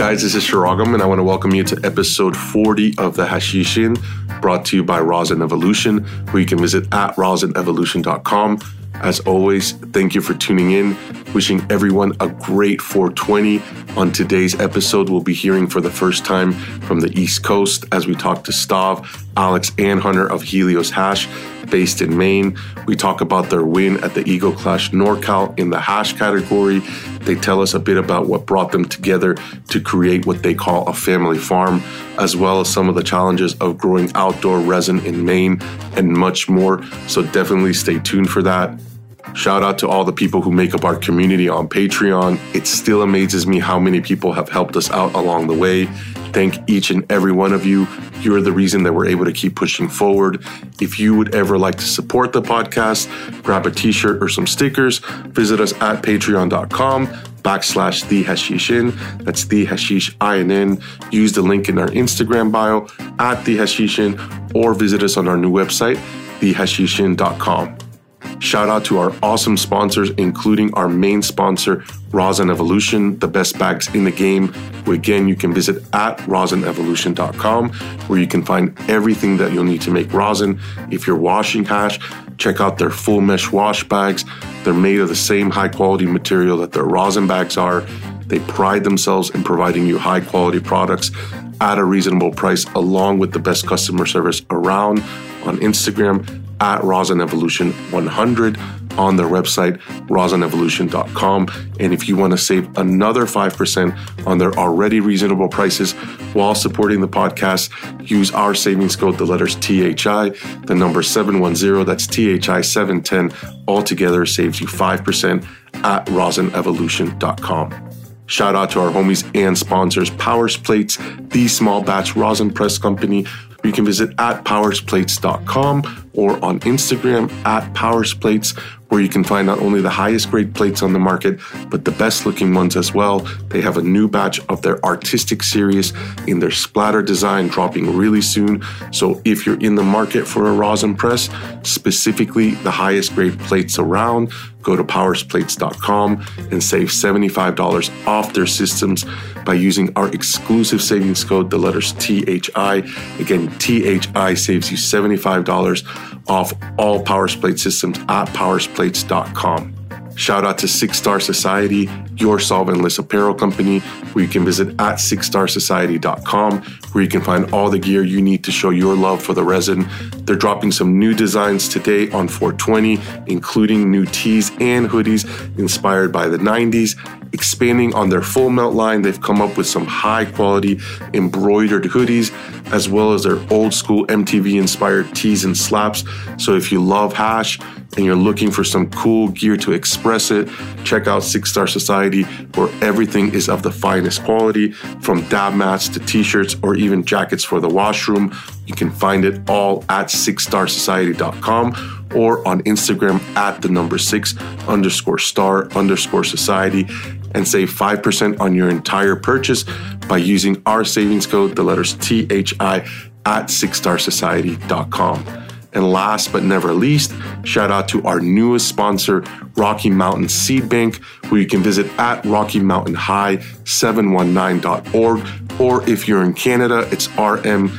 Guys? This is Shiragam, and I want to welcome you to episode 40 of the Hashish Inn, brought to you by Rosin Evolution, where you can visit at rosinevolution.com. As always, thank you for tuning in. Wishing everyone a great 420. On today's episode, we'll be hearing for the first time from the East Coast as we talk to Stav, Alex, and Hunter of Helios Hash, based in Maine. We talk about their win at the Ego Clash NorCal in the hash category. They tell us a bit about what brought them together to create what they call a family farm, as well as some of the challenges of growing outdoor resin in Maine and much more. So definitely stay tuned for that. Shout out to all the people who make up our community on Patreon. It still amazes me how many people have helped us out along the way. Thank each and every one of you. You're the reason that we're able to keep pushing forward. If you would ever like to support the podcast, grab a t shirt or some stickers, visit us at patreon.com backslash the hashishin. That's the hashish inn. Use the link in our Instagram bio at the hashishin or visit us on our new website, thehashishinn.com. Shout out to our awesome sponsors, including our main sponsor, Rosin Evolution, the best bags in the game. Again, you can visit at rosinevolution.com, where you can find everything that you'll need to make rosin. If you're washing hash, check out their full mesh wash bags. They're made of the same high quality material that their rosin bags are. They pride themselves in providing you high quality products at a reasonable price, along with the best customer service around on Instagram at Rosin Evolution 100 on their website, rosinevolution.com. And if you want to save another 5% on their already reasonable prices while supporting the podcast, use our savings code, the letters THI, the number 710, that's THI 710. Altogether saves you 5% at rosinevolution.com. Shout out to our homies and sponsors, Powers Plates, the small batch rosin press company you can visit at powersplates.com or on Instagram at Powers Plates, where you can find not only the highest grade plates on the market, but the best looking ones as well. They have a new batch of their artistic series in their splatter design dropping really soon. So if you're in the market for a rosin press, specifically the highest grade plates around, go to powersplates.com and save $75 off their systems by using our exclusive savings code, the letters THI. Again, THI saves you $75 off all Powersplate systems at powersplates.com. Shout out to Six Star Society, your solventless apparel company, where you can visit at sixstarsociety.com, where you can find all the gear you need to show your love for the resin. They're dropping some new designs today on 420, including new tees and hoodies inspired by the 90s. Expanding on their full melt line, they've come up with some high quality embroidered hoodies, as well as their old school MTV inspired tees and slaps. So if you love hash, and you're looking for some cool gear to express it, check out Six Star Society, where everything is of the finest quality from dab mats to t shirts or even jackets for the washroom. You can find it all at sixstarsociety.com or on Instagram at the number six underscore star underscore society and save 5% on your entire purchase by using our savings code, the letters THI at sixstarsociety.com. And last but never least, shout out to our newest sponsor, Rocky Mountain Seed Bank, where you can visit at RockyMountainHigh719.org. Or if you're in Canada, it's rmhca.ca,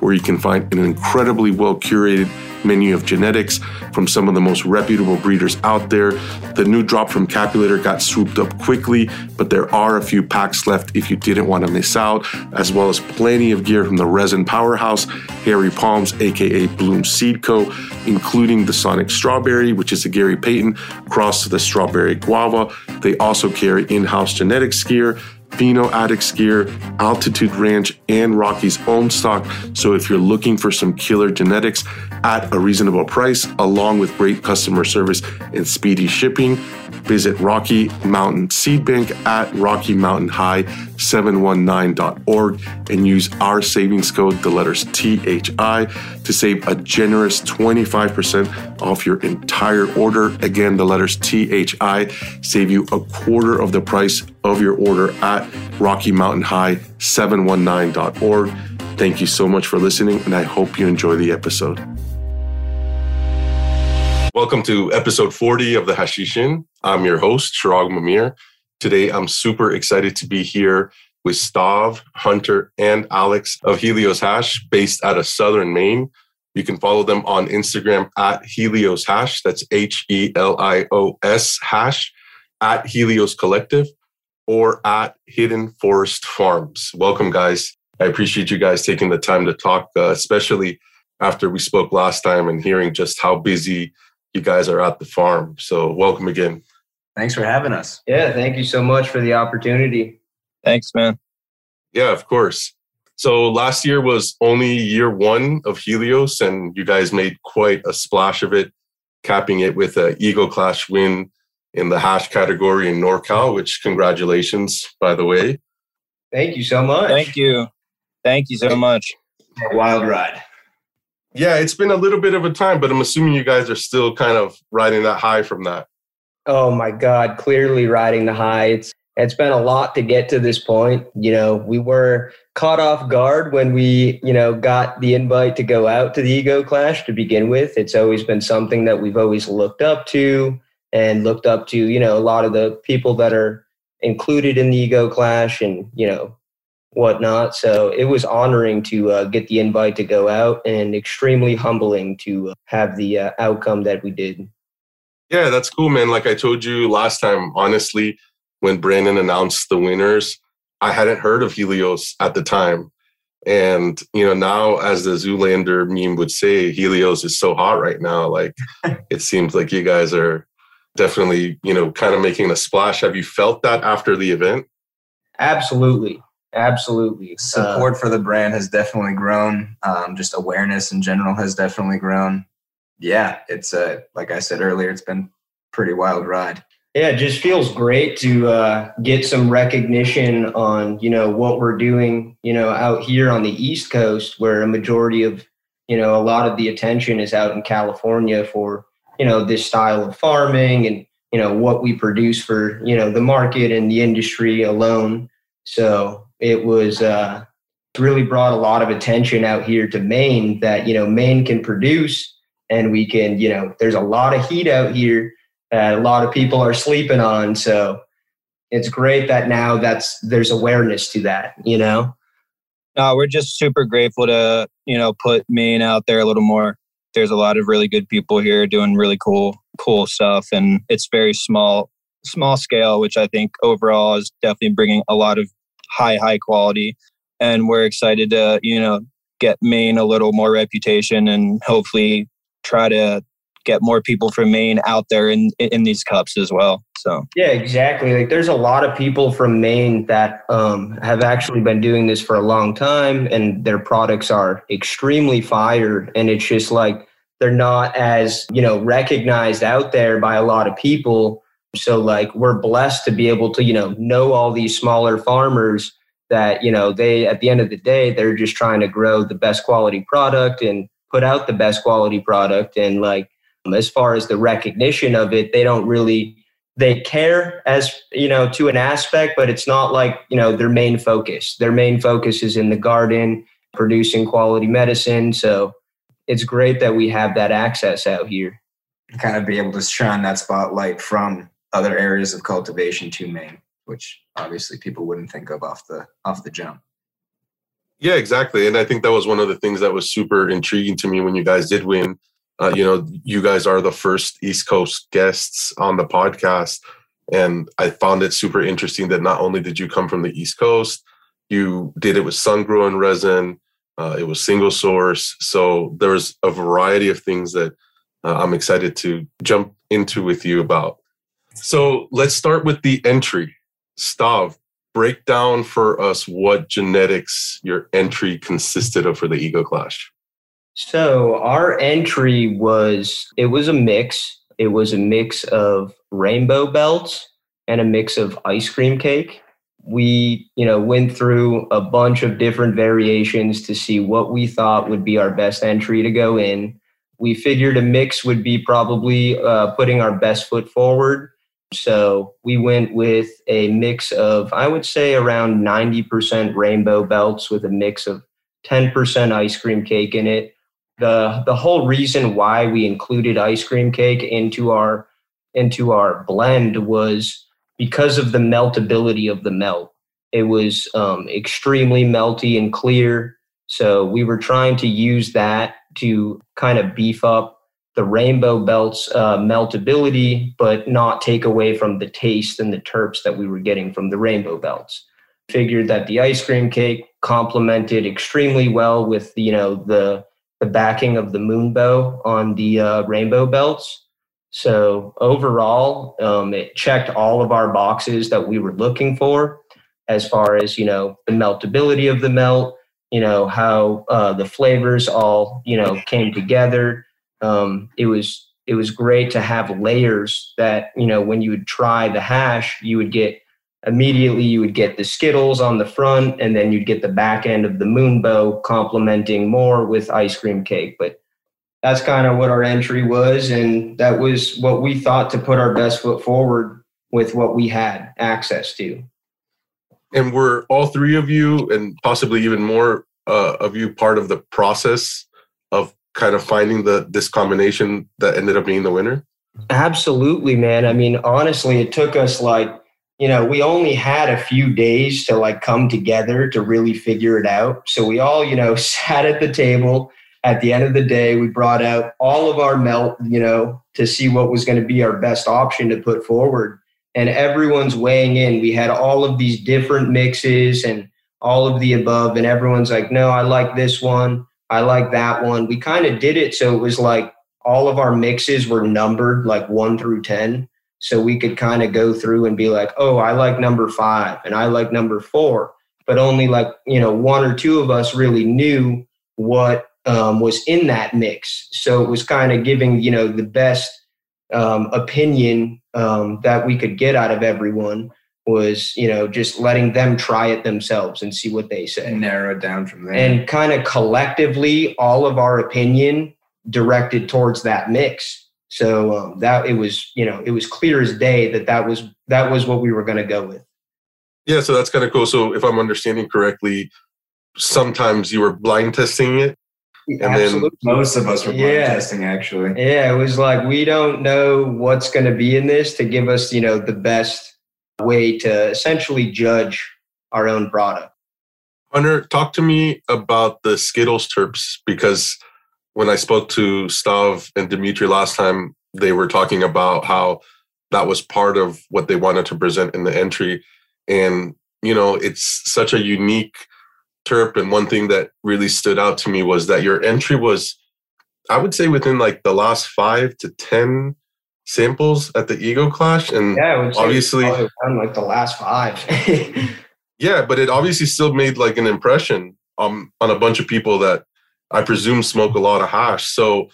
where you can find an incredibly well curated menu of genetics from some of the most reputable breeders out there. The new drop from Capulator got swooped up quickly, but there are a few packs left if you didn't want to miss out, as well as plenty of gear from the resin powerhouse, Harry Palms, aka Bloom Seed Co., including the Sonic Strawberry, which is a Gary Payton cross to the Strawberry Guava. They also carry in house genetics gear Pheno Addicts gear, Altitude Ranch, and Rocky's own stock. So if you're looking for some killer genetics at a reasonable price, along with great customer service and speedy shipping, visit Rocky Mountain Seed Bank at RockyMountainHigh719.org and use our savings code, the letters THI, to save a generous 25% off your entire order. Again, the letters THI save you a quarter of the price of your order at RockyMountainHigh719.org. Thank you so much for listening, and I hope you enjoy the episode. Welcome to episode 40 of the Hashish Inn. I'm your host, Shirag Mamir. Today, I'm super excited to be here with Stav, Hunter, and Alex of Helios Hash, based out of Southern Maine. You can follow them on Instagram at Helios Hash. That's H E L I O S Hash at Helios Collective or at Hidden Forest Farms. Welcome, guys. I appreciate you guys taking the time to talk, uh, especially after we spoke last time and hearing just how busy you guys are at the farm. So, welcome again. Thanks for having us. Yeah, thank you so much for the opportunity. Thanks, man. Yeah, of course. So last year was only year one of Helios, and you guys made quite a splash of it, capping it with an Ego Clash win in the hash category in NorCal, which congratulations, by the way. Thank you so much. Thank you. Thank you so much. A wild ride. Yeah, it's been a little bit of a time, but I'm assuming you guys are still kind of riding that high from that. Oh my God, clearly riding the high. It's it's been a lot to get to this point. You know, we were caught off guard when we, you know, got the invite to go out to the Ego Clash to begin with. It's always been something that we've always looked up to and looked up to, you know, a lot of the people that are included in the Ego Clash and, you know, whatnot. So it was honoring to uh, get the invite to go out and extremely humbling to uh, have the uh, outcome that we did. Yeah, that's cool, man. Like I told you last time, honestly, when Brandon announced the winners, I hadn't heard of Helios at the time. And, you know, now as the Zoolander meme would say, Helios is so hot right now. Like it seems like you guys are definitely, you know, kind of making a splash. Have you felt that after the event? Absolutely. Absolutely. Support uh, for the brand has definitely grown. Um, just awareness in general has definitely grown. Yeah, it's a, like I said earlier, it's been pretty wild ride. Yeah, it just feels great to uh, get some recognition on you know what we're doing you know out here on the East Coast, where a majority of you know a lot of the attention is out in California for you know this style of farming and you know what we produce for you know the market and the industry alone. So it was uh, really brought a lot of attention out here to Maine that you know Maine can produce and we can you know there's a lot of heat out here that a lot of people are sleeping on. So it's great that now that's there's awareness to that, you know. No, we're just super grateful to, you know, put Maine out there a little more. There's a lot of really good people here doing really cool, cool stuff. And it's very small, small scale, which I think overall is definitely bringing a lot of high, high quality. And we're excited to, you know, get Maine a little more reputation and hopefully try to get more people from Maine out there in in these cups as well. So yeah, exactly. Like there's a lot of people from Maine that um, have actually been doing this for a long time, and their products are extremely fire. And it's just like they're not as you know recognized out there by a lot of people. So like we're blessed to be able to you know know all these smaller farmers that you know they at the end of the day they're just trying to grow the best quality product and put out the best quality product and like um, as far as the recognition of it, they don't really they care as you know to an aspect, but it's not like you know their main focus. Their main focus is in the garden, producing quality medicine. So it's great that we have that access out here. And kind of be able to shine that spotlight from other areas of cultivation to Maine, which obviously people wouldn't think of off the off the jump. Yeah, exactly. And I think that was one of the things that was super intriguing to me when you guys did win uh, you know, you guys are the first East Coast guests on the podcast. And I found it super interesting that not only did you come from the East Coast, you did it with sun grown resin, uh, it was single source. So there's a variety of things that uh, I'm excited to jump into with you about. So let's start with the entry. Stav, break down for us what genetics your entry consisted of for the Ego Clash. So our entry was it was a mix. It was a mix of rainbow belts and a mix of ice cream cake. We, you know, went through a bunch of different variations to see what we thought would be our best entry to go in. We figured a mix would be probably uh, putting our best foot forward. So we went with a mix of, I would say, around 90% rainbow belts with a mix of 10% ice cream cake in it the the whole reason why we included ice cream cake into our into our blend was because of the meltability of the melt. It was um, extremely melty and clear. So we were trying to use that to kind of beef up the rainbow belt's uh, meltability, but not take away from the taste and the terps that we were getting from the rainbow belts. Figured that the ice cream cake complemented extremely well with you know the the backing of the moonbow on the uh, rainbow belts. So overall, um, it checked all of our boxes that we were looking for, as far as you know the meltability of the melt, you know how uh, the flavors all you know came together. Um, it was it was great to have layers that you know when you would try the hash, you would get immediately you would get the skittles on the front and then you'd get the back end of the moonbow complementing more with ice cream cake but that's kind of what our entry was and that was what we thought to put our best foot forward with what we had access to and were all three of you and possibly even more uh, of you part of the process of kind of finding the this combination that ended up being the winner absolutely man i mean honestly it took us like you know, we only had a few days to like come together to really figure it out. So we all, you know, sat at the table. At the end of the day, we brought out all of our melt, you know, to see what was going to be our best option to put forward. And everyone's weighing in. We had all of these different mixes and all of the above. And everyone's like, no, I like this one. I like that one. We kind of did it. So it was like all of our mixes were numbered like one through 10 so we could kind of go through and be like, oh, I like number five and I like number four. But only like, you know, one or two of us really knew what um, was in that mix. So it was kind of giving, you know, the best um, opinion um, that we could get out of everyone was, you know, just letting them try it themselves and see what they say. And narrow it down from there. And kind of collectively, all of our opinion directed towards that mix so um, that it was, you know, it was clear as day that that was that was what we were going to go with. Yeah, so that's kind of cool. So if I'm understanding correctly, sometimes you were blind testing it, and Absolutely. then most of us were blind yeah. testing actually. Yeah, it was like we don't know what's going to be in this to give us, you know, the best way to essentially judge our own product. Hunter, talk to me about the Skittles terps because when I spoke to Stav and Dimitri last time, they were talking about how that was part of what they wanted to present in the entry. And, you know, it's such a unique terp. And one thing that really stood out to me was that your entry was, I would say, within like the last five to 10 samples at the Ego Clash. And yeah, obviously, like the last five. yeah, but it obviously still made like an impression um, on a bunch of people that I presume smoke a lot of hash. So,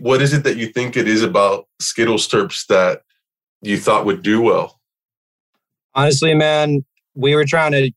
what is it that you think it is about Skittles terps that you thought would do well? Honestly, man, we were trying to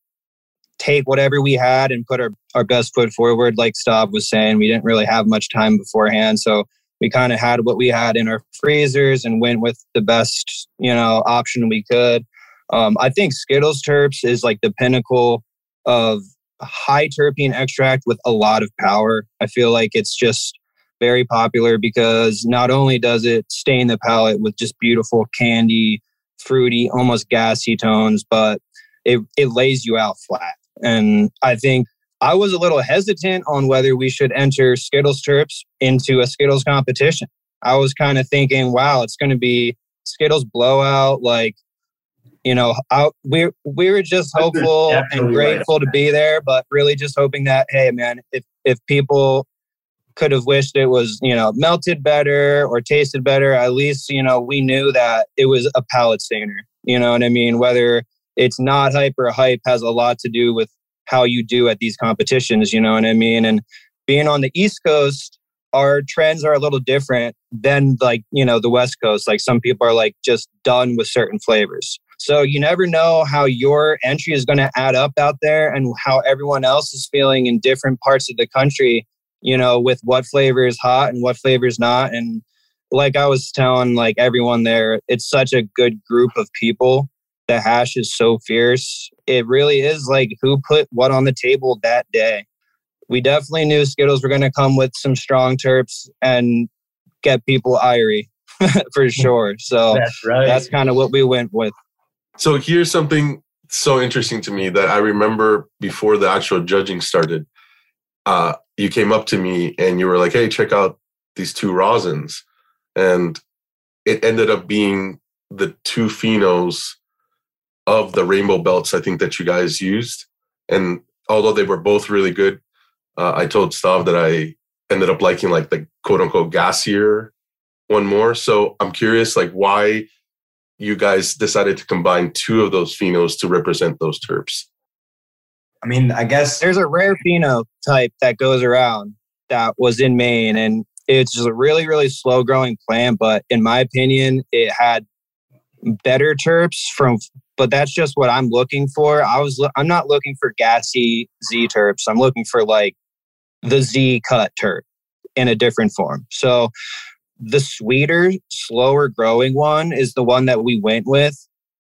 take whatever we had and put our, our best foot forward. Like Stav was saying, we didn't really have much time beforehand. So we kind of had what we had in our freezers and went with the best, you know, option we could. Um, I think Skittles Terps is like the pinnacle of high terpene extract with a lot of power. I feel like it's just very popular because not only does it stain the palate with just beautiful candy, fruity, almost gassy tones, but it, it lays you out flat. And I think I was a little hesitant on whether we should enter Skittles terps into a Skittles competition. I was kind of thinking, wow, it's going to be Skittles blowout. Like you know, I, we we were just hopeful and grateful right. to be there, but really just hoping that hey, man, if if people could have wished it was you know melted better or tasted better, at least you know we knew that it was a palate stainer. You know what I mean? Whether it's not hype or hype has a lot to do with how you do at these competitions. You know what I mean? And being on the East Coast, our trends are a little different than like you know the West Coast. Like some people are like just done with certain flavors. So you never know how your entry is going to add up out there and how everyone else is feeling in different parts of the country, you know, with what flavor is hot and what flavor is not. And like I was telling like everyone there, it's such a good group of people. The hash is so fierce. It really is like who put what on the table that day. We definitely knew Skittles were going to come with some strong terps and get people irie for sure. So that's right. That's kind of what we went with. So here's something so interesting to me that I remember before the actual judging started. Uh, you came up to me and you were like, "Hey, check out these two rosins," and it ended up being the two phenos of the rainbow belts. I think that you guys used, and although they were both really good, uh, I told Stav that I ended up liking like the quote unquote gassier one more. So I'm curious, like why you guys decided to combine two of those phenos to represent those terps. I mean, I guess there's a rare phenotype that goes around that was in Maine, and it's just a really, really slow growing plant. But in my opinion, it had better terps from. But that's just what I'm looking for. I was I'm not looking for gassy Z terps. I'm looking for like the Z cut terp in a different form. So the sweeter, slower growing one is the one that we went with.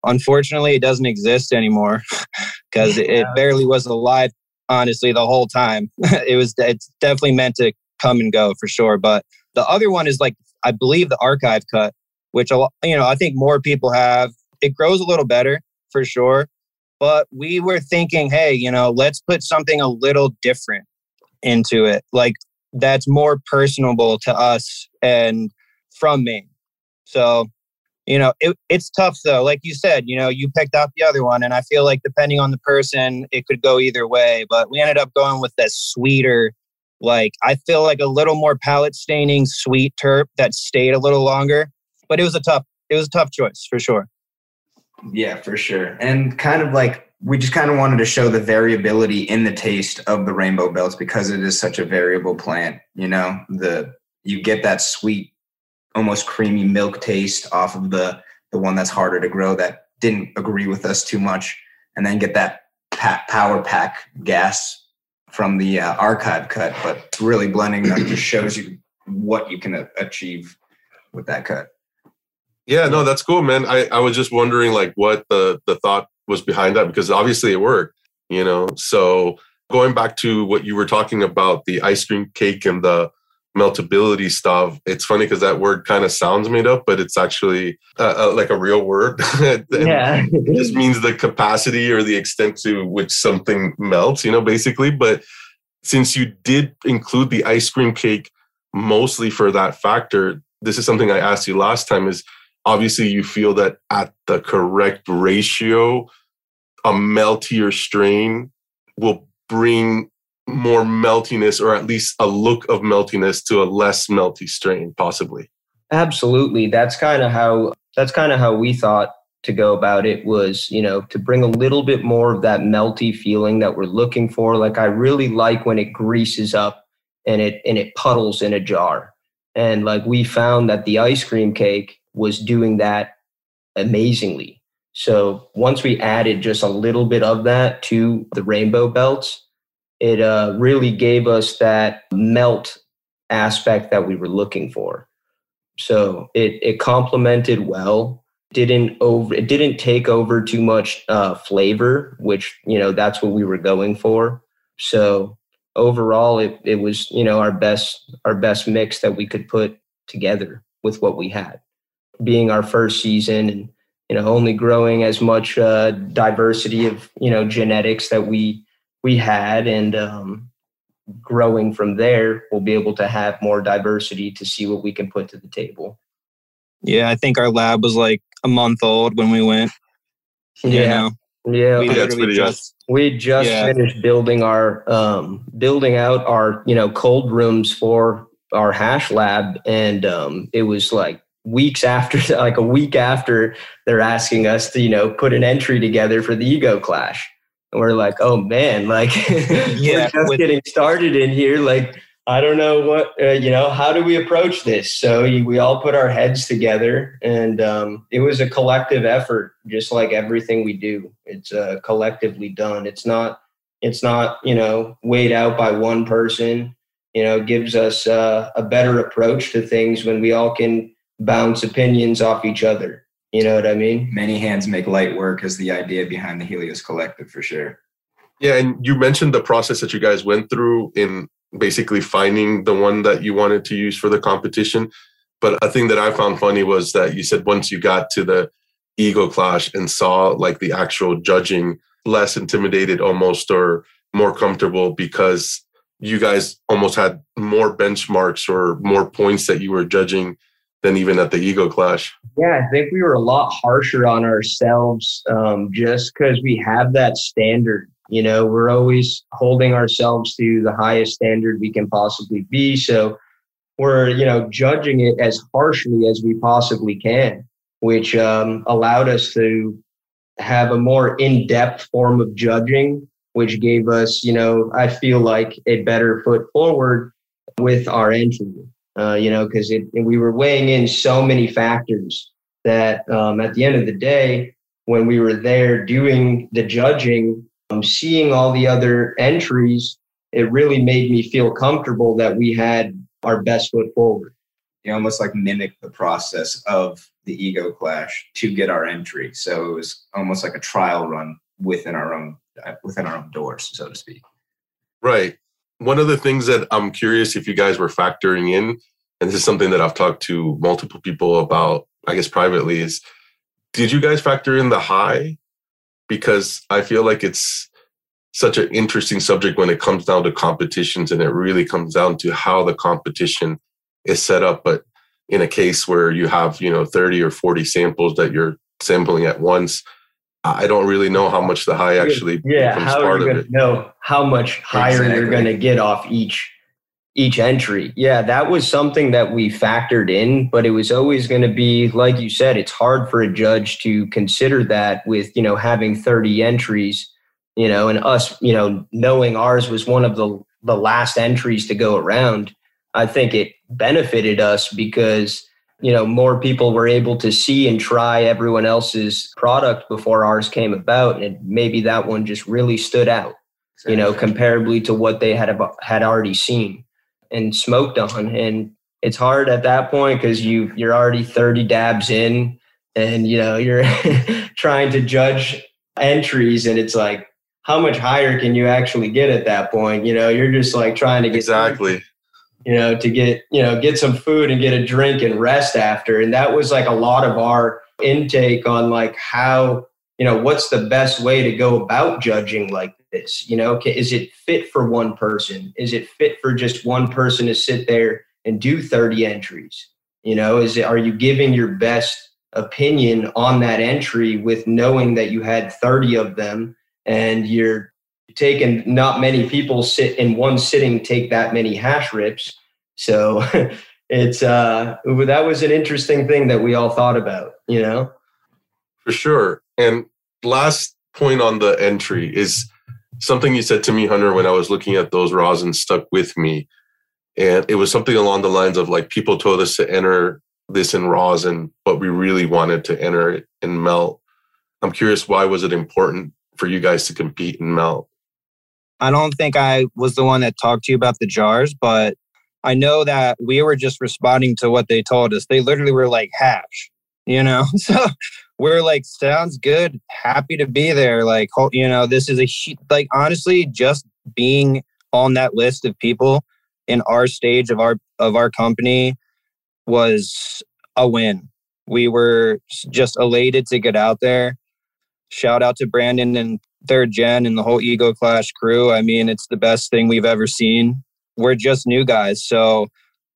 Unfortunately, it doesn't exist anymore because yeah. it barely was alive. Honestly, the whole time, it was. It's definitely meant to come and go for sure. But the other one is like I believe the archive cut, which you know I think more people have. It grows a little better for sure, but we were thinking, hey, you know, let's put something a little different into it. Like that's more personable to us and from me. So, you know, it, it's tough though. Like you said, you know, you picked out the other one, and I feel like depending on the person, it could go either way. But we ended up going with that sweeter, like I feel like a little more palate staining sweet terp that stayed a little longer. But it was a tough, it was a tough choice for sure. Yeah, for sure. And kind of like we just kind of wanted to show the variability in the taste of the rainbow belts because it is such a variable plant. You know, the you get that sweet, almost creamy milk taste off of the the one that's harder to grow that didn't agree with us too much, and then get that power pack gas from the uh, archive cut. But really blending them just shows you what you can achieve with that cut. Yeah, no, that's cool, man. I, I was just wondering like what the the thought was behind that because obviously it worked, you know. So going back to what you were talking about, the ice cream cake and the meltability stuff, it's funny because that word kind of sounds made up, but it's actually uh, uh, like a real word. yeah. it just means the capacity or the extent to which something melts, you know, basically. But since you did include the ice cream cake mostly for that factor, this is something I asked you last time is obviously you feel that at the correct ratio, a meltier strain will bring more meltiness or at least a look of meltiness to a less melty strain possibly. Absolutely. That's kind of how that's kind of how we thought to go about it was you know to bring a little bit more of that melty feeling that we're looking for. Like i really like when it greases up and it and it puddles in a jar. And like we found that the ice cream cake was doing that amazingly. So once we added just a little bit of that to the rainbow belts, it uh, really gave us that melt aspect that we were looking for. So it it complemented well. Didn't over it didn't take over too much uh, flavor, which you know that's what we were going for. So overall, it it was you know our best our best mix that we could put together with what we had being our first season and you know only growing as much uh, diversity of you know genetics that we we had and um, growing from there we'll be able to have more diversity to see what we can put to the table. Yeah i think our lab was like a month old when we went yeah. yeah. We yeah, just we just yeah. finished building our um, building out our you know cold rooms for our hash lab and um, it was like weeks after like a week after they're asking us to you know put an entry together for the ego clash. And we're like oh man like yeah, we're just with- getting started in here. Like i don't know what uh, you know how do we approach this? So we all put our heads together and um, it was a collective effort just like everything we do. It's uh, collectively done. It's not it's not you know weighed out by one person. You know gives us uh, a better approach to things when we all can bounce opinions off each other. You know what I mean? Many hands make light work is the idea behind the Helios Collective for sure. Yeah, and you mentioned the process that you guys went through in basically finding the one that you wanted to use for the competition. But a thing that I found funny was that you said once you got to the Ego Clash and saw like the actual judging less intimidated almost or more comfortable because you guys almost had more benchmarks or more points that you were judging than even at the ego clash yeah i think we were a lot harsher on ourselves um, just because we have that standard you know we're always holding ourselves to the highest standard we can possibly be so we're you know judging it as harshly as we possibly can which um, allowed us to have a more in-depth form of judging which gave us, you know, I feel like a better foot forward with our entry. Uh, you know, because we were weighing in so many factors that um, at the end of the day, when we were there doing the judging, um, seeing all the other entries, it really made me feel comfortable that we had our best foot forward. You almost like mimic the process of the ego clash to get our entry. So it was almost like a trial run within our own uh, within our own doors, so to speak. Right. One of the things that I'm curious if you guys were factoring in, and this is something that I've talked to multiple people about, I guess privately, is did you guys factor in the high? Because I feel like it's such an interesting subject when it comes down to competitions, and it really comes down to how the competition is set up. But in a case where you have, you know, 30 or 40 samples that you're sampling at once, I don't really know how much the high actually yeah, how are you going to know how much higher exactly. you're going to get off each each entry. Yeah, that was something that we factored in, but it was always going to be like you said, it's hard for a judge to consider that with, you know, having 30 entries, you know, and us, you know, knowing ours was one of the the last entries to go around. I think it benefited us because you know more people were able to see and try everyone else's product before ours came about and maybe that one just really stood out you know comparably to what they had had already seen and smoked on. And it's hard at that point because you you're already 30 dabs in and you know you're trying to judge entries and it's like how much higher can you actually get at that point? You know you're just like trying to get exactly you know, to get, you know, get some food and get a drink and rest after. And that was like a lot of our intake on like how, you know, what's the best way to go about judging like this? You know, is it fit for one person? Is it fit for just one person to sit there and do 30 entries? You know, is it, are you giving your best opinion on that entry with knowing that you had 30 of them and you're taken not many people sit in one sitting take that many hash rips. So it's uh that was an interesting thing that we all thought about you know? For sure. And last point on the entry is something you said to me hunter when i was looking at those rosins stuck with me. And it was something along the lines of like people told us to enter this in rosin but we really wanted to enter it in melt. I'm curious why was it important for you guys to compete in melt I don't think I was the one that talked to you about the jars, but I know that we were just responding to what they told us. They literally were like hash, you know? So we're like, sounds good. Happy to be there. Like, you know, this is a, like, honestly, just being on that list of people in our stage of our, of our company was a win. We were just elated to get out there. Shout out to Brandon and third gen and the whole Ego Clash crew. I mean, it's the best thing we've ever seen. We're just new guys. So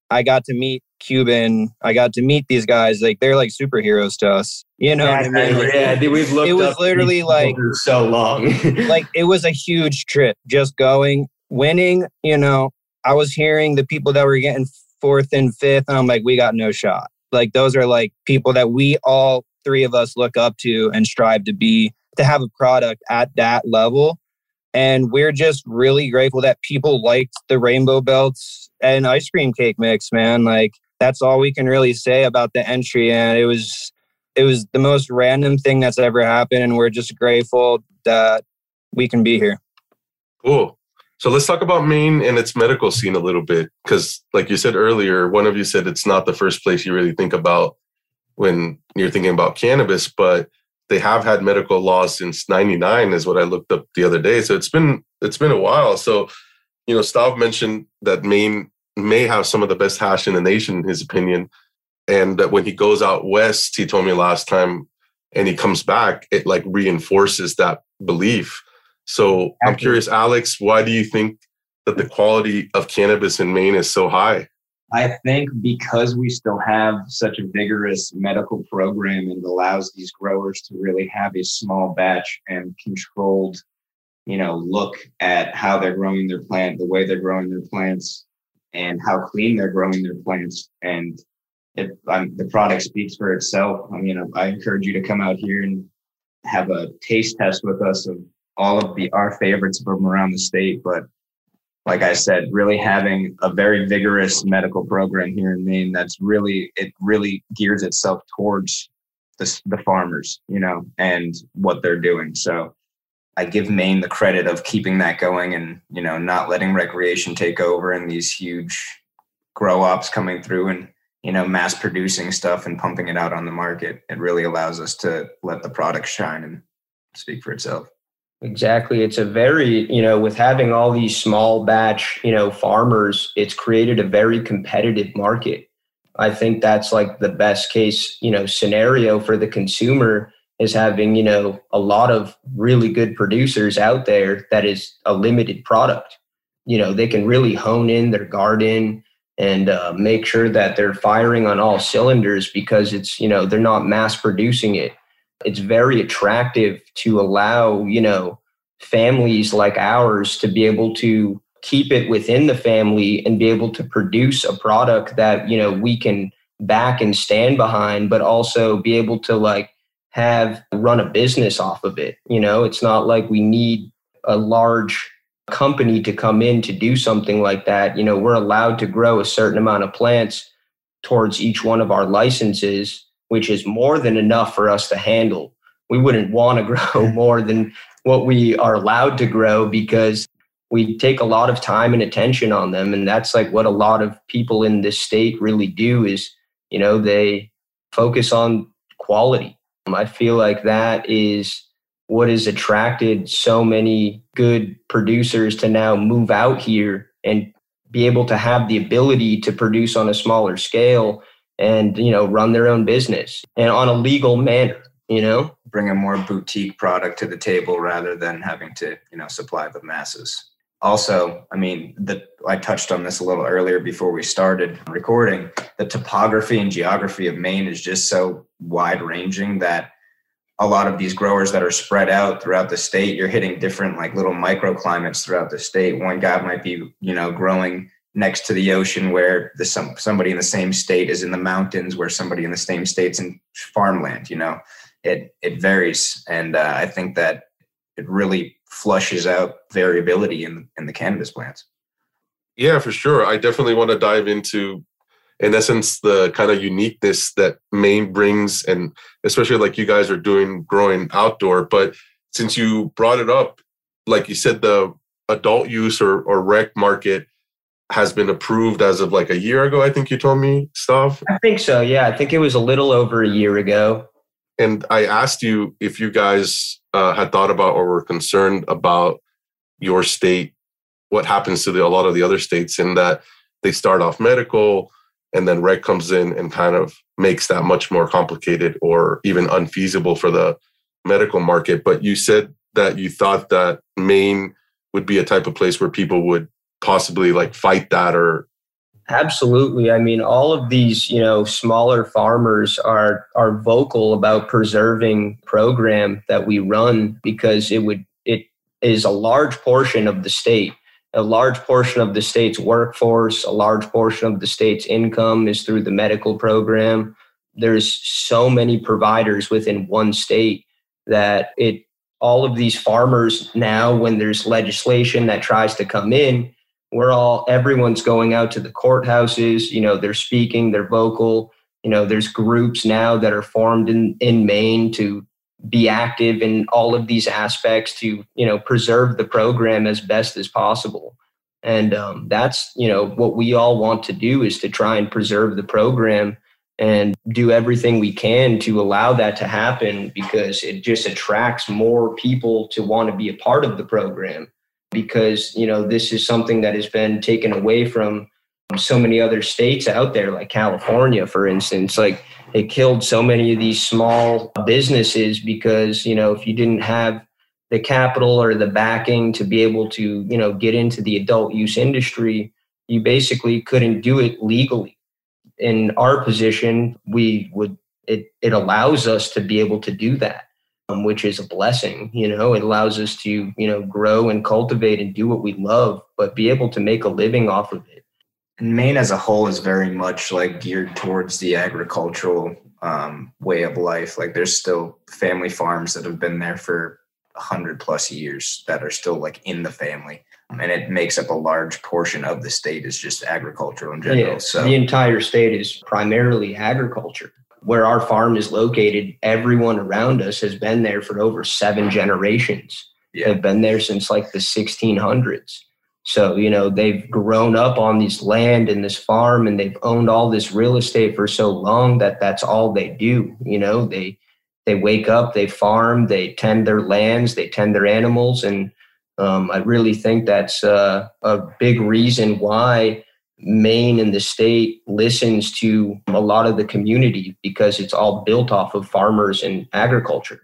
I got to meet Cuban. I got to meet these guys. Like they're like superheroes to us. You know yeah, I mean? Yeah, we've looked. It was literally like so long. like it was a huge trip. Just going, winning. You know, I was hearing the people that were getting fourth and fifth, and I'm like, we got no shot. Like those are like people that we all three of us look up to and strive to be to have a product at that level. And we're just really grateful that people liked the rainbow belts and ice cream cake mix, man. Like that's all we can really say about the entry. And it was it was the most random thing that's ever happened. And we're just grateful that we can be here. Cool. So let's talk about Maine and its medical scene a little bit. Because, like you said earlier, one of you said it's not the first place you really think about when you're thinking about cannabis, but they have had medical laws since 99 is what i looked up the other day so it's been it's been a while so you know stav mentioned that maine may have some of the best hash in the nation in his opinion and that when he goes out west he told me last time and he comes back, it like reinforces that belief. So I'm curious, Alex, why do you think that the quality of cannabis in Maine is so high? I think because we still have such a vigorous medical program and allows these growers to really have a small batch and controlled, you know, look at how they're growing their plant, the way they're growing their plants, and how clean they're growing their plants. And it, um, the product speaks for itself. I mean, I encourage you to come out here and have a taste test with us of all of the our favorites from around the state. But like I said, really having a very vigorous medical program here in Maine that's really, it really gears itself towards the, the farmers, you know, and what they're doing. So I give Maine the credit of keeping that going and, you know, not letting recreation take over and these huge grow ops coming through and, you know, mass producing stuff and pumping it out on the market. It really allows us to let the product shine and speak for itself. Exactly. It's a very, you know, with having all these small batch, you know, farmers, it's created a very competitive market. I think that's like the best case, you know, scenario for the consumer is having, you know, a lot of really good producers out there that is a limited product. You know, they can really hone in their garden and uh, make sure that they're firing on all cylinders because it's, you know, they're not mass producing it it's very attractive to allow, you know, families like ours to be able to keep it within the family and be able to produce a product that, you know, we can back and stand behind, but also be able to like have run a business off of it. You know, it's not like we need a large company to come in to do something like that. You know, we're allowed to grow a certain amount of plants towards each one of our licenses which is more than enough for us to handle. We wouldn't want to grow more than what we are allowed to grow because we take a lot of time and attention on them. And that's like what a lot of people in this state really do is you know they focus on quality. Um, I feel like that is what has attracted so many good producers to now move out here and be able to have the ability to produce on a smaller scale and you know run their own business and on a legal manner you know? Bring a more boutique product to the table rather than having to you know supply the masses. Also i mean the i touched on this a little earlier before we started recording the topography and geography of maine is just so wide ranging that a lot of these growers that are spread out throughout the state you're hitting different like little microclimates throughout the state. One guy might be you know growing next to the ocean where the some somebody in the same state is in the mountains where somebody in the same state's in farmland you know? It it varies. And uh, i think that it really flushes out variability in in the cannabis plants. Yeah for sure. I definitely want to dive into in essence the kind of uniqueness that maine brings and especially like you guys are doing growing outdoor. But since you brought it up like you said the adult use or, or rec market has been approved as of like a year ago. I think you told me Stav. I think so. Yeah, I think it was a little over a year ago. And I asked you if you guys uh, had thought about or were concerned about your state, what happens to the, a lot of the other states, in that they start off medical and then rec comes in and kind of makes that much more complicated or even unfeasible for the medical market. But you said that you thought that Maine would be a type of place where people would possibly like fight that or absolutely. I mean all of these you know smaller farmers are are vocal about preserving program that we run because it would it is a large portion of the state. A large portion of the state's workforce a large portion of the state's income is through the medical program. There's so many providers within one state that it all of these farmers now when there's legislation that tries to come in we're all everyone's going out to the courthouses you know they're speaking they're vocal. You know there's groups now that are formed in in maine to be active in all of these aspects to you know preserve the program as best as possible. And um, that's you know what we all want to do is to try and preserve the program and do everything we can to allow that to happen because it just attracts more people to want to be a part of the program because you know this is something that has been taken away from so many other states out there, like California, for instance. Like it killed so many of these small businesses because, you know, if you didn't have the capital or the backing to be able to, you know, get into the adult use industry, you basically couldn't do it legally. In our position, we would it it allows us to be able to do that, um, which is a blessing. You know, it allows us to you know grow and cultivate and do what we love, but be able to make a living off of it. And Maine as a whole is very much like geared towards the agricultural um, way of life. Like there's still family farms that have been there for hundred plus years that are still like in the family and it makes up a large portion of the state is just agricultural in general. Yeah, so the entire state is primarily agriculture. Where our farm is located, everyone around us has been there for over seven generations. Yeah. They've been there since like the 1600s. So, you know, they've grown up on this land and this farm and they've owned all this real estate for so long that that's all they do. You know, they they wake up, they farm, they tend their lands, they tend their animals and um, I really think that's uh, a big reason why Maine and the state listens to a lot of the community because it's all built off of farmers and agriculture.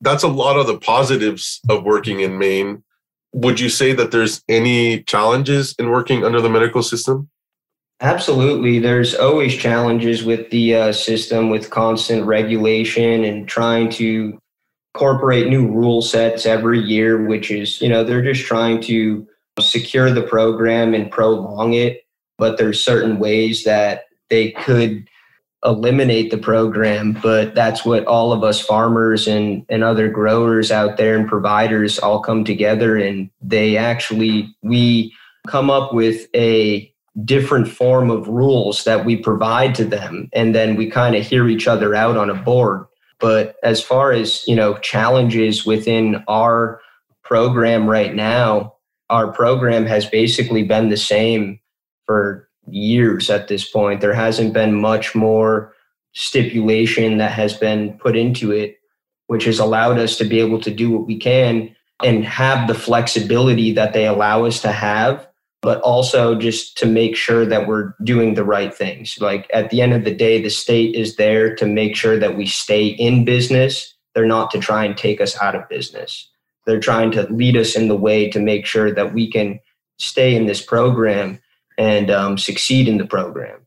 That's a lot of the positives of working in Maine. Would you say that there's any challenges in working under the medical system? Absolutely. There's always challenges with the uh, system, with constant regulation and trying to incorporate new rule sets every year, which is, you know, they're just trying to secure the program and prolong it. But there's certain ways that they could eliminate the program. But that's what all of us farmers and, and other growers out there and providers all come together and they actually, we come up with a different form of rules that we provide to them. And then we kind of hear each other out on a board but as far as, you know, challenges within our program right now, our program has basically been the same for years at this point. There hasn't been much more stipulation that has been put into it, which has allowed us to be able to do what we can and have the flexibility that they allow us to have but also just to make sure that we're doing the right things. Like at the end of the day, the state is there to make sure that we stay in business. They're not to try and take us out of business. They're trying to lead us in the way to make sure that we can stay in this program and um, succeed in the program.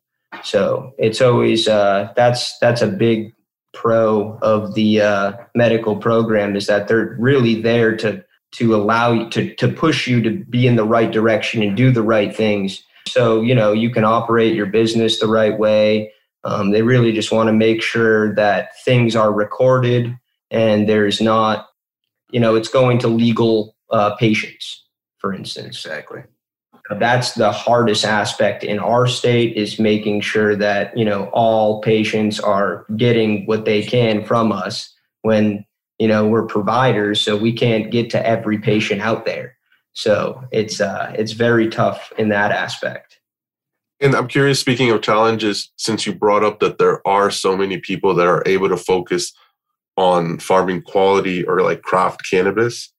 So it's always uh, that's that's a big pro of the uh, medical program is that they're really there to to allow you to, to push you to be in the right direction and do the right things. So, you know, you can operate your business the right way. Um, they really just want to make sure that things are recorded and there's not, you know, it's going to legal uh, patients, for instance. Exactly. That's the hardest aspect in our state is making sure that, you know, all patients are getting what they can from us when you know we're providers so we can't get to every patient out there. So it's uh it's very tough in that aspect. And i'm curious speaking of challenges since you brought up that there are so many people that are able to focus on farming quality or like craft cannabis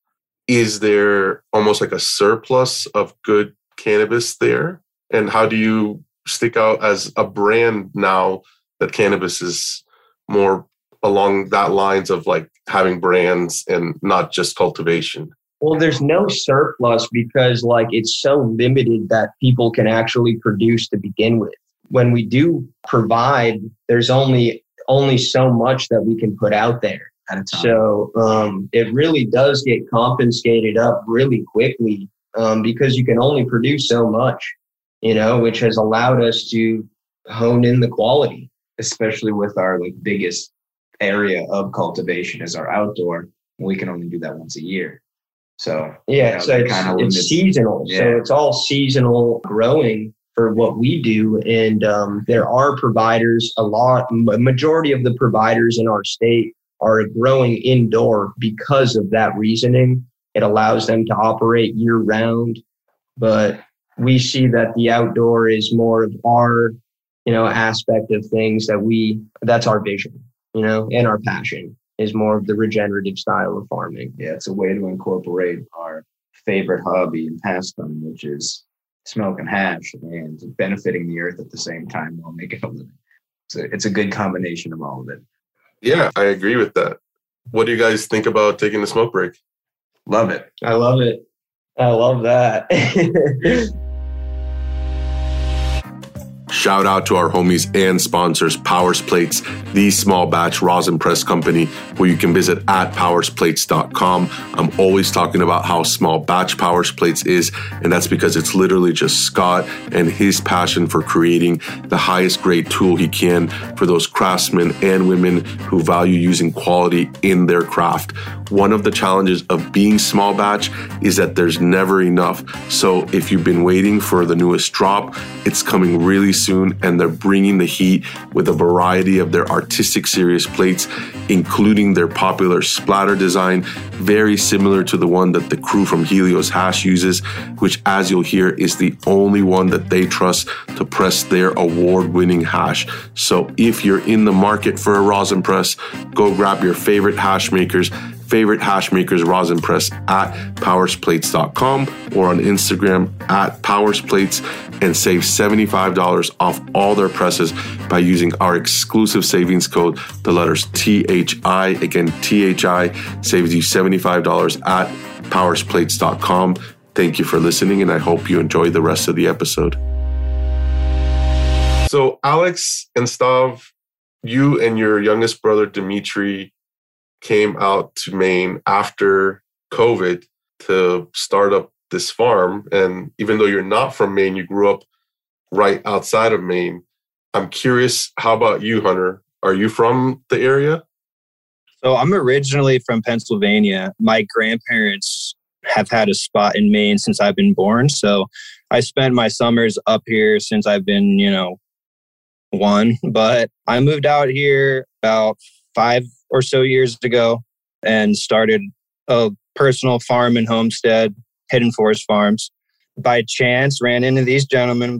is there almost like a surplus of good cannabis there and how do you stick out as a brand now that cannabis is more along that lines of like having brands and not just cultivation? Well, there's no surplus because like it's so limited that people can actually produce to begin with. When we do provide, there's only only so much that we can put out there. So um, it really does get confiscated up really quickly um, because you can only produce so much, you know, which has allowed us to hone in the quality. Especially with our like biggest area of cultivation is our outdoor. We can only do that once a year. So yeah, you know, so it's, it's seasonal. Yeah. So it's all seasonal growing for what we do, and um, there are providers. A lot, a majority of the providers in our state are growing indoor because of that reasoning. It allows them to operate year round, but we see that the outdoor is more of our, you know, aspect of things that we. That's our vision you know, and our passion is more of the regenerative style of farming. Yeah, it's a way to incorporate our favorite hobby and pastime, which is smoking hash and benefiting the earth at the same time while making a living. So it's a good combination of all of it. Yeah, I agree with that. What do you guys think about taking a smoke break? Love it. I love it. I love that. Shout out to our homies and sponsors, Powers Plates, the small batch rosin press company, where you can visit at powersplates.com. I'm always talking about how small batch Powers Plates is, and that's because it's literally just Scott and his passion for creating the highest grade tool he can for those craftsmen and women who value using quality in their craft. One of the challenges of being small batch is that there's never enough. So if you've been waiting for the newest drop, it's coming really soon and they're bringing the heat with a variety of their artistic series plates, including their popular splatter design, very similar to the one that the crew from Helios Hash uses, which, as you'll hear, is the only one that they trust to press their award winning hash. So if you're in the market for a rosin press, go grab your favorite hash makers favorite hash makers rosin press at powersplates.com or on Instagram at powersplates and save $75 off all their presses by using our exclusive savings code, the letters THI. Again, THI saves you $75 at powersplates.com. Thank you for listening, and I hope you enjoy the rest of the episode. So, Alex and Stav, you and your youngest brother, Dimitri, came out to Maine after COVID to start up this farm. And even though you're not from Maine, you grew up right outside of Maine. I'm curious, how about you, Hunter? Are you from the area? So I'm originally from Pennsylvania. My grandparents have had a spot in Maine since I've been born. So I spent my summers up here since I've been, you know, one. But I moved out here about five or so years ago and started a personal farm and homestead, Hidden Forest Farms. By chance, ran into these gentlemen,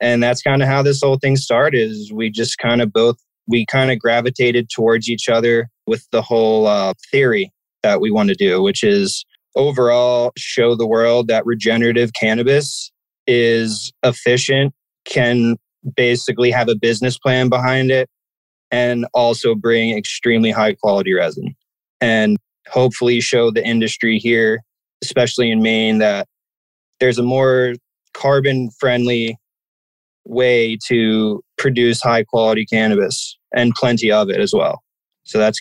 and that's kind of how this whole thing started. Is we just kind of both we kind of gravitated towards each other with the whole uh, theory that we want to do, which is overall show the world that regenerative cannabis is efficient, can basically have a business plan behind it, and also bring extremely high quality resin and hopefully show the industry here, especially in Maine, that there's a more carbon friendly way to produce high quality cannabis and plenty of it as well. So that's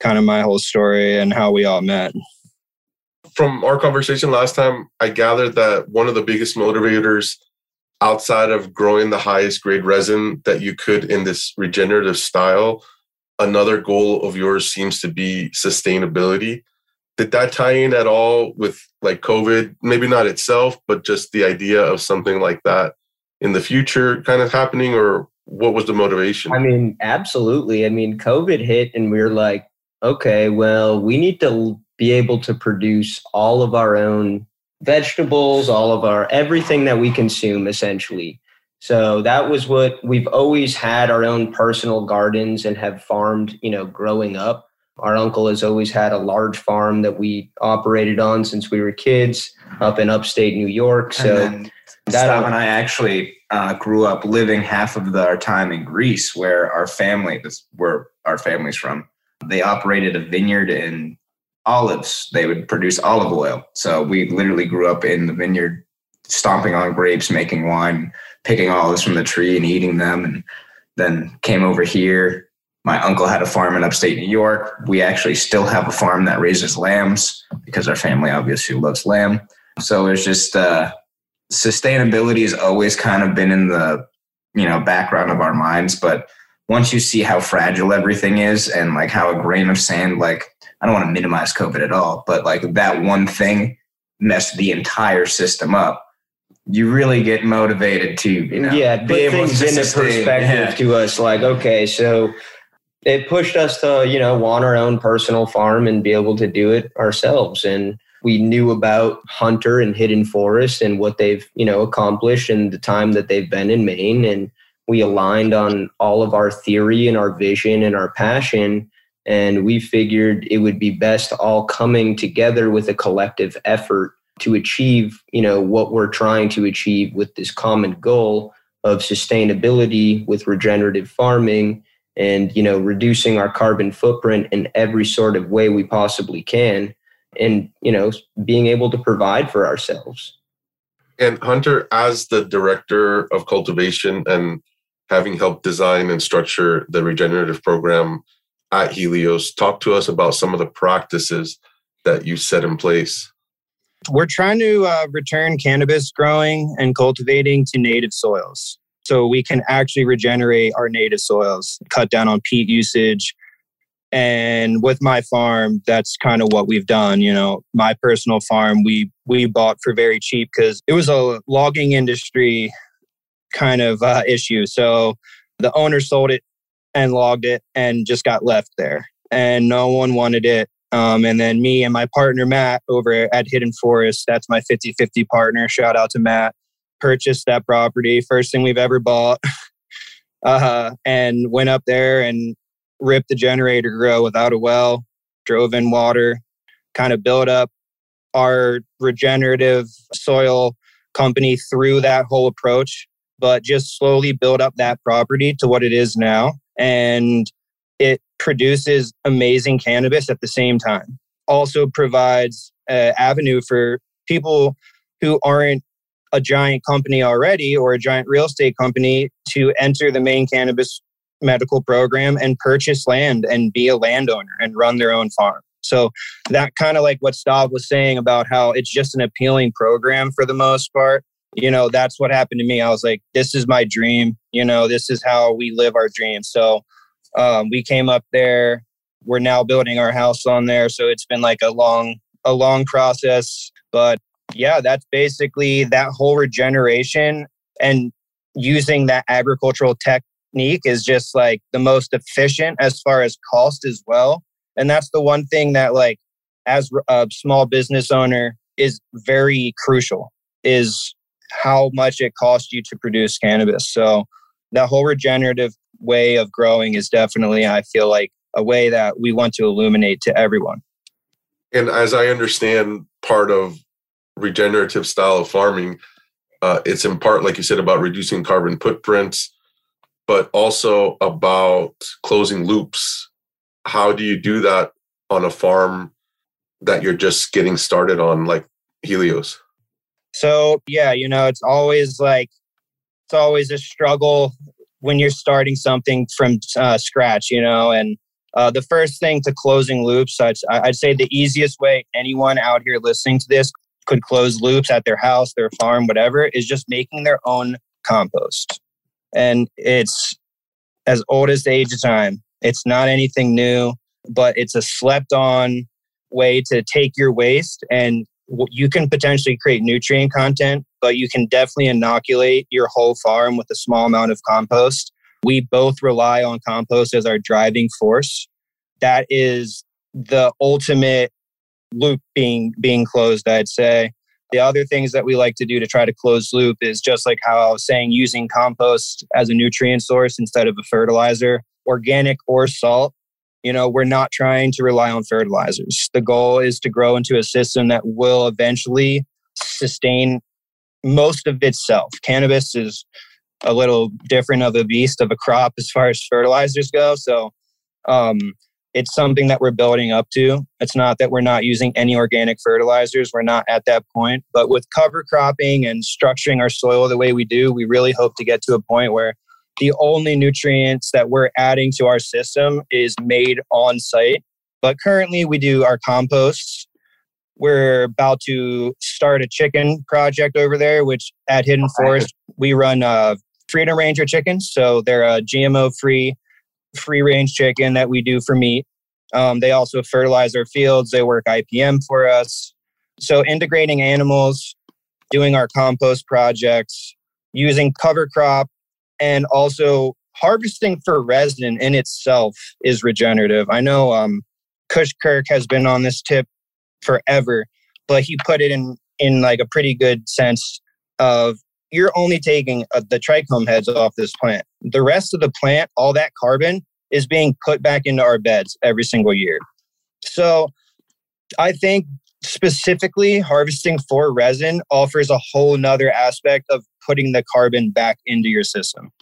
kind of my whole story and how we all met. From our conversation last time, I gathered that one of the biggest motivators outside of growing the highest grade resin that you could in this regenerative style, another goal of yours seems to be sustainability. Did that tie in at all with like COVID? Maybe not itself, but just the idea of something like that in the future kind of happening, or what was the motivation? I mean, absolutely. I mean, COVID hit and we are like, okay, well, we need to be able to produce all of our own vegetables, all of our everything that we consume essentially. So that was what we've always had our own personal gardens and have farmed, you know, growing up. Our uncle has always had a large farm that we operated on since we were kids up in upstate New York. So and Stav and I actually uh, grew up living half of the, our time in Greece, where our family, that's where our family's from. They operated a vineyard in olives. They would produce olive oil. So we literally grew up in the vineyard, stomping on grapes, making wine, picking olives from the tree and eating them. And then came over here. My uncle had a farm in upstate New York. We actually still have a farm that raises lambs because our family obviously loves lamb. So it's just uh, sustainability has always kind of been in the you know background of our minds, but once you see how fragile everything is and like how a grain of sand like I don't want to minimize COVID at all, but like that one thing messed the entire system up. You really get motivated to, you know, yeah, be able things to into perspective yeah. to us. Like, okay, so it pushed us to, you know, want our own personal farm and be able to do it ourselves. And we knew about Hunter and Hidden Forest and what they've, you know, accomplished in the time that they've been in Maine. And we aligned on all of our theory and our vision and our passion and we figured it would be best all coming together with a collective effort to achieve, you know, what we're trying to achieve with this common goal of sustainability with regenerative farming and, you know, reducing our carbon footprint in every sort of way we possibly can and, you know, being able to provide for ourselves. And Hunter, as the director of cultivation and having helped design and structure the regenerative program at Helios, talk to us about some of the practices that you set in place. We're trying to uh, return cannabis growing and cultivating to native soils. So we can actually regenerate our native soils, cut down on peat usage. And with my farm, that's kind of what we've done. You know, my personal farm, we we bought for very cheap because it was a logging industry kind of uh, issue. So the owner sold it and logged it and just got left there, and no one wanted it. Um, and then me and my partner Matt over at Hidden Forest, that's my 50 50 partner. Shout out to Matt. Purchased that property, first thing we've ever bought, uh, and went up there and ripped the generator grow without a well, drove in water, kind of built up our regenerative soil company through that whole approach, but just slowly build up that property to what it is now. And it produces amazing cannabis at the same time. Also provides an avenue for people who aren't a giant company already or a giant real estate company to enter the Maine cannabis medical program and purchase land and be a landowner and run their own farm. So that kind of like what Stav was saying about how it's just an appealing program for the most part. You know, that's what happened to me. I was like, this is my dream. You know, this is how we live our dream. So um, we came up there. We're now building our house on there. So it's been like a long, a long process. But yeah, that's basically that whole regeneration and using that agricultural technique is just like the most efficient as far as cost as well. And that's the one thing that like as a small business owner is very crucial is how much it costs you to produce cannabis. So that whole regenerative way of growing is definitely, I feel like, a way that we want to illuminate to everyone. And as I understand, part of regenerative style of farming, uh, it's in part, like you said, about reducing carbon footprints, but also about closing loops. How do you do that on a farm that you're just getting started on, like Helios? So, yeah, you know, it's always like, it's always a struggle when you're starting something from uh, scratch, you know, and uh, the first thing to closing loops, I'd, I'd say the easiest way anyone out here listening to this could close loops at their house, their farm, whatever, is just making their own compost. And it's as old as the age of time. It's not anything new, but it's a slept on way to take your waste and you can potentially create nutrient content, but you can definitely inoculate your whole farm with a small amount of compost. We both rely on compost as our driving force. That is the ultimate loop being being closed, I'd say. The other things that we like to do to try to close loop is just like how I was saying, using compost as a nutrient source instead of a fertilizer, organic or salt you know, we're not trying to rely on fertilizers. The goal is to grow into a system that will eventually sustain most of itself. Cannabis is a little different of a beast of a crop as far as fertilizers go. So um, it's something that we're building up to. It's not that we're not using any organic fertilizers. We're not at that point. But with cover cropping and structuring our soil the way we do, we really hope to get to a point where the only nutrients that we're adding to our system is made on site. But currently, we do our composts. We're about to start a chicken project over there, which at Hidden Forest, we run uh, Freedom Ranger chickens. So they're a GMO free, free range chicken that we do for meat. Um, they also fertilize our fields, they work IPM for us. So integrating animals, doing our compost projects, using cover crop and also harvesting for resin in itself is regenerative. I know um, Kush Kirk has been on this tip forever, but he put it in in like a pretty good sense of you're only taking uh, the trichome heads off this plant. The rest of the plant, all that carbon is being put back into our beds every single year. So I think specifically harvesting for resin offers a whole nother aspect of putting the carbon back into your system.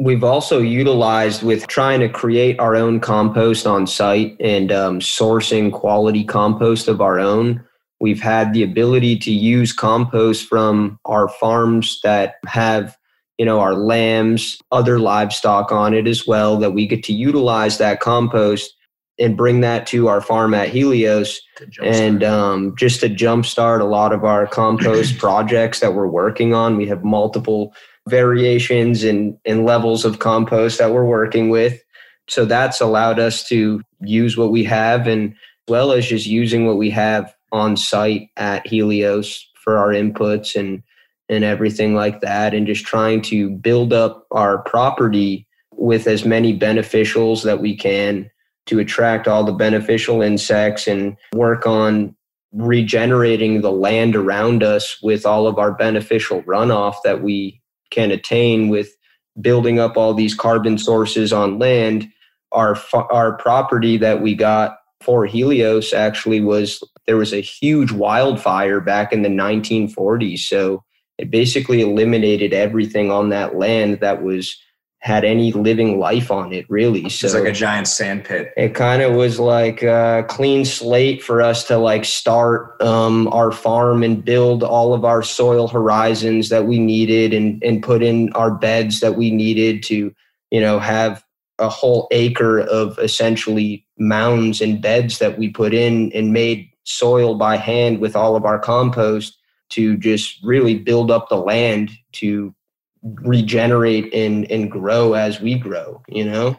We've also utilized with trying to create our own compost on site and um, sourcing quality compost of our own. We've had the ability to use compost from our farms that have, you know, our lambs, other livestock on it as well, that we get to utilize that compost and bring that to our farm at Helios and um, just to jumpstart a lot of our compost projects that we're working on. We have multiple variations and, and levels of compost that we're working with. So that's allowed us to use what we have and as well as just using what we have on site at Helios for our inputs and and everything like that and just trying to build up our property with as many beneficials that we can to attract all the beneficial insects and work on regenerating the land around us with all of our beneficial runoff that we can attain with building up all these carbon sources on land. Our our property that we got for Helios actually was there was a huge wildfire back in the 1940s so it basically eliminated everything on that land that was had any living life on it really. So it's like a giant sand pit. it kind of was like a clean slate for us to like start um, our farm and build all of our soil horizons that we needed and and put in our beds that we needed to you know have a whole acre of essentially mounds and beds that we put in and made soil by hand with all of our compost to just really build up the land to regenerate and and grow as we grow you know?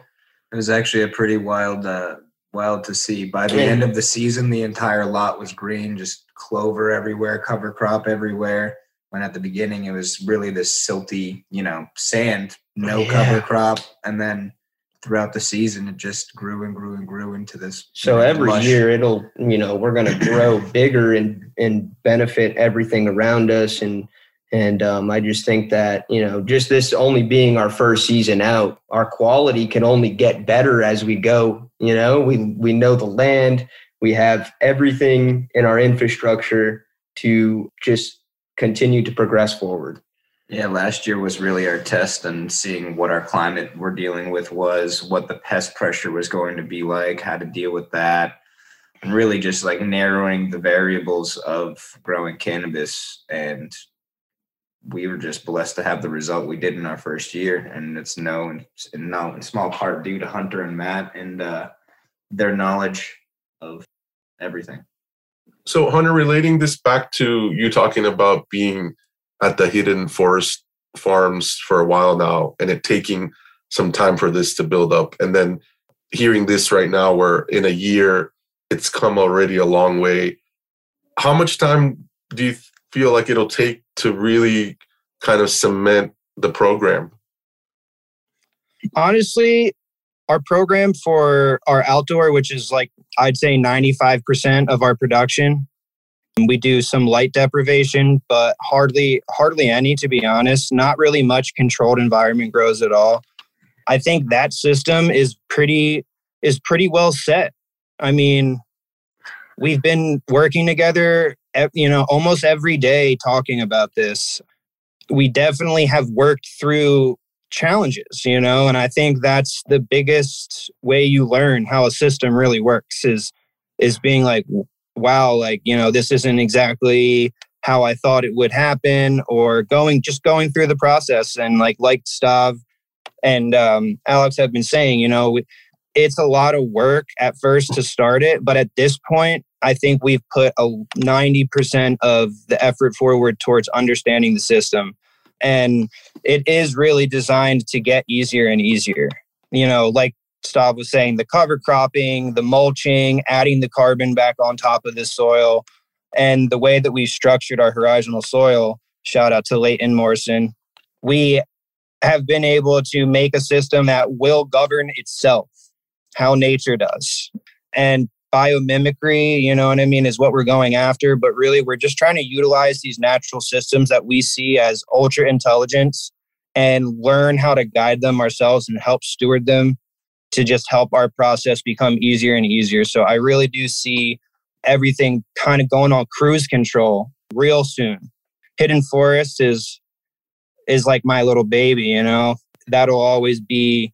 It was actually a pretty wild uh wild to see. By the end of the season the entire lot was green just clover everywhere cover crop everywhere. When at the beginning it was really this silty you know sand no yeah. cover crop. And then throughout the season it just grew and grew and grew into this so know, every lush. year it'll you know we're going to grow bigger and and benefit everything around us. And and um, I just think that, you know, just this only being our first season out, our quality can only get better as we go. You know, we, we know the land, we have everything in our infrastructure to just continue to progress forward. Yeah, last year was really our test and seeing what our climate we're dealing with was, what the pest pressure was going to be like, how to deal with that, and really just like narrowing the variables of growing cannabis and we were just blessed to have the result we did in our first year, and it's no, and no, in small part due to Hunter and Matt and uh, their knowledge of everything. So, Hunter, relating this back to you talking about being at the hidden forest farms for a while now, and it taking some time for this to build up, and then hearing this right now, where in a year it's come already a long way. How much time do you feel like it'll take to really kind of cement the program? Honestly, our program for our outdoor, which is like I'd say 95% of our production, we do some light deprivation, but hardly hardly any to be honest. Not really much controlled environment grows at all. I think that system is pretty is pretty well set. I mean, we've been working together you know, almost every day talking about this. We definitely have worked through challenges, you know, and I think that's the biggest way you learn how a system really works is is being like, wow, like, you know, this isn't exactly how I thought it would happen, or going just going through the process and like like Stav and um, Alex have been saying, you know, it's a lot of work at first to start it, but at this point, I think we've put a 90% of the effort forward towards understanding the system. And it is really designed to get easier and easier. You know, like Stav was saying, the cover cropping, the mulching, adding the carbon back on top of the soil, and the way that we've structured our horizontal soil. Shout out to Leighton Morrison. We have been able to make a system that will govern itself, how nature does. And biomimicry, you know what I mean, is what we're going after. But really, we're just trying to utilize these natural systems that we see as ultra intelligence and learn how to guide them ourselves and help steward them to just help our process become easier and easier. So I really do see everything kind of going on cruise control real soon. Hidden Forest is is like my little baby, you know. That'll always be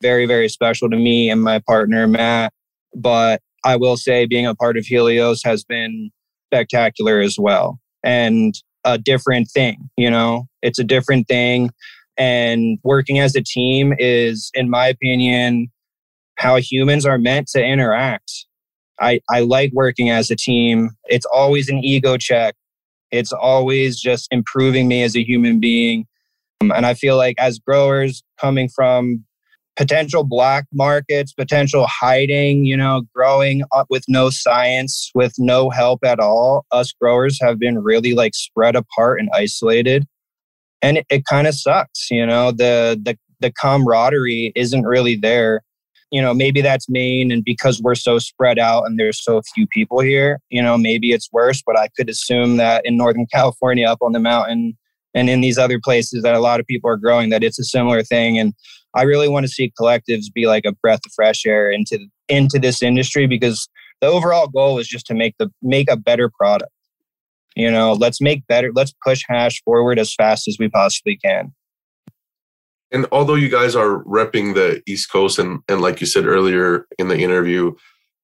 very very special to me and my partner Matt, but I will say being a part of Helios has been spectacular as well and a different thing, you know. It's a different thing and working as a team is in my opinion how humans are meant to interact. I, I like working as a team. It's always an ego check. It's always just improving me as a human being. Um, and I feel like as growers coming from potential black markets, potential hiding, you know, growing up with no science, with no help at all, us growers have been really like spread apart and isolated. And it, it kind of sucks, you know, the the the camaraderie isn't really there. You know, maybe that's Maine and because we're so spread out and there's so few people here, you know, maybe it's worse, but I could assume that in Northern California up on the mountain and in these other places that a lot of people are growing that it's a similar thing. And I really want to see collectives be like a breath of fresh air into into this industry because the overall goal is just to make the make a better product. You know, let's make better let's push hash forward as fast as we possibly can. And although you guys are repping the East Coast and, and like you said earlier in the interview,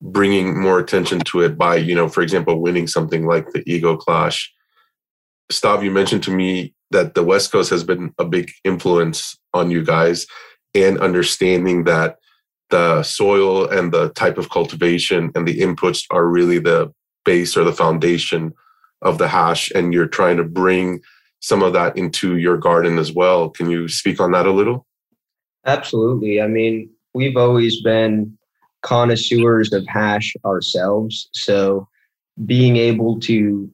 bringing more attention to it by, you know, for example, winning something like the Ego Clash. Stav, you mentioned to me that the West Coast has been a big influence on you guys and understanding that the soil and the type of cultivation and the inputs are really the base or the foundation of the hash. And you're trying to bring some of that into your garden as well. Can you speak on that a little? Absolutely. I mean, we've always been connoisseurs of hash ourselves. So being able to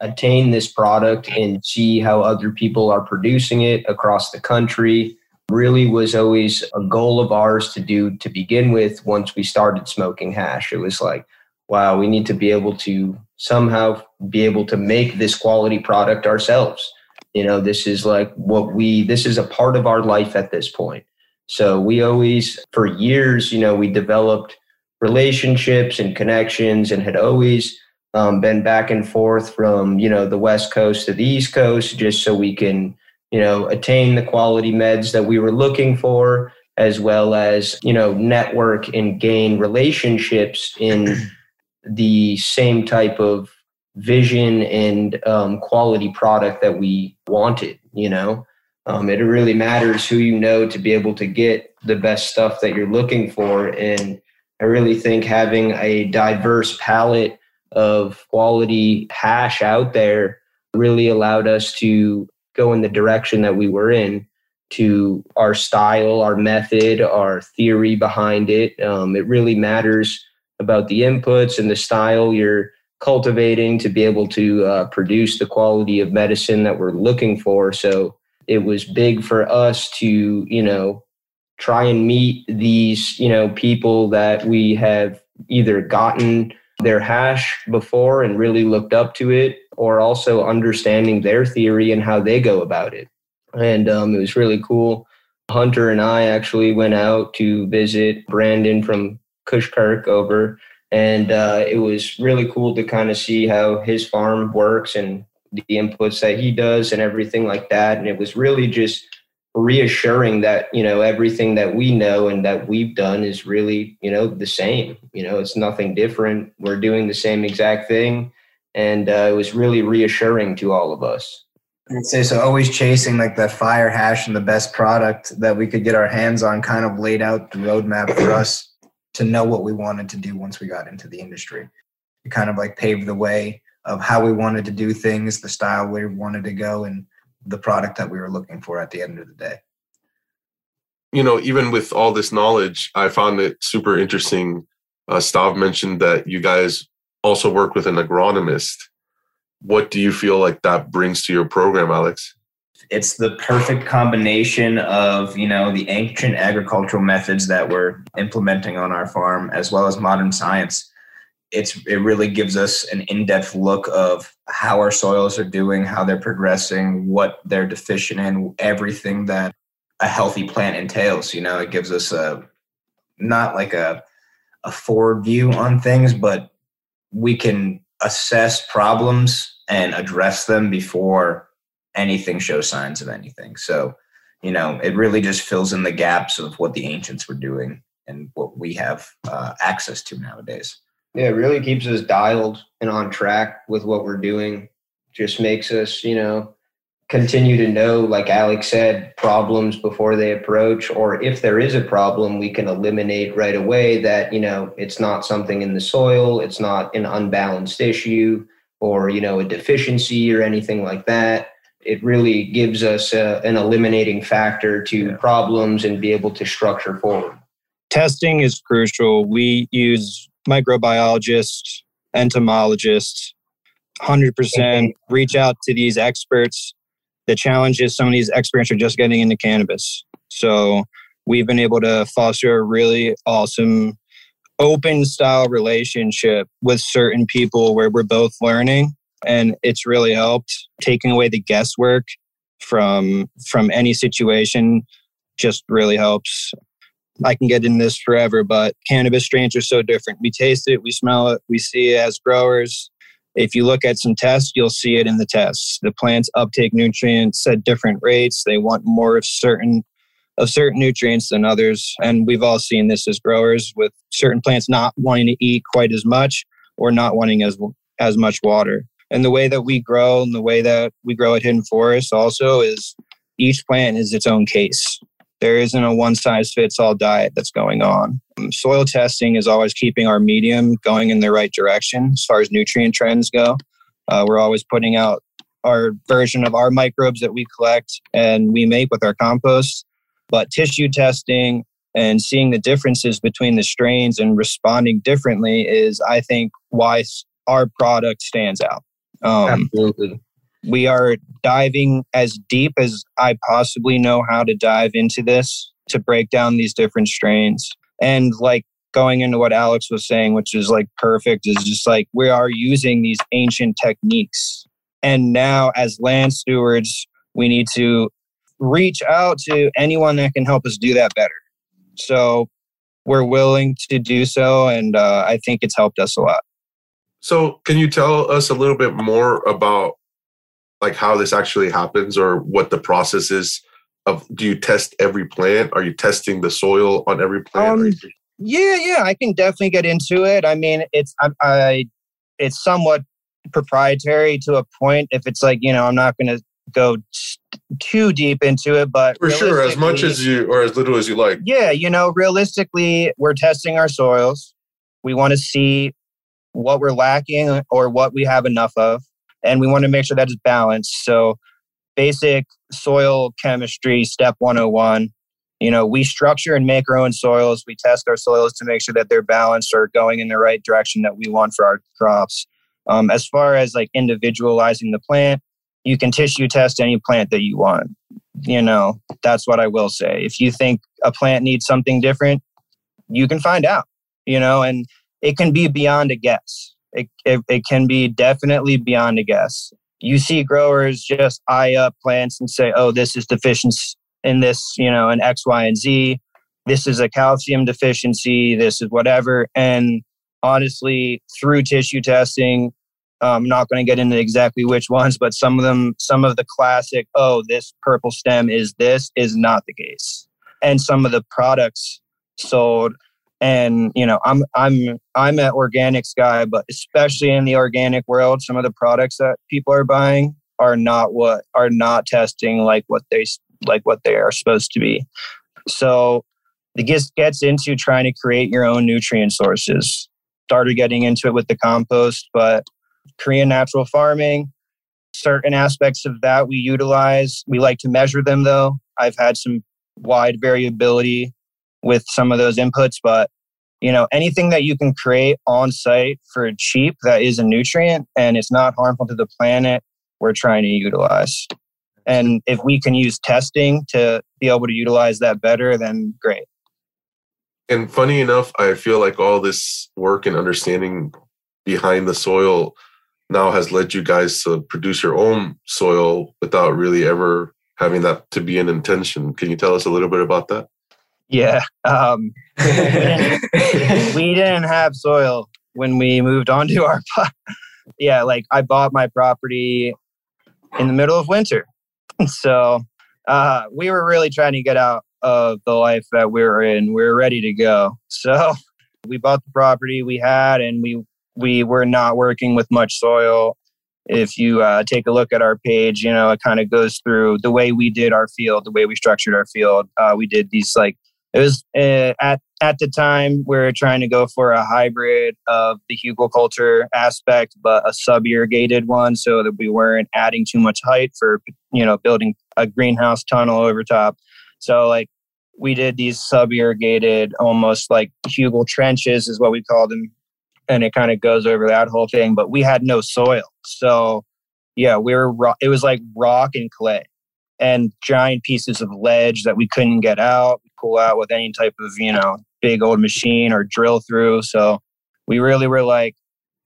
attain this product and see how other people are producing it across the country really was always a goal of ours to do to begin with once we started smoking hash. It was like, wow, we need to be able to somehow be able to make this quality product ourselves. You know, this is like what we, this is a part of our life at this point. So we always, for years, you know, we developed relationships and connections and had always um, been back and forth from, you know, the West Coast to the East Coast just so we can, you know, attain the quality meds that we were looking for, as well as, you know, network and gain relationships in the same type of vision and um, quality product that we wanted. You know, um, it really matters who you know to be able to get the best stuff that you're looking for. And I really think having a diverse palette of quality hash out there really allowed us to go in the direction that we were in to our style, our method, our theory behind it. Um, it really matters about the inputs and the style you're cultivating to be able to uh, produce the quality of medicine that we're looking for. So it was big for us to, you know, try and meet these, you know, people that we have either gotten their hash before and really looked up to it, or also understanding their theory and how they go about it. And um, it was really cool. Hunter and I actually went out to visit Brandon from Kushkirk over. And uh, it was really cool to kind of see how his farm works and the inputs that he does and everything like that. And it was really just reassuring that, you know, everything that we know and that we've done is really, you know, the same. You know, it's nothing different. We're doing the same exact thing. And uh, it was really reassuring to all of us. I'd say so. Always chasing like the fire hash and the best product that we could get our hands on kind of laid out the roadmap for us to know what we wanted to do once we got into the industry. It kind of like paved the way of how we wanted to do things, the style we wanted to go, and the product that we were looking for at the end of the day. You know, even with all this knowledge, I found it super interesting. Uh, Stav mentioned that you guys also work with an agronomist. What do you feel like that brings to your program, Alex? it's the perfect combination of you know the ancient agricultural methods that we're implementing on our farm as well as modern science it's it really gives us an in-depth look of how our soils are doing how they're progressing what they're deficient in everything that a healthy plant entails you know it gives us a not like a a forward view on things but we can assess problems and address them before anything shows signs of anything. So, you know, it really just fills in the gaps of what the ancients were doing and what we have uh, access to nowadays. Yeah, it really keeps us dialed and on track with what we're doing. Just makes us, you know, continue to know, like Alex said, problems before they approach, or if there is a problem, we can eliminate right away that, you know, it's not something in the soil, it's not an unbalanced issue or, you know, a deficiency or anything like that. It really gives us a, an eliminating factor to yeah. problems and be able to structure forward. Testing is crucial. We use microbiologists, entomologists, 100% reach out to these experts. The challenge is some of these experts are just getting into cannabis. So we've been able to foster a really awesome open style relationship with certain people where we're both learning and it's really helped taking away the guesswork from from any situation just really helps I can get in this forever, but cannabis strains are so different. We taste it, we smell it, we see it as growers. If you look at some tests, you'll see it in the tests. The plants uptake nutrients at different rates. They want more of certain of certain nutrients than others. And we've all seen this as growers with certain plants not wanting to eat quite as much or not wanting as as much water. And the way that we grow and the way that we grow at Hidden Forest also is each plant is its own case there isn't a one size fits all diet that's going on. Um, soil testing is always keeping our medium going in the right direction as far as nutrient trends go. Uh, we're always putting out our version of our microbes that we collect and we make with our compost. But tissue testing and seeing the differences between the strains and responding differently is, I think, why our product stands out. Um, Absolutely we are diving as deep as I possibly know how to dive into this to break down these different strains. And like going into what Alex was saying, which is like perfect, is just like we are using these ancient techniques. And now, as land stewards, we need to reach out to anyone that can help us do that better. So we're willing to do so. And uh, I think it's helped us a lot. So, can you tell us a little bit more about like how this actually happens or what the process is of do you test every plant? Are you testing the soil on every plant? Um, yeah yeah i can definitely get into it. I mean it's I, I it's somewhat proprietary to a point if it's like you know i'm not going to go t- too deep into it but for sure as much as you or as little as you like. Yeah you know realistically we're testing our soils. We want to see what we're lacking or what we have enough of and we want to make sure that is balanced. So, basic soil chemistry, step 101. You know, we structure and make our own soils. We test our soils to make sure that they're balanced or going in the right direction that we want for our crops. Um, as far as like individualizing the plant, you can tissue test any plant that you want. You know, that's what I will say. If you think a plant needs something different, you can find out, you know, and it can be beyond a guess. It, it, it can be definitely beyond a guess. You see growers just eye up plants and say, oh, this is deficient in this, you know, in X, Y, and Z. This is a calcium deficiency. This is whatever. And honestly, through tissue testing, I'm not going to get into exactly which ones, but some of them, some of the classic, oh, this purple stem is this, is not the case. And some of the products sold and you know i'm i'm i'm an organics guy but especially in the organic world some of the products that people are buying are not what are not testing like what they like what they are supposed to be. So it gets gets into trying to create your own nutrient sources. Started getting into it with the compost but korean natural farming certain aspects of that we utilize. We like to measure them though. I've had some wide variability with some of those inputs, but you know anything that you can create on site for cheap that is a nutrient and it's not harmful to the planet we're trying to utilize. And if we can use testing to be able to utilize that better then great. And funny enough i feel like all this work and understanding behind the soil now has led you guys to produce your own soil without really ever having that to be an intention. Can you tell us a little bit about that yeah. Um, we, didn't, we, didn't, have soil when we moved on to our, yeah, like I bought my property in the middle of winter. so uh, we were really trying to get out of the life that we were in. We were ready to go. So we bought the property we had and we we were not working with much soil if you uh, take a look at our page, you know, it kind of goes through the way we did our field, the way we structured our field. Uh, we did these like it was uh, at at the time we are trying to go for a hybrid of the hugelkultur aspect, but a sub irrigated one, so that we weren't adding too much height for you know building a greenhouse tunnel over top. So like we did these sub irrigated, almost like hugel trenches is what we call them and it kind of goes over that whole thing. But we had no soil, so yeah, we were. It was like rock and clay, and giant pieces of ledge that we couldn't get out, pull out with any type of you know big old machine or drill through. So we really were like,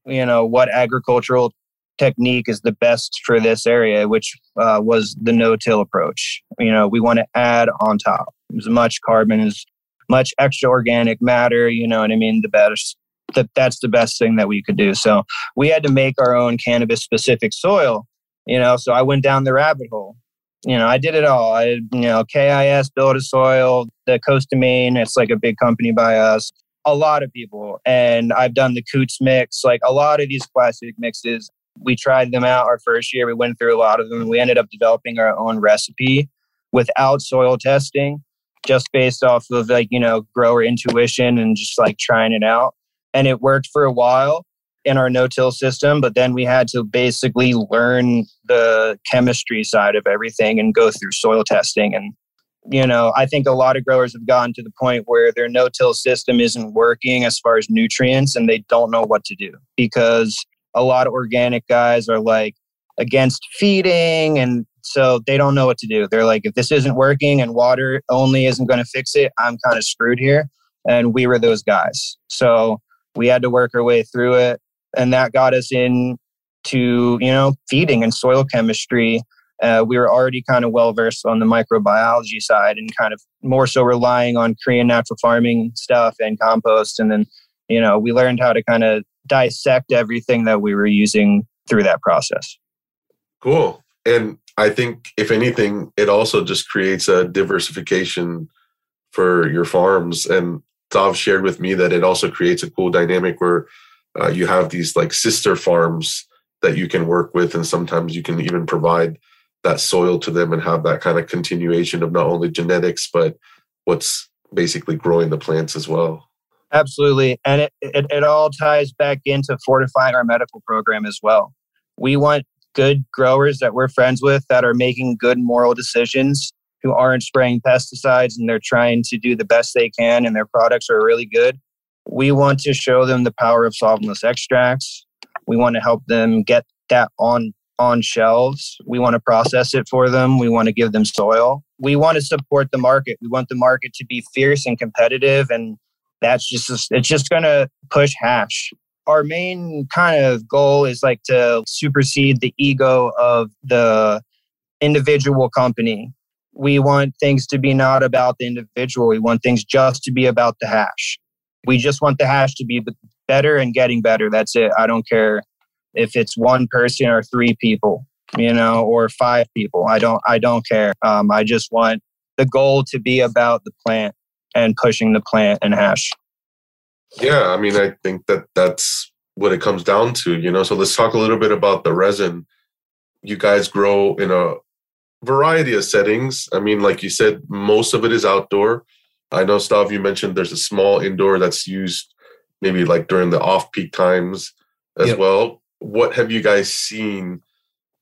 you know, what agricultural technique is the best for this area, which uh, was the no-till approach. You know, we want to add on top as much carbon as much extra organic matter. You know what I mean? The best that that's the best thing that we could do. So we had to make our own cannabis specific soil, you know. So I went down the rabbit hole. You know, I did it all. I, you know, KIS built a soil, the Coast of Maine, it's like a big company by us. A lot of people. And I've done the Coots mix, like a lot of these classic mixes. We tried them out our first year. We went through a lot of them. We ended up developing our own recipe without soil testing, just based off of like, you know, grower intuition and just like trying it out and it worked for a while in our no-till system but then we had to basically learn the chemistry side of everything and go through soil testing. And you know i think a lot of growers have gotten to the point where their no-till system isn't working as far as nutrients and they don't know what to do because a lot of organic guys are like against feeding and so they don't know what to do. They're like if this isn't working and water only isn't going to fix it i'm kind of screwed here. And we were those guys. So we had to work our way through it and that got us in to you know feeding and soil chemistry. Uh, we were already kind of well versed on the microbiology side and kind of more so relying on korean natural farming stuff and compost. And then you know we learned how to kind of dissect everything that we were using through that process. Cool. And i think if anything it also just creates a diversification for your farms. And Stav shared with me that it also creates a cool dynamic where uh, you have these like sister farms that you can work with, and sometimes you can even provide that soil to them and have that kind of continuation of not only genetics but what's basically growing the plants as well. Absolutely, and it, it, it all ties back into fortifying our medical program as well. We want good growers that we're friends with that are making good moral decisions who aren't spraying pesticides and they're trying to do the best they can and their products are really good. We want to show them the power of solventless extracts. We want to help them get that on on shelves. We want to process it for them. We want to give them soil. We want to support the market. We want the market to be fierce and competitive and that's just it's just going to push hash. Our main kind of goal is like to supersede the ego of the individual company we want things to be not about the individual. We want things just to be about the hash. We just want the hash to be better and getting better. That's it. I don't care if it's one person or three people, you know, or five people. I don't. I don't care. Um, I just want the goal to be about the plant and pushing the plant and hash. Yeah, I mean, I think that that's what it comes down to, you know. So let's talk a little bit about the resin. You guys grow in a variety of settings. I mean, like you said, most of it is outdoor. I know, Stav, you mentioned there's a small indoor that's used maybe like during the off peak times as yep. well. What have you guys seen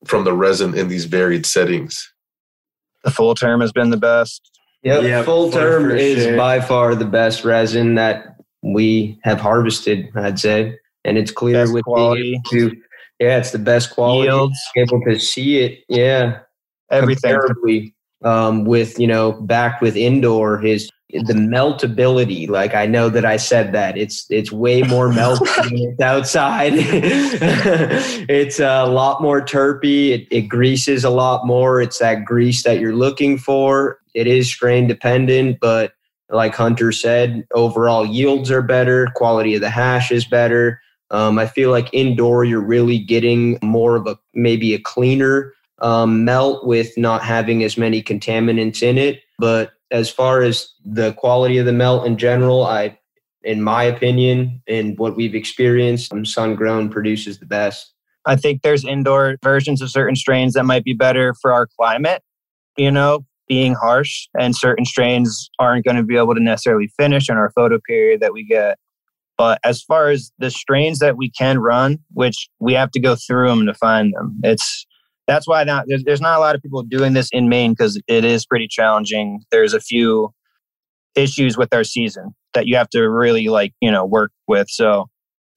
from the resin in these varied settings? The full term has been the best. Yep, yep full term is sure. by far the best resin that we have harvested, I'd say. And it's clear best with quality. To, yeah, it's the best quality. Yields. Able to see it. Yeah everything um, with you know backed with indoor his the meltability like i know that i said that. It's it's way more melty it's outside. It's a lot more terpy. It, it greases a lot more. It's that grease that you're looking for. It is strain dependent but like hunter said overall yields are better. Quality of the hash is better. Um, I feel like indoor, you're really getting more of a maybe a cleaner um, melt with not having as many contaminants in it. But as far as the quality of the melt in general, I, in my opinion, and what we've experienced, um, sun grown produces the best. I think there's indoor versions of certain strains that might be better for our climate, you know, being harsh, and certain strains aren't going to be able to necessarily finish in our photo period that we get. But as far as the strains that we can run, which we have to go through them to find them, it's that's why not there's, there's not a lot of people doing this in Maine because it is pretty challenging. There's a few issues with our season that you have to really like you know work with. So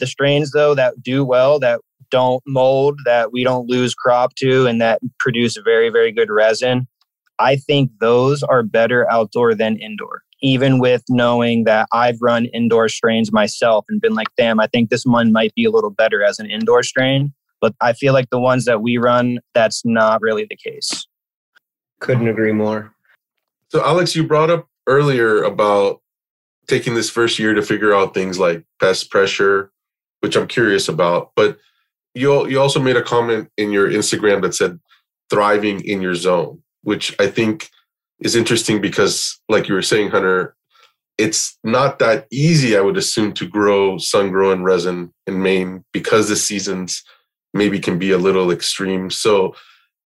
the strains though that do well that don't mold that we don't lose crop to and that produce very very good resin i think those are better outdoor than indoor even with knowing that i've run indoor strains myself and been like damn i think this one might be a little better as an indoor strain but I feel like the ones that we run, that's not really the case. Couldn't agree more. So, Alex, you brought up earlier about taking this first year to figure out things like pest pressure, which I'm curious about. But you you also made a comment in your Instagram that said thriving in your zone, which I think is interesting because, like you were saying, Hunter, it's not that easy, I would assume, to grow sun grown resin in Maine because the seasons maybe can be a little extreme. So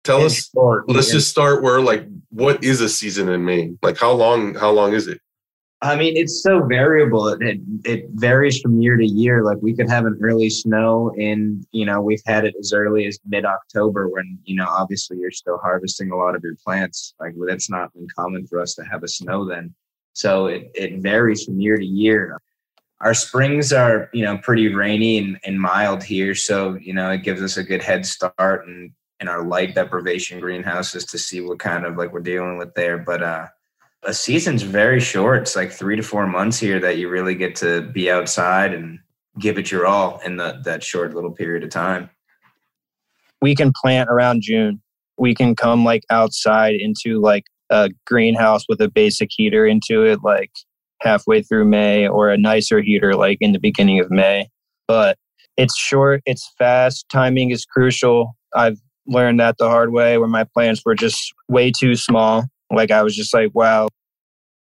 tell us, short, let's yeah. just start where like what is a season in Maine? Like how long how long is it? I mean, it's so variable. It, it, it varies from year to year. Like we could have an early snow in, you know, we've had it as early as mid October when, you know, obviously you're still harvesting a lot of your plants. Like that's not uncommon for us to have a snow then. So it, it varies from year to year our springs are you know pretty rainy and, and mild here. So you know it gives us a good head start and in our light deprivation greenhouses to see what kind of like we're dealing with there. But uh a season's very short. It's like three to four months here that you really get to be outside and give it your all in the, that short little period of time. We can plant around june. We can come like outside into like a greenhouse with a basic heater into it like halfway through May or a nicer heater like in the beginning of May. But it's short, it's fast, timing is crucial. I've learned that the hard way where my plants were just way too small. Like I was just like, wow.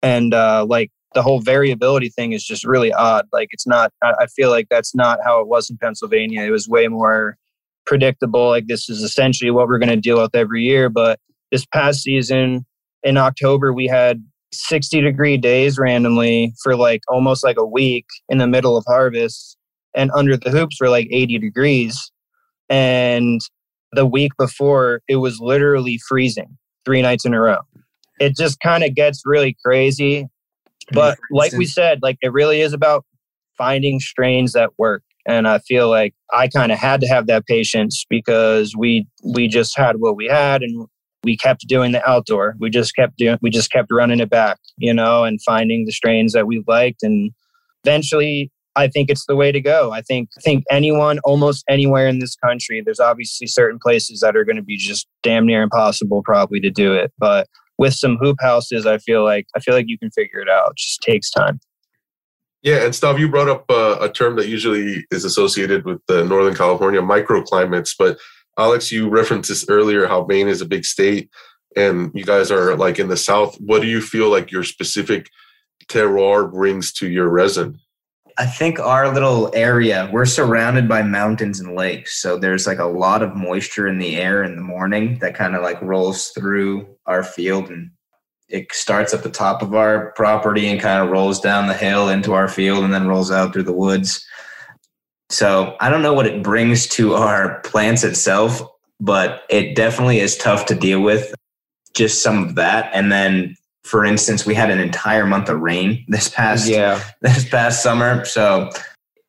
And uh, like the whole variability thing is just really odd. Like it's not, I feel like that's not how it was in Pennsylvania. It was way more predictable. Like this is essentially what we're going to deal with every year. But this past season in October, we had 60 degree days randomly for like almost like a week in the middle of harvest and under the hoops were like 80 degrees. And the week before it was literally freezing three nights in a row. It just kind of gets really crazy but like we said like it really is about finding strains that work and i feel like i kind of had to have that patience because we we just had what we had and we kept doing the outdoor. We just kept doing, we just kept running it back, you know, and finding the strains that we liked. And eventually, I think it's the way to go. I think, I think anyone, almost anywhere in this country, there's obviously certain places that are going to be just damn near impossible probably to do it. But with some hoop houses, I feel like, I feel like you can figure it out. It just takes time. Yeah, and Stav, you brought up uh, a term that usually is associated with the Northern California microclimates, but Alex, you referenced this earlier how Maine is a big state and you guys are like in the South. What do you feel like your specific terroir brings to your resin? I think our little area, we're surrounded by mountains and lakes. So there's like a lot of moisture in the air in the morning that kind of like rolls through our field and it starts at the top of our property and kind of rolls down the hill into our field and then rolls out through the woods. So I don't know what it brings to our plants itself, but it definitely is tough to deal with. Just some of that, and then, for instance, we had an entire month of rain this past yeah this past summer. So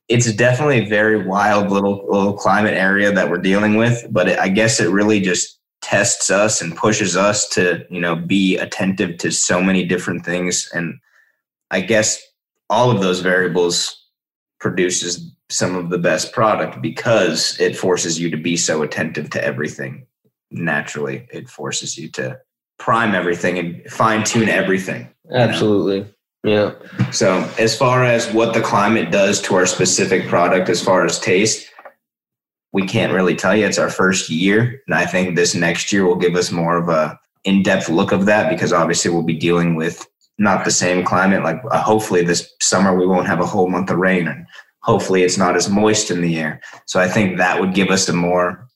it's definitely a very wild little little climate area that we're dealing with. But it, I guess it really just tests us and pushes us to you know be attentive to so many different things, and I guess all of those variables produces some of the best product because it forces you to be so attentive to everything. Naturally, it forces you to prime everything and fine tune everything. Absolutely. Know? Yeah. So, as far as what the climate does to our specific product, as far as taste, we can't really tell you. It's our first year, and I think this next year will give us more of a in-depth look of that because obviously we'll be dealing with not the same climate. Like uh, hopefully this summer we won't have a whole month of rain, and hopefully it's not as moist in the air. So I think that would give us a more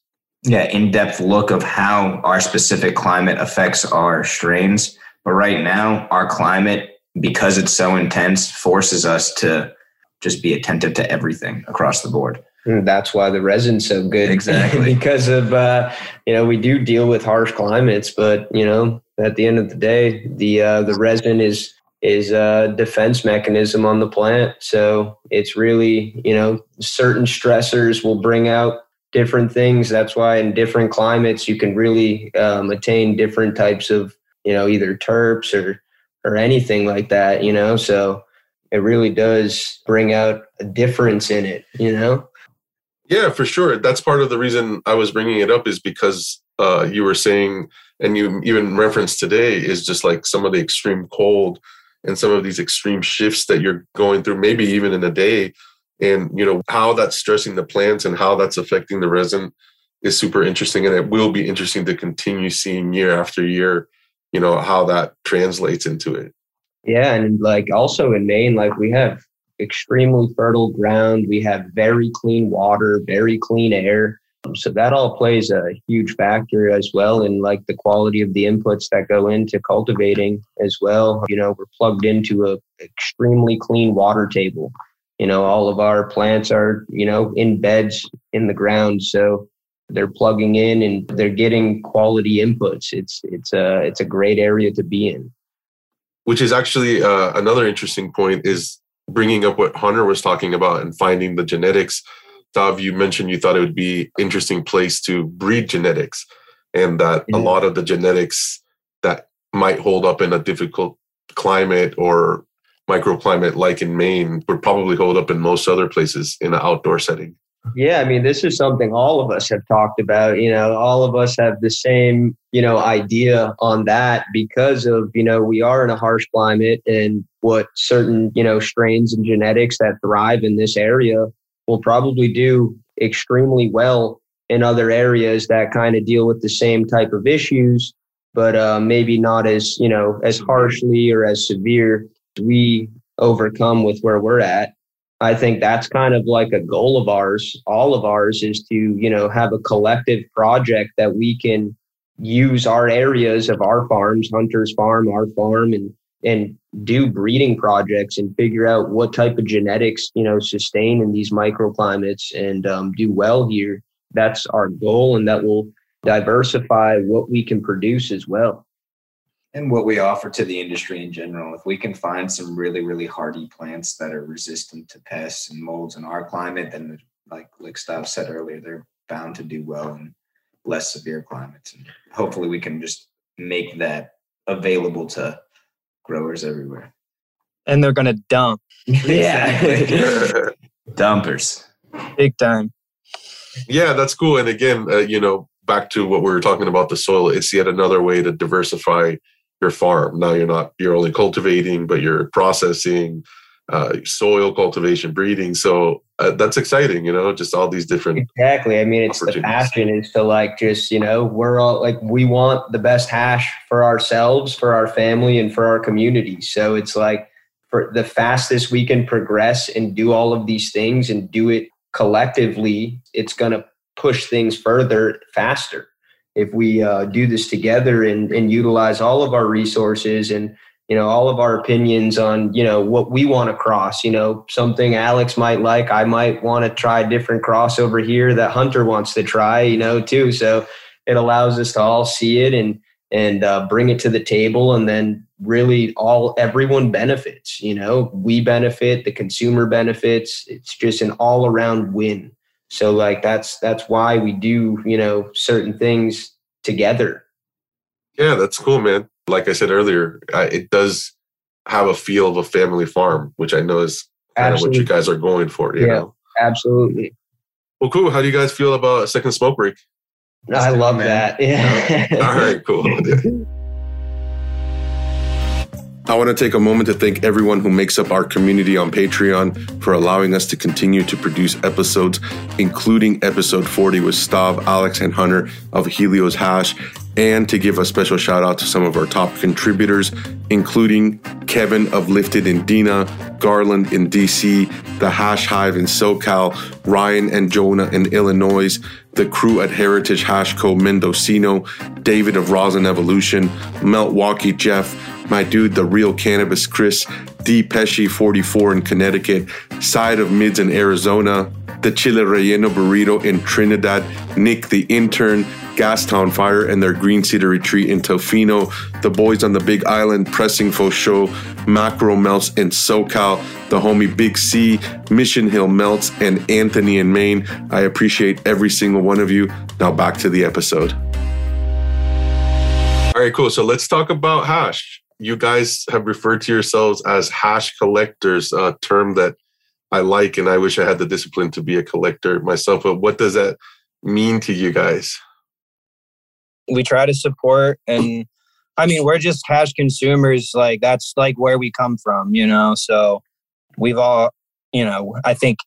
yeah in-depth look of how our specific climate affects our strains. But right now, our climate because it's so intense forces us to just be attentive to everything across the board. And that's why the resin's so good. Exactly. because of uh, you know, we do deal with harsh climates, but you know, at the end of the day, the uh, the resin is is a defense mechanism on the plant. So it's really, you know, certain stressors will bring out different things. That's why in different climates you can really um, attain different types of, you know, either terps or or anything like that, you know. So it really does bring out a difference in it, you know. Yeah, for sure. That's part of the reason I was bringing it up is because uh, you were saying, and you even referenced today, is just like some of the extreme cold and some of these extreme shifts that you're going through, maybe even in a day, and you know how that's stressing the plants and how that's affecting the resin is super interesting, and it will be interesting to continue seeing year after year, you know how that translates into it. Yeah, and like also in Maine, like we have extremely fertile ground. We have very clean water, very clean air. So that all plays a huge factor as well in like the quality of the inputs that go into cultivating as well. You know, we're plugged into a extremely clean water table. You know, all of our plants are, you know, in beds in the ground. So they're plugging in and they're getting quality inputs. It's it's a it's a great area to be in. Which is actually uh, another interesting point is bringing up what Hunter was talking about and finding the genetics. Stav, you mentioned you thought it would be interesting place to breed genetics, and that a lot of the genetics that might hold up in a difficult climate or microclimate like in Maine would probably hold up in most other places in an outdoor setting. Yeah, I mean, this is something all of us have talked about. You know, all of us have the same, you know, idea on that because of, you know, we are in a harsh climate and what certain, you know, strains and genetics that thrive in this area will probably do extremely well in other areas that kind of deal with the same type of issues, but uh, maybe not as, you know, as harshly or as severe we overcome with where we're at. I think that's kind of like a goal of ours, all of ours, is to, you know, have a collective project that we can use our areas of our farms, Hunter's farm, our farm, and and do breeding projects and figure out what type of genetics, you know, sustain in these microclimates and um, do well here. That's our goal, and that will diversify what we can produce as well and what we offer to the industry in general. If we can find some really, really hardy plants that are resistant to pests and molds in our climate, then like like Stav said earlier, they're bound to do well in less severe climates. And hopefully we can just make that available to growers everywhere. And they're gonna dump. yeah. Dumpers. Big time. Yeah, that's cool. And again, uh, you know, back to what we were talking about the soil, it's yet another way to diversify your farm. Now you're not you're only cultivating, but you're processing, uh, soil cultivation, breeding. So uh, that's exciting, you know, just all these different. Exactly. I mean, it's the passion is to like just you know we're all like we want the best hash for ourselves, for our family, and for our community. So it's like for the fastest we can progress and do all of these things and do it collectively, it's going to push things further faster if we uh, do this together and, and utilize all of our resources and you know all of our opinions on you know what we want to cross you know something alex might like i might want to try a different cross over here that hunter wants to try you know too so it allows us to all see it and and uh, bring it to the table and then really all everyone benefits you know we benefit the consumer benefits it's just an all around win so like that's that's why we do, you know, certain things together. Yeah, that's cool, man. Like I said earlier, it does have a feel of a family farm, which I know is kind of what you guys are going for. You yeah, know? absolutely. Well, cool. How do you guys feel about a second smoke break? I love that. Yeah. All right, cool. I want to take a moment to thank everyone who makes up our community on Patreon for allowing us to continue to produce episodes, including episode 40 with Stav, Alex, and Hunter of Helios Hash, and to give a special shout out to some of our top contributors, including Kevin of Lifted in Dina, Garland in DC, the Hash Hive in SoCal, Ryan and Jonah in Illinois, the crew at Heritage Hash Co. Mendocino, David of Rosin Evolution, Meltwaukee Jeff, my dude, the real cannabis Chris, D Pesci 44 in Connecticut, side of Mids in Arizona, the Chile Relleno Burrito in Trinidad, Nick the intern, Gastown Fire and their Green Cedar Retreat in Tofino, the boys on the Big Island Pressing Faux Show, Macro Melts in SoCal, the homie Big C, Mission Hill Melts, and Anthony in Maine. I appreciate every single one of you. Now back to the episode. All right, cool. So let's talk about hash you guys have referred to yourselves as hash collectors, a term that I like, and I wish I had the discipline to be a collector myself. But what does that mean to you guys? We try to support, and I mean, we're just hash consumers. Like that's like where we come from, you know. So we've all, you know, I think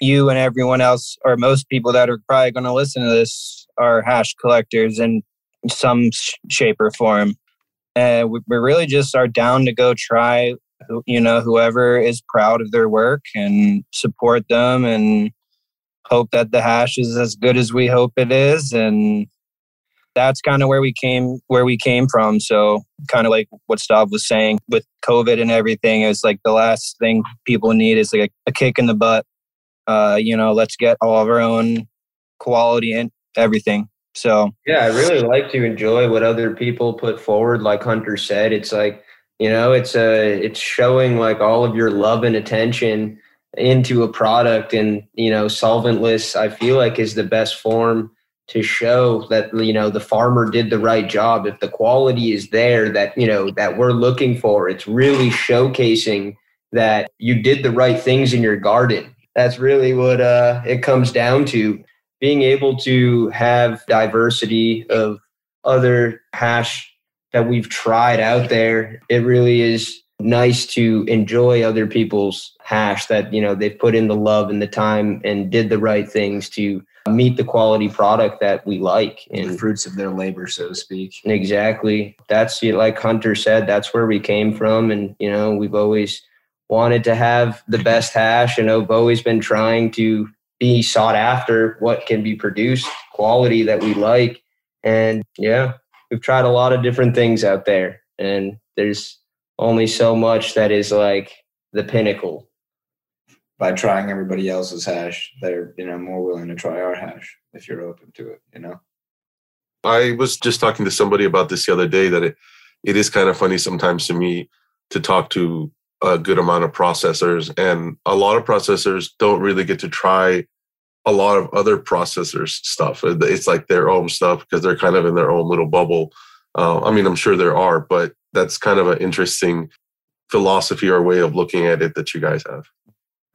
you and everyone else, or most people that are probably going to listen to this, are hash collectors in some shape or form and we, really just are down to go try you know whoever is proud of their work and support them and hope that the hash is as good as we hope it is. And that's kind of where we came where we came from. So kind of like what Stav was saying with covid and everything it's like the last thing people need is like a, a kick in the butt. Uh you know let's get all of our own quality and everything so yeah, I really like to enjoy what other people put forward. Like Hunter said, it's like you know, it's a it's showing like all of your love and attention into a product, and you know, solventless. I feel like is the best form to show that you know the farmer did the right job. If the quality is there that you know that we're looking for, it's really showcasing that you did the right things in your garden. That's really what uh, it comes down to being able to have diversity of other hash that we've tried out there, it really is nice to enjoy other people's hash that you know they've put in the love and the time and did the right things to meet the quality product that we like and the fruits of their labor so to speak. Exactly. That's like hunter said that's where we came from and you know we've always wanted to have the best hash and i've always been trying to be sought after, what can be produced, quality that we like. And yeah, we've tried a lot of different things out there. And there's only so much that is like the pinnacle. By trying everybody else's hash, they're you know more willing to try our hash if you're open to it, you know. I was just talking to somebody about this the other day that it, it is kind of funny sometimes to me to talk to a good amount of processors and a lot of processors don't really get to try a lot of other processors stuff. It's like their own stuff because they're kind of in their own little bubble. Uh, i mean i'm sure there are but that's kind of an interesting philosophy or way of looking at it that you guys have.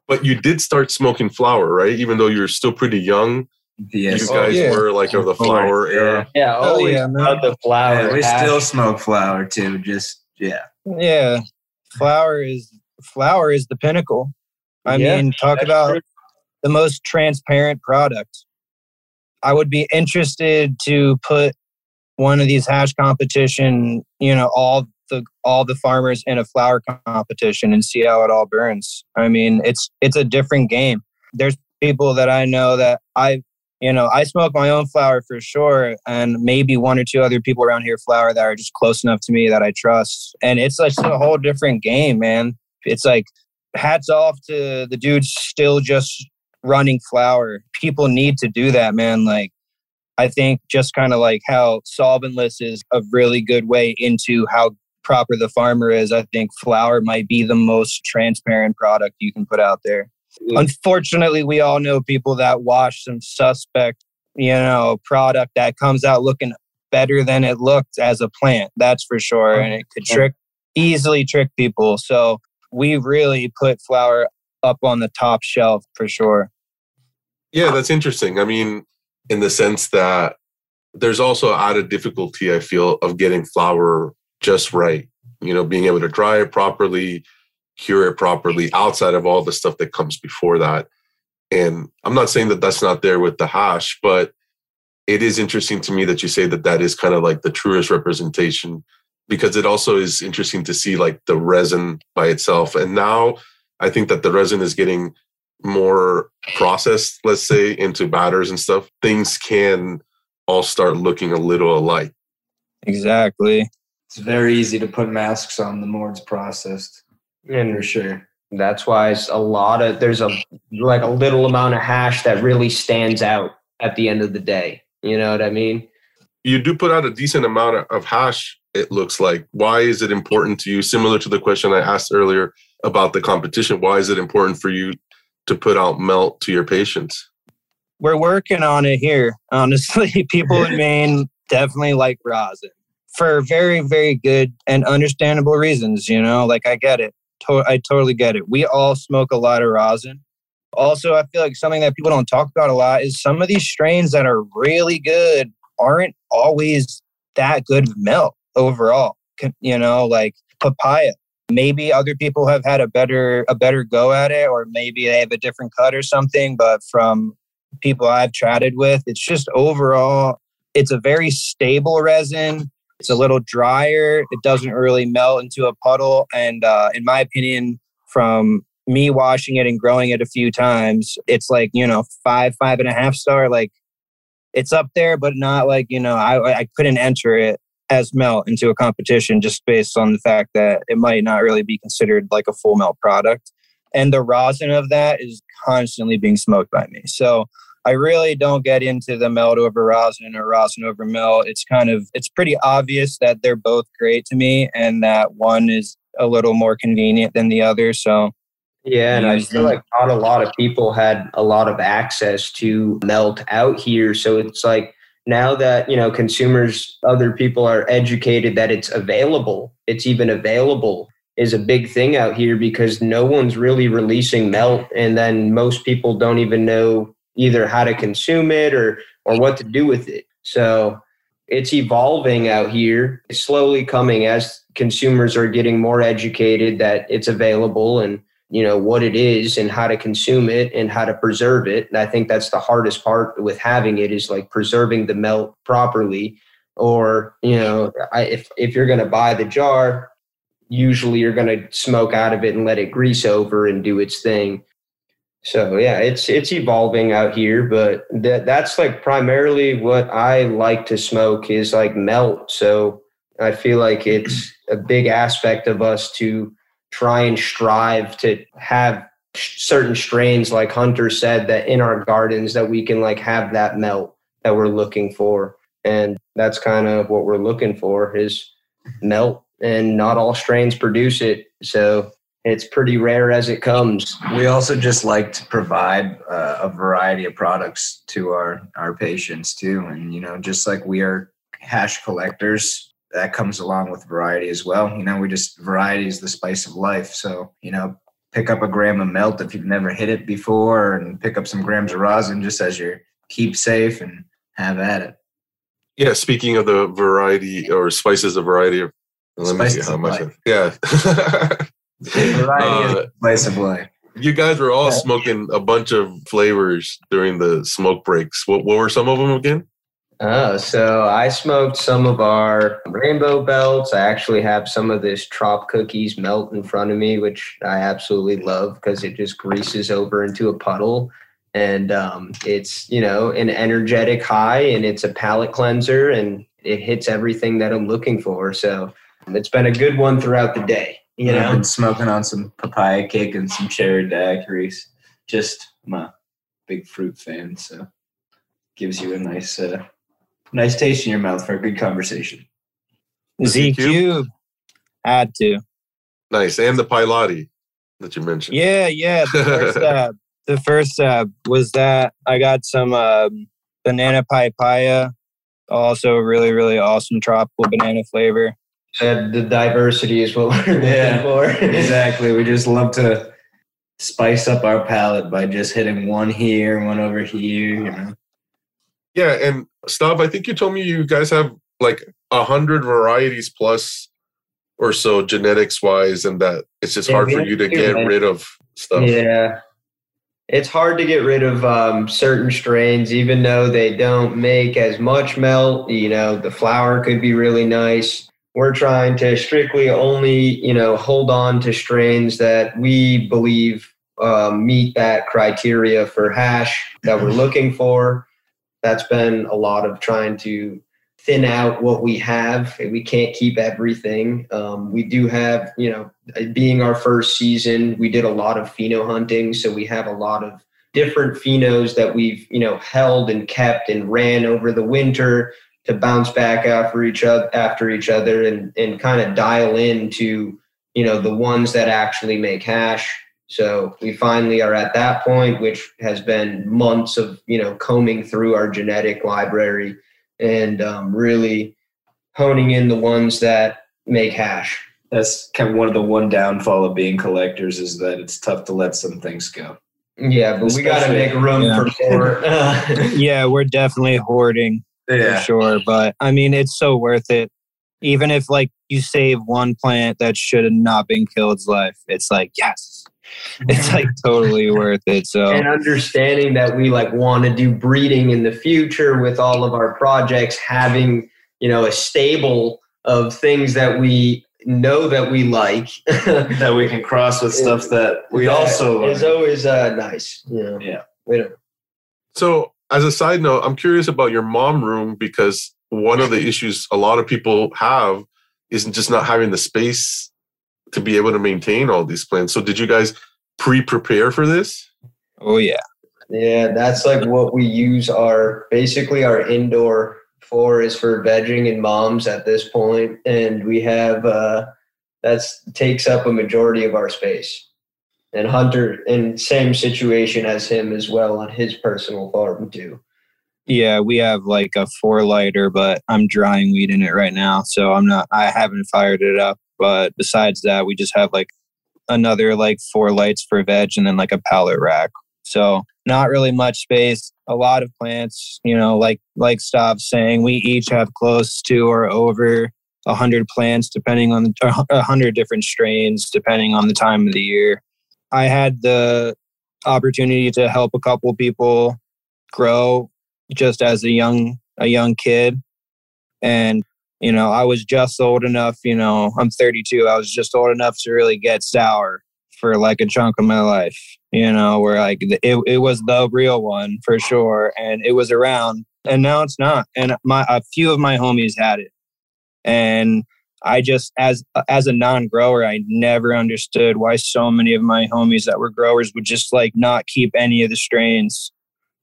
But you did start smoking flower right? Even though you're still pretty young yes. you guys oh, yeah. were like of the flower era. Yeah, yeah always oh, yeah, the flower yeah, we still smoke flower too just yeah. Yeah flower is flower is the pinnacle. I yeah, mean, talk about true. the most transparent product. I would be interested to put one of these hash competition, you know, all the all the farmers in a flower competition and see how it all burns. I mean, it's it's a different game. There's people that I know that I you know, I smoke my own flower for sure, and maybe one or two other people around here flower that are just close enough to me that I trust. And it's like a whole different game, man. It's like hats off to the dudes still just running flower. People need to do that, man. Like, I think just kind of like how solventless is a really good way into how proper the farmer is. I think flower might be the most transparent product you can put out there. Unfortunately, we all know people that wash some suspect, you know, product that comes out looking better than it looked as a plant. That's for sure, oh, and it could trick easily trick people. So we really put flower up on the top shelf for sure. Yeah, that's interesting. I mean, in the sense that there's also added difficulty I feel of getting flower just right. you know, being able to dry it properly, cure it properly outside of all the stuff that comes before that. And I'm not saying that that's not there with the hash, but it is interesting to me that you say that that is kind of like the truest representation because it also is interesting to see like the resin by itself. And now I think that the resin is getting more processed, let's say, into batters and stuff. Things can all start looking a little alike. Exactly. It's very easy to put masks on the more it's processed. And For sure. that's why it's a lot of there's a like a little amount of hash that really stands out at the end of the day. You know what I mean? You do put out a decent amount of- of hash, it looks like. Why is it important to you? Similar to the question I asked earlier about the competition, why is it important for you to put out melt to your patients? We're working on it here. Honestly, people in Maine definitely like rosin for very, very good and understandable reasons. You know, like I get it. To- I totally get it. We all smoke a lot of rosin. Also, I feel like something that people don't talk about a lot is some of these strains that are really good aren't always that good melt overall. You know, like papaya. Maybe other people have had a better a better go at it, or maybe they have a different cut or something. But from people I've chatted with, it's just overall, it's a very stable resin. It's a little drier. It doesn't really melt into a puddle. And uh, in my opinion, from me washing it and growing it a few times, it's like, you know, five, five and a half star. Like it's up there, but not like, you know, I, I couldn't enter it as melt into a competition just based on the fact that it might not really be considered like a full melt product. And the rosin of that is constantly being smoked by me. So I really don't get into the melt over rosin or rosin over melt. It's kind of it's pretty obvious that they're both great to me and that one is a little more convenient than the other. So Yeah, and I feel like not a lot of people had a lot of access to melt out here. So it's like now that you know consumers, other people are educated that it's available. It's even available is a big thing out here because no one's really releasing melt, and then most people don't even know either how to consume it or or what to do with it. So it's evolving out here, it's slowly coming as consumers are getting more educated that it's available and you know what it is and how to consume it and how to preserve it. And i think that's the hardest part with having it is like preserving the melt properly or you know I, if if you're going to buy the jar usually you're going to smoke out of it and let it grease over and do its thing so yeah it's it's evolving out here but that that's like primarily what i like to smoke is like melt. So i feel like it's a big aspect of us to try and strive to have certain strains like hunter said that in our gardens that we can like have that melt that we're looking for. And that's kind of what we're looking for is melt and not all strains produce it. So it's pretty rare as it comes We also just like to provide uh, a variety of products to our our patients too, and you know, just like we are hash collectors, that comes along with variety as well. You know, we just variety is the spice of life. So you know, pick up a gram of melt if you've never hit it before, and pick up some grams of rosin just as your keep safe and have at it. Yeah, speaking of the variety or spices, a variety of. Let me see how much. life. Yeah. Variety Uh, the of life. you guys were all smoking a bunch of flavors during the smoke breaks. What, what were some of them again? Oh, so I smoked some of our rainbow belts. I actually have some of this trop cookies melt in front of me, which I absolutely love because it just greases over into a puddle. And um, it's, you know, an energetic high and it's a palate cleanser and it hits everything that I'm looking for. So it's been a good one throughout the day, you I've know? been smoking on some papaya cake and some cherry daiquiris. Just I'm a big fruit fan, so gives you a nice, uh, nice taste in your mouth for a good conversation. Z Z Cube had to. Nice. And the Pilati that you mentioned. Yeah, yeah. The first, uh, the first uh, was that I got some um, banana papaya, also really, really awesome tropical banana flavor. And the diversity is what we're looking for. exactly. We just love to spice up our palate by just hitting one here, one over here. You know, Yeah, and Stav, I think you told me you guys have like a hundred varieties plus or so genetics wise, and that it's just Yeah, hard for you to to, get man. rid of stuff. Yeah. It's hard to get rid of um, certain strains, even though they don't make as much melt. You know, the flower could be really nice. We're trying to strictly only, you know, hold on to strains that we believe um, meet that criteria for hash that we're looking for. That's been a lot of trying to thin out what we have. We can't keep everything. Um, we do have, you know, being our first season, we did a lot of pheno hunting. So we have a lot of different phenos that we've, you know, held and kept and ran over the winter to bounce back after each other after each other and, and kind of dial into, you know, the ones that actually make hash. So we finally are at that point, which has been months of, you know, combing through our genetic library and um, really honing in the ones that make hash. That's kind of one of the one downfall of being collectors is that it's tough to let some things go. Yeah, but we got to make room Yeah. for more. Yeah, we're definitely hoarding for sure. But I mean, it's so worth it. Even if like you save one plant that should have not been killed's life, it's like yes, it's like totally worth it. So and understanding that we like want to do breeding in the future with all of our projects, having you know a stable of things that we know that we like. that we can cross with stuff that we That also is always uh, nice. You know, Yeah. we don't. So, as a side note, I'm curious about your mom room because one of the issues a lot of people have isn't just not having the space to be able to maintain all these plants. So, did you guys pre-prepare for this? oh yeah, Yeah, that's like what we use our basically our indoor for is for vegging and moms at this point, and we have uh, that's takes up a majority of our space. And Hunter in same situation as him as well on his personal farm too. yeah. We have like a four lighter, but I'm drying weed in it right now, so I'm not. I haven't fired it up. But besides that, we just have like another like four lights for veg, and then like a pallet rack. So not really much space. A lot of plants, you know, like like Stav's saying, we each have close to or over a hundred plants, depending on a hundred different strains, depending on the time of the year. I had the opportunity to help a couple people grow just as a young a young kid, and you know, I was just old enough. You know, I'm 32. I was just old enough to really get sour for like a chunk of my life. You know, where like it it was the real one for sure, and it was around, and now it's not. And my a few of my homies had it, and I just as as a non-grower, I never understood why so many of my homies that were growers would just like not keep any of the strains.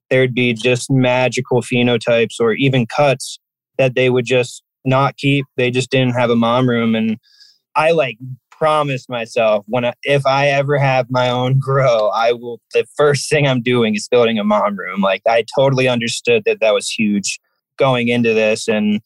There'd be just magical phenotypes or even cuts that they would just not keep. They just didn't have a mom room, and I like promised myself when I, if I ever have my own grow, I will. The first thing I'm doing is building a mom room. Like I totally understood that that was huge going into this, and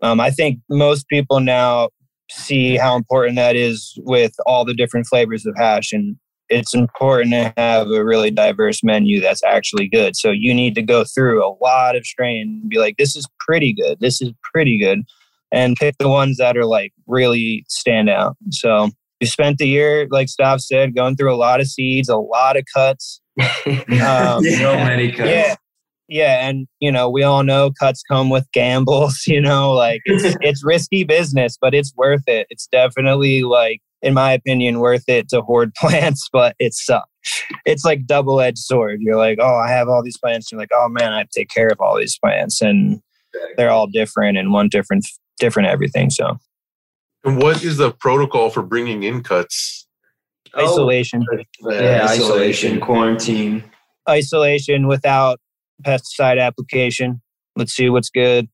um, I think most people now see how important that is with all the different flavors of hash and it's important to have a really diverse menu that's actually good. So you need to go through a lot of strain and be like this is pretty good. This is pretty good and pick the ones that are like really stand out. So we spent the year like Stav said going through a lot of seeds a lot of cuts. Um, so many cuts. yeah yeah and you know we all know cuts come with gambles you know like it's it's risky business but it's worth it it's definitely like in my opinion worth it to hoard plants but it sucks it's like double-edged sword you're like oh i have all these plants you're like oh man i have to take care of all these plants and they're all different and one different different everything so And what is the protocol for bringing in cuts? Oh. isolation Yeah, isolation, isolation. quarantine. isolation without pesticide application let's see what's good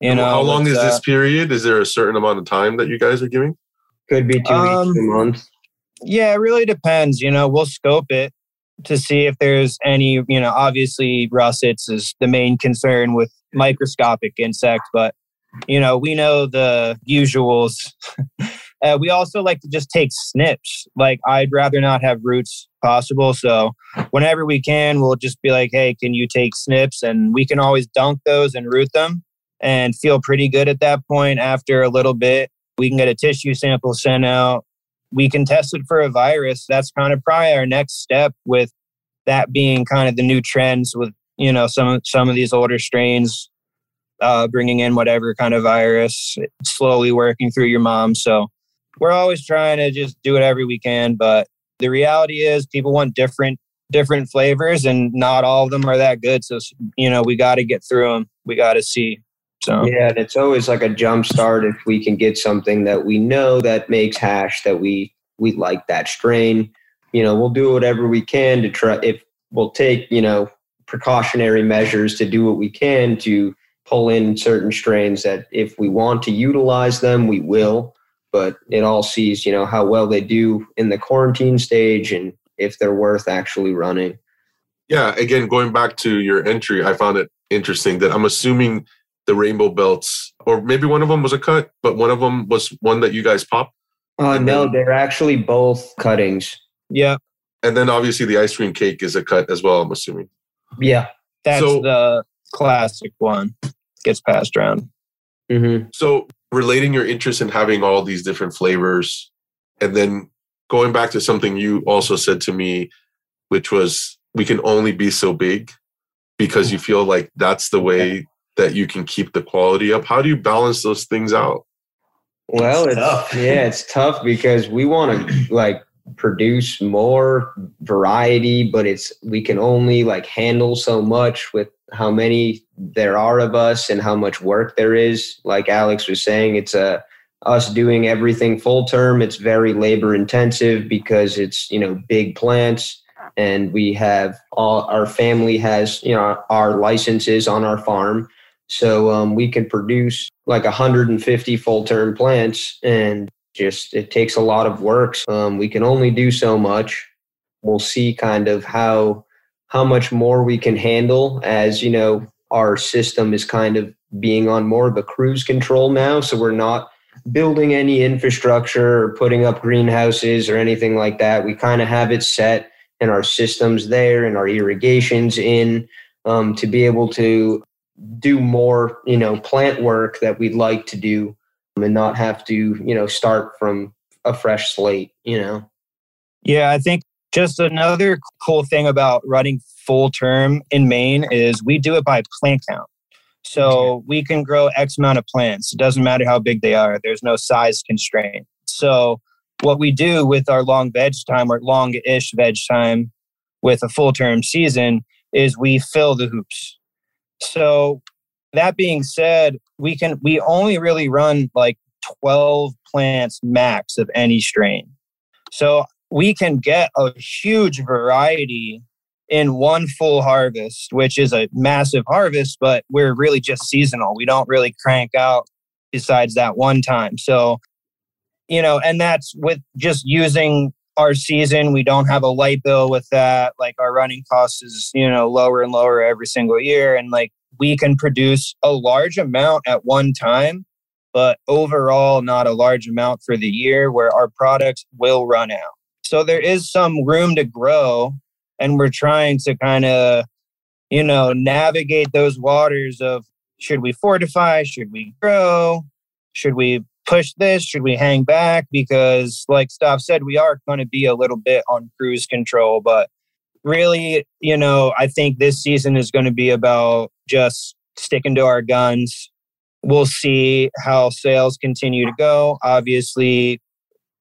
you know how long is uh, this period? Is there a certain amount of time that you guys are giving? Could be two Um, weeks, a month. Yeah, it really depends. You know, we'll scope it to see if there's any, you know, obviously russets is the main concern with microscopic insects, but you know, we know the usuals. uh, we also like to just take snips. Like I'd rather not have roots possible. So whenever we can, we'll just be like, hey, can you take snips? And we can always dunk those and root them and feel pretty good at that point after a little bit We can get a tissue sample sent out. We can test it for a virus. That's kind of probably our next step with that being kind of the new trends with, you know, some, some of these older strains uh, bringing in whatever kind of virus, slowly working through your mom. So we're always trying to just do whatever we can. But the reality is people want different different flavors and not all of them are that good. So you know we got to get through them we got to see. So. Yeah and it's always like a jump start if we can get something that we know that makes hash that we we like that strain. You know we'll do whatever we can to try if we'll take you know precautionary measures to do what we can to pull in certain strains that if we want to utilize them we will but it all sees you know how well they do in the quarantine stage and if they're worth actually running. Yeah again going back to your entry i found it interesting that i'm assuming the rainbow belts or maybe one of them was a cut but one of them was one that you guys popped? Uh, no then, they're actually both cuttings. Yeah. And then obviously the ice cream cake is a cut as well i'm assuming. Yeah. That's so, the classic one. Gets passed around. Mm-hmm. so relating your interest in having all these different flavors. And then going back to something you also said to me which was we can only be so big because you feel like that's the way that you can keep the quality up. How do you balance those things out? Well it's, it's yeah it's tough because we want to like produce more variety but it's we can only like handle so much with how many there are of us and how much work there is. Like Alex was saying, it's a us doing everything full term. It's very labor intensive because it's you know big plants and we have all our family has you know our licenses on our farm so um, we can produce like 150 full term plants and just it takes a lot of work um, we can only do so much we'll see kind of how how much more we can handle as you know our system is kind of being on more of a cruise control now. So we're not building any infrastructure or putting up greenhouses or anything like that. We kind of have it set and our systems there and our irrigations in um, to be able to do more you know plant work that we'd like to do and not have to you know start from a fresh slate you know? Yeah i think just another cool thing about running full term in Maine is we do it by plant count. So we can grow X amount of plants. It doesn't matter how big they are. There's no size constraint. So what we do with our long veg time or long-ish veg time with a full term season is we fill the hoops. So that being said, we can we only really run like 12 plants max of any strain. So we can get a huge variety in one full harvest, which is a massive harvest, but we're really just seasonal. We don't really crank out besides that one time. So, you know, and that's with just using our season. We don't have a light bill with that. Like our running cost is, you know, lower and lower every single year. And like we can produce a large amount at one time, but overall not a large amount for the year where our products will run out. So there is some room to grow, and we're trying to kind of, you know, navigate those waters of should we fortify? Should we grow? Should we push this? Should we hang back? Because, like Stav said, we are going to be a little bit on cruise control. But really, you know, I think this season is going to be about just sticking to our guns. We'll see how sales continue to go. Obviously,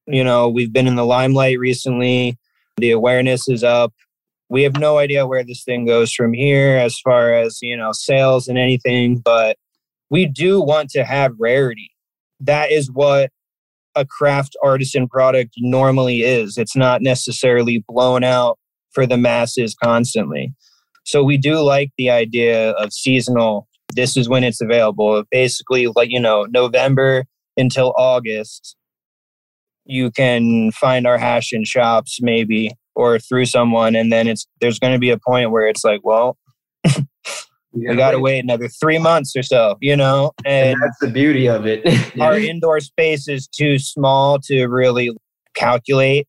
you know, we've been in the limelight recently. The awareness is up. We have no idea where this thing goes from here as far as, you know, sales and anything, but we do want to have rarity. That is what a craft artisan product normally is. It's not necessarily blown out for the masses constantly. So we do like the idea of seasonal. This is when it's available. Basically, like, you know, November until August you can find our hash in shops maybe or through someone and then it's there's going to be a point where it's like well we got to wait another three months or so you know? And, and that's the beauty of it. our indoor space is too small to really calculate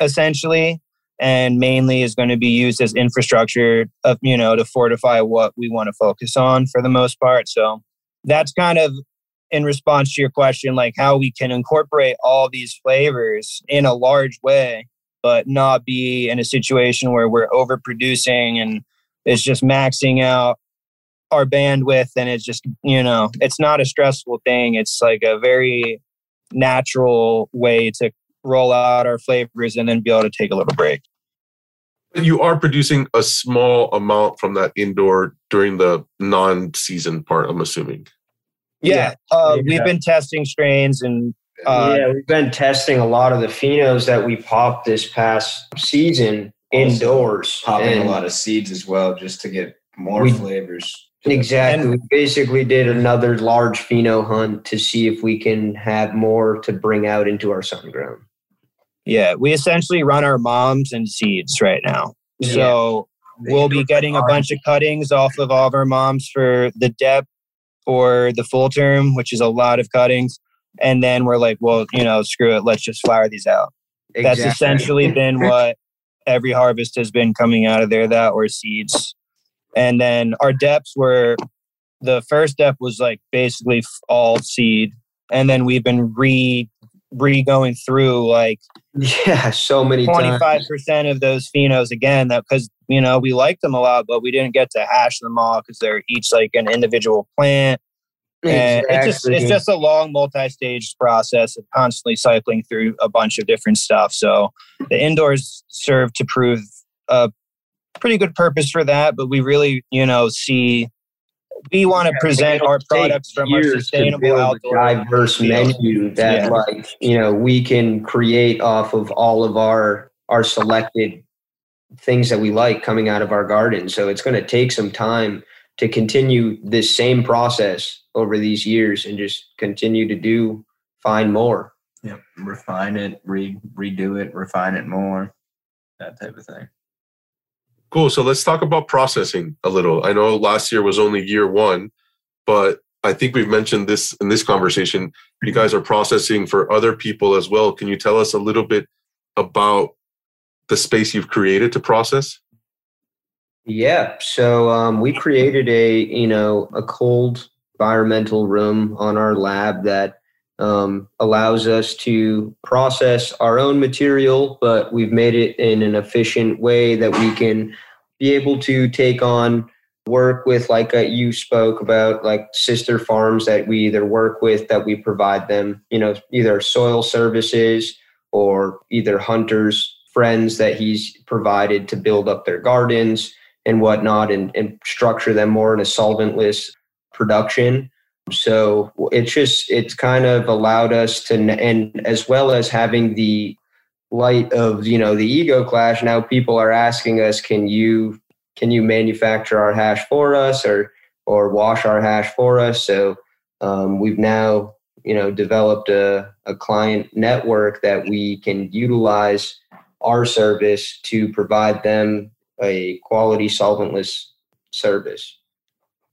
essentially and mainly is going to be used as infrastructure of you know to fortify what we want to focus on for the most part. So that's kind of in response to your question, like how we can incorporate all these flavors in a large way, but not be in a situation where we're overproducing and it's just maxing out our bandwidth and it's just, you know, it's not a stressful thing. It's like a very natural way to roll out our flavors and then be able to take a little break. You are producing a small amount from that indoor during the non-season part, I'm assuming. Yeah, uh, we've been testing strains and uh, yeah, we've been testing a lot of the phenos that we popped this past season indoors. Popping a lot of seeds as well, just to get more we, flavors. Exactly. And, we basically did another large pheno hunt to see if we can have more to bring out into our sun grown. Yeah, we essentially run our moms and seeds right now. Yeah. So we'll be getting a bunch of cuttings off of all of our moms for the depth for the full term, which is a lot of cuttings. And then we're like, well, you know, screw it, let's just flower these out. Exactly. That's essentially been what every harvest has been coming out of there, that or seeds. And then our depths were the first depth was like basically all seed. And then we've been re re going through like yeah so many 25% of those phenos again that because you know we liked them a lot but we didn't get to hash them all because they're each like an individual plant and exactly. it's just it's just a long multi-stage process of constantly cycling through a bunch of different stuff so the indoors serve to prove a pretty good purpose for that but we really you know see we want to present our products from our sustainable outdoor diverse field. menu that yeah. like you know we can create off of all of our our selected things that we like coming out of our garden so it's going to take some time to continue this same process over these years and just continue to do find more yeah refine it re- redo it refine it more that type of thing Cool. So let's talk about processing a little. I know last year was only year one, but I think we've mentioned this in this conversation. You guys are processing for other people as well. Can you tell us a little bit about the space you've created to process? Yeah. So um, we created a you know a cold environmental room on our lab that um, allows us to process our own material, but we've made it in an efficient way that we can be able to take on work with, like uh, you spoke about, like sister farms that we either work with that we provide them, you know, either soil services or either hunters, friends that he's provided to build up their gardens and whatnot and, and structure them more in a solventless production so it's just it's kind of allowed us to and as well as having the light of you know the ego clash now people are asking us can you can you manufacture our hash for us or or wash our hash for us? So um, we've now you know developed a, a client network that we can utilize our service to provide them a quality solventless service.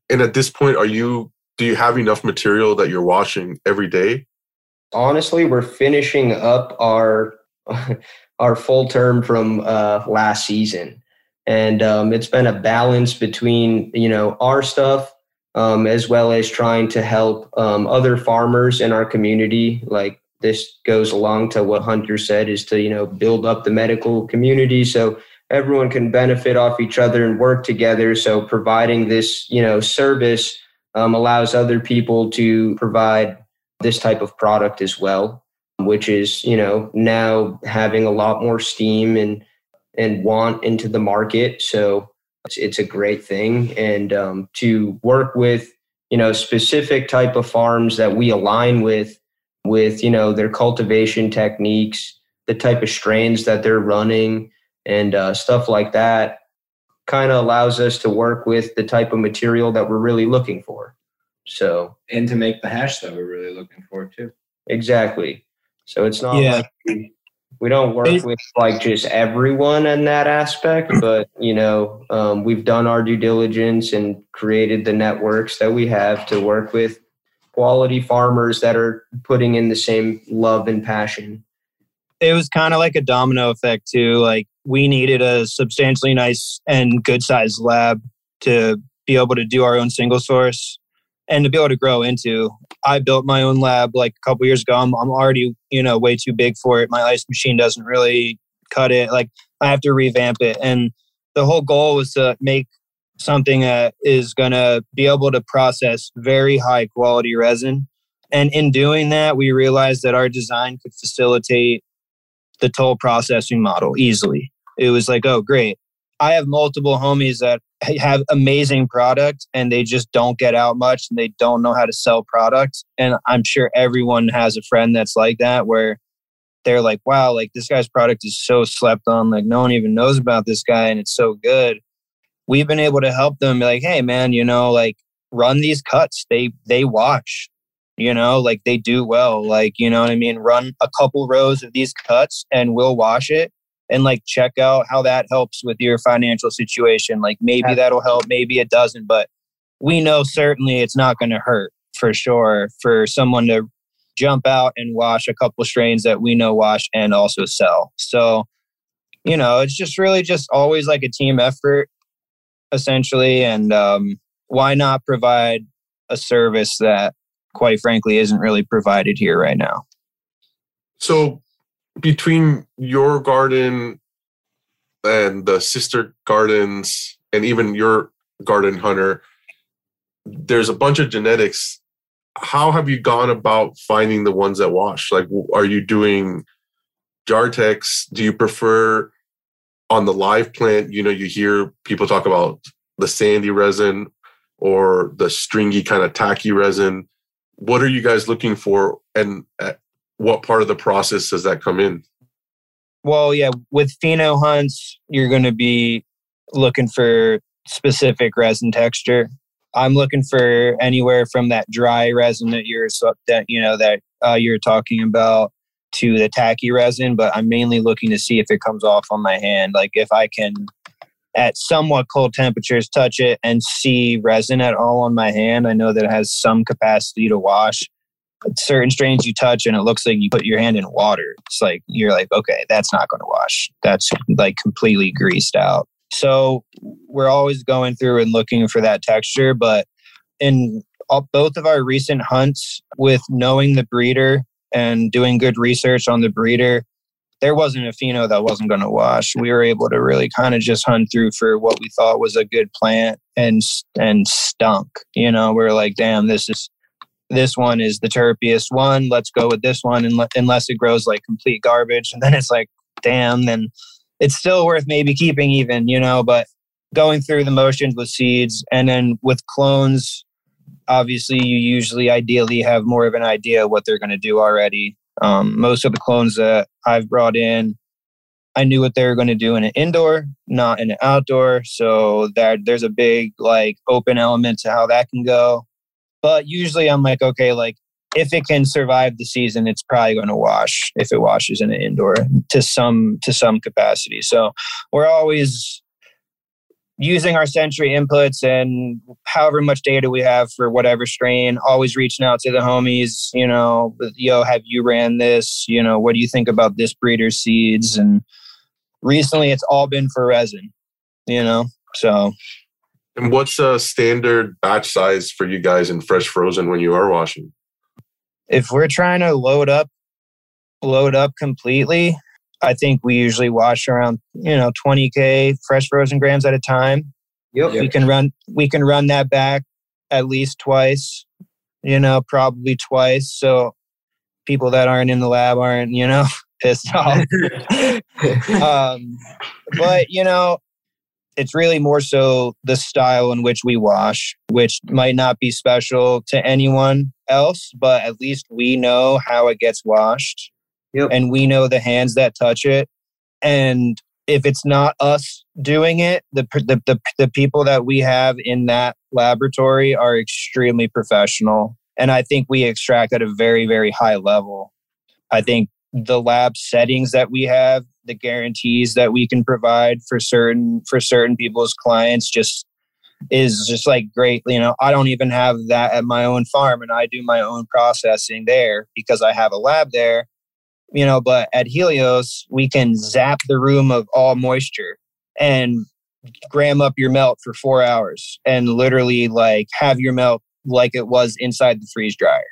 And at this point are you do you have enough material that you're washing every day? Honestly, we're finishing up our our full term from uh, last season, and um, it's been a balance between you know our stuff um, as well as trying to help um, other farmers in our community. Like this goes along to what Hunter said is to you know build up the medical community so everyone can benefit off each other and work together. So providing this you know service um, allows other people to provide this type of product as well, which is you know now having a lot more steam and and want into the market. So it's, it's a great thing, and um, to work with you know specific type of farms that we align with with you know their cultivation techniques, the type of strains that they're running, and uh, stuff like that kind of allows us to work with the type of material that we're really looking for. So and to make the hash that we're really looking for too. Exactly. So it's not yeah. like we, we don't work with like just everyone in that aspect, but you know, um, we've done our due diligence and created the networks that we have to work with quality farmers that are putting in the same love and passion. It was kind of like a domino effect too. Like we needed a substantially nice and good sized lab to be able to do our own single source and to be able to grow into. I built my own lab like a couple years ago. I'm, I'm already, you know, way too big for it. My ice machine doesn't really cut it. Like I have to revamp it. And the whole goal was to make something that is going to be able to process very high quality resin. And in doing that, we realized that our design could facilitate the toll processing model easily. It was like, oh, great. I have multiple homies that have amazing product and they just don't get out much and they don't know how to sell products. And I'm sure everyone has a friend that's like that where they're like, wow, like this guy's product is so slept on. Like no one even knows about this guy and it's so good. We've been able to help them be like, hey man, you know, like run these cuts. They they watch, you know, like they do well. Like, you know what I mean? Run a couple rows of these cuts and we'll wash it and like check out how that helps with your financial situation. Like maybe that'll help, maybe it doesn't, but we know certainly it's not going to hurt for sure for someone to jump out and wash a couple strains that we know wash and also sell. So, you know, it's just really just always like a team effort essentially. And um, why not provide a service that quite frankly isn't really provided here right now? So between your garden and the sister gardens and even your garden hunter there's a bunch of genetics. How have you gone about finding the ones that wash? Like are you doing jar jartex do you prefer on the live plant you know you hear people talk about the sandy resin or the stringy kind of tacky resin. What are you guys looking for? And uh, what part of the process does that come in? Well, yeah, with pheno hunts, you're going to be looking for specific resin texture. I'm looking for anywhere from that dry resin that you're that you know that uh, you're talking about to the tacky resin, but I'm mainly looking to see if it comes off on my hand. Like if I can, at somewhat cold temperatures, touch it and see resin at all on my hand, I know that it has some capacity to wash certain strains you touch and it looks like you put your hand in water. It's like you're like, okay, that's not going to wash. That's like completely greased out. So we're always going through and looking for that texture. But in all, both of our recent hunts, with knowing the breeder and doing good research on the breeder, there wasn't a pheno that wasn't going to wash. We were able to really kind of just hunt through for what we thought was a good plant and and stunk. You know, we are like, damn, this is this one is the terpiest one. Let's go with this one, unless it grows like complete garbage. And then it's like, damn, then it's still worth maybe keeping even, you know. But going through the motions with seeds and then with clones, obviously, you usually ideally have more of an idea what they're going to do already. Um, most of the clones that I've brought in, I knew what they were going to do in an indoor, not in an outdoor. So that there's a big like open element to how that can go. But usually I'm like, okay, like if it can survive the season, it's probably going to wash if it washes in an indoor to some to some capacity. So we're always using our Sentry inputs and however much data we have for whatever strain, always reaching out to the homies, you know, yo, have you ran this? You know, what do you think about this breeder seeds? And recently it's all been for resin, you know, so and what's a standard batch size for you guys in fresh frozen when you are washing? If we're trying to load up, load up completely, I think we usually wash around you know 20k fresh frozen grams at a time. Yep. We can run we can run that back at least twice. You know, probably twice. So people that aren't in the lab aren't you know pissed off. um, but you know, it's really more so the style in which we wash, which might not be special to anyone else, but at least we know how it gets washed. Yep. And we know the hands that touch it. And if it's not us doing it, the, the, the, the people that we have in that laboratory are extremely professional. And I think we extract at a very, very high level. I think the lab settings that we have the guarantees that we can provide for certain for certain people's clients just is just like great you know i don't even have that at my own farm and i do my own processing there because i have a lab there you know but at helios we can zap the room of all moisture and gram up your melt for four hours and literally like have your melt like it was inside the freeze dryer.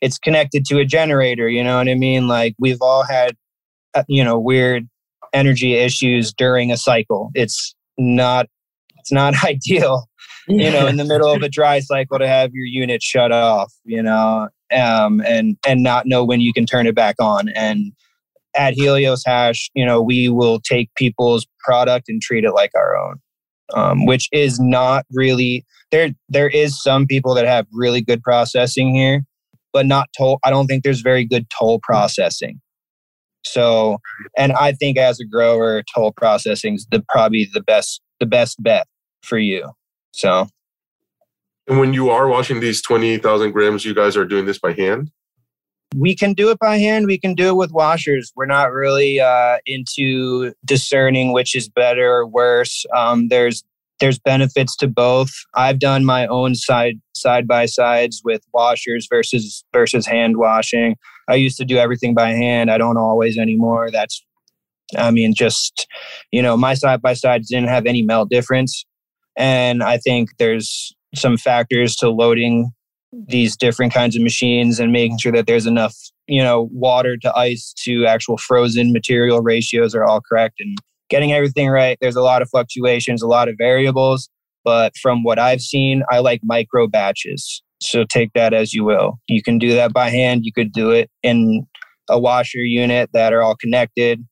It's connected to a generator, you know what I mean? Like we've all had, uh, you know, weird energy issues during a cycle. It's not, it's not ideal, you know, in the middle of a dry cycle to have your unit shut off, you know, um, and and not know when you can turn it back on. And at Helios Hash, you know, we will take people's product and treat it like our own, um, which is not really there. There is some people that have really good processing here, but not toll. I don't think there's very good toll processing. So, and I think as a grower, toll processing is the probably the best the best bet for you. So, and when you are washing these twenty thousand grams, you guys are doing this by hand? We can do it by hand. We can do it with washers. We're not really uh, into discerning which is better or worse. Um, there's there's benefits to both. I've done my own side side by sides with washers versus versus hand washing i used to do everything by hand. I don't always anymore. That's i mean just you know my side by sides didn't have any melt difference. And i think there's some factors to loading these different kinds of machines and making sure that there's enough you know water to ice to actual frozen material ratios are all correct and getting everything right. There's a lot of fluctuations a lot of variables. But from what i've seen i like micro batches so take that as you will you can do that by hand you could do it in a washer unit that are all connected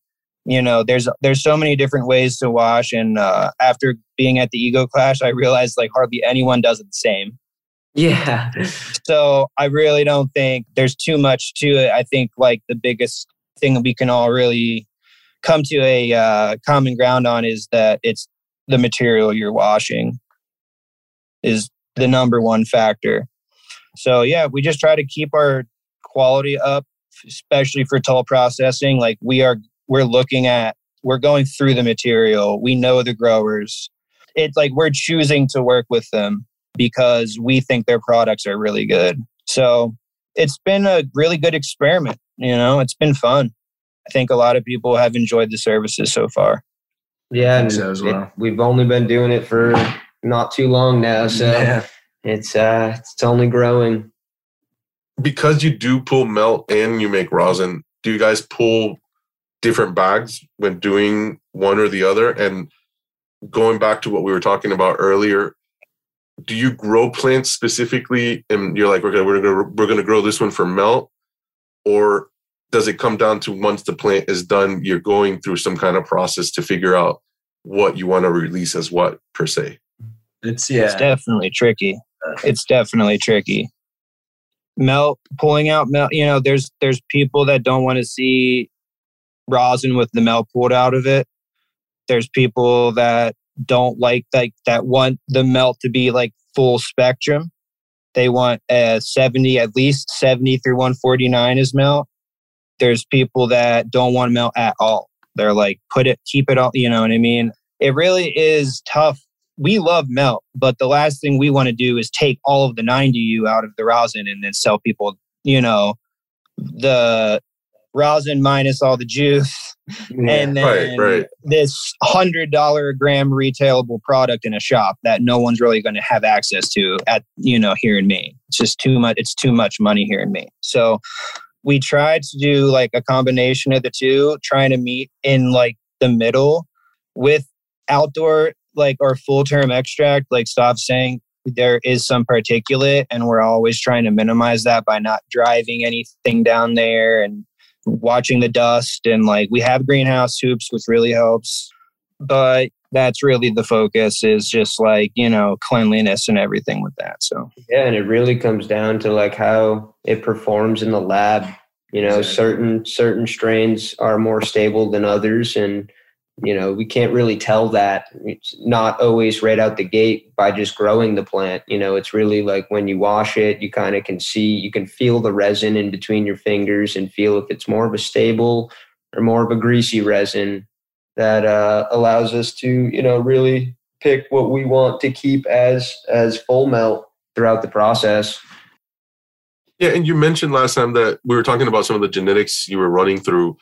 you know there's there's so many different ways to wash and uh, after being at the ego clash i realized like hardly anyone does it the same yeah. So I really don't think there's too much to it. I think like the biggest thing that we can all really come to a uh, common ground on is that it's the material you're washing is the number one factor. So yeah, we just try to keep our quality up, especially for toll processing. Like we are, we're looking at, we're going through the material. We know the growers. It's like we're choosing to work with them because we think their products are really good. So it's been a really good experiment. You know, it's been fun. I think a lot of people have enjoyed the services so far. Yeah, and so well. it, we've only been doing it for not too long now, so yeah. It's uh, it's only growing. Because you do pull melt and you make rosin, do you guys pull different bags when doing one or the other? And going back to what we were talking about earlier, do you grow plants specifically and you're like okay we're gonna we're gonna grow this one for melt or does it come down to once the plant is done you're going through some kind of process to figure out what you want to release as what per se it's yeah it's definitely tricky it's definitely tricky melt pulling out melt you know there's there's people that don't want to see rosin with the melt pulled out of it there's people that don't like like that want the melt to be like full spectrum. They want a 70, at least 70 through 149 is melt. There's people that don't want melt at all. They're like, put it, keep it all, you know what I mean? It really is tough. We love melt, but the last thing we want to do is take all of the 90U out of the rosin and then sell people, you know, the rosin minus all the juice yeah, and then right, right. this hundred dollar a gram retailable product in a shop that no one's really going to have access to at you know here in Maine. It's just too much. It's too much money here in Maine. So we tried to do like a combination of the two, trying to meet in like the middle with outdoor like our full term extract. Like stop saying there is some particulate, and we're always trying to minimize that by not driving anything down there and watching the dust and like we have greenhouse hoops which really helps but that's really the focus is just like you know cleanliness and everything with that so yeah and it really comes down to like how it performs in the lab you know exactly. certain certain strains are more stable than others and you know we can't really tell that. It's not always right out the gate by just growing the plant you know. It's really like when you wash it you kind of can see you can feel the resin in between your fingers and feel if it's more of a stable or more of a greasy resin that uh, allows us to you know really pick what we want to keep as as full melt throughout the process. Yeah and you mentioned last time that we were talking about some of the genetics you were running through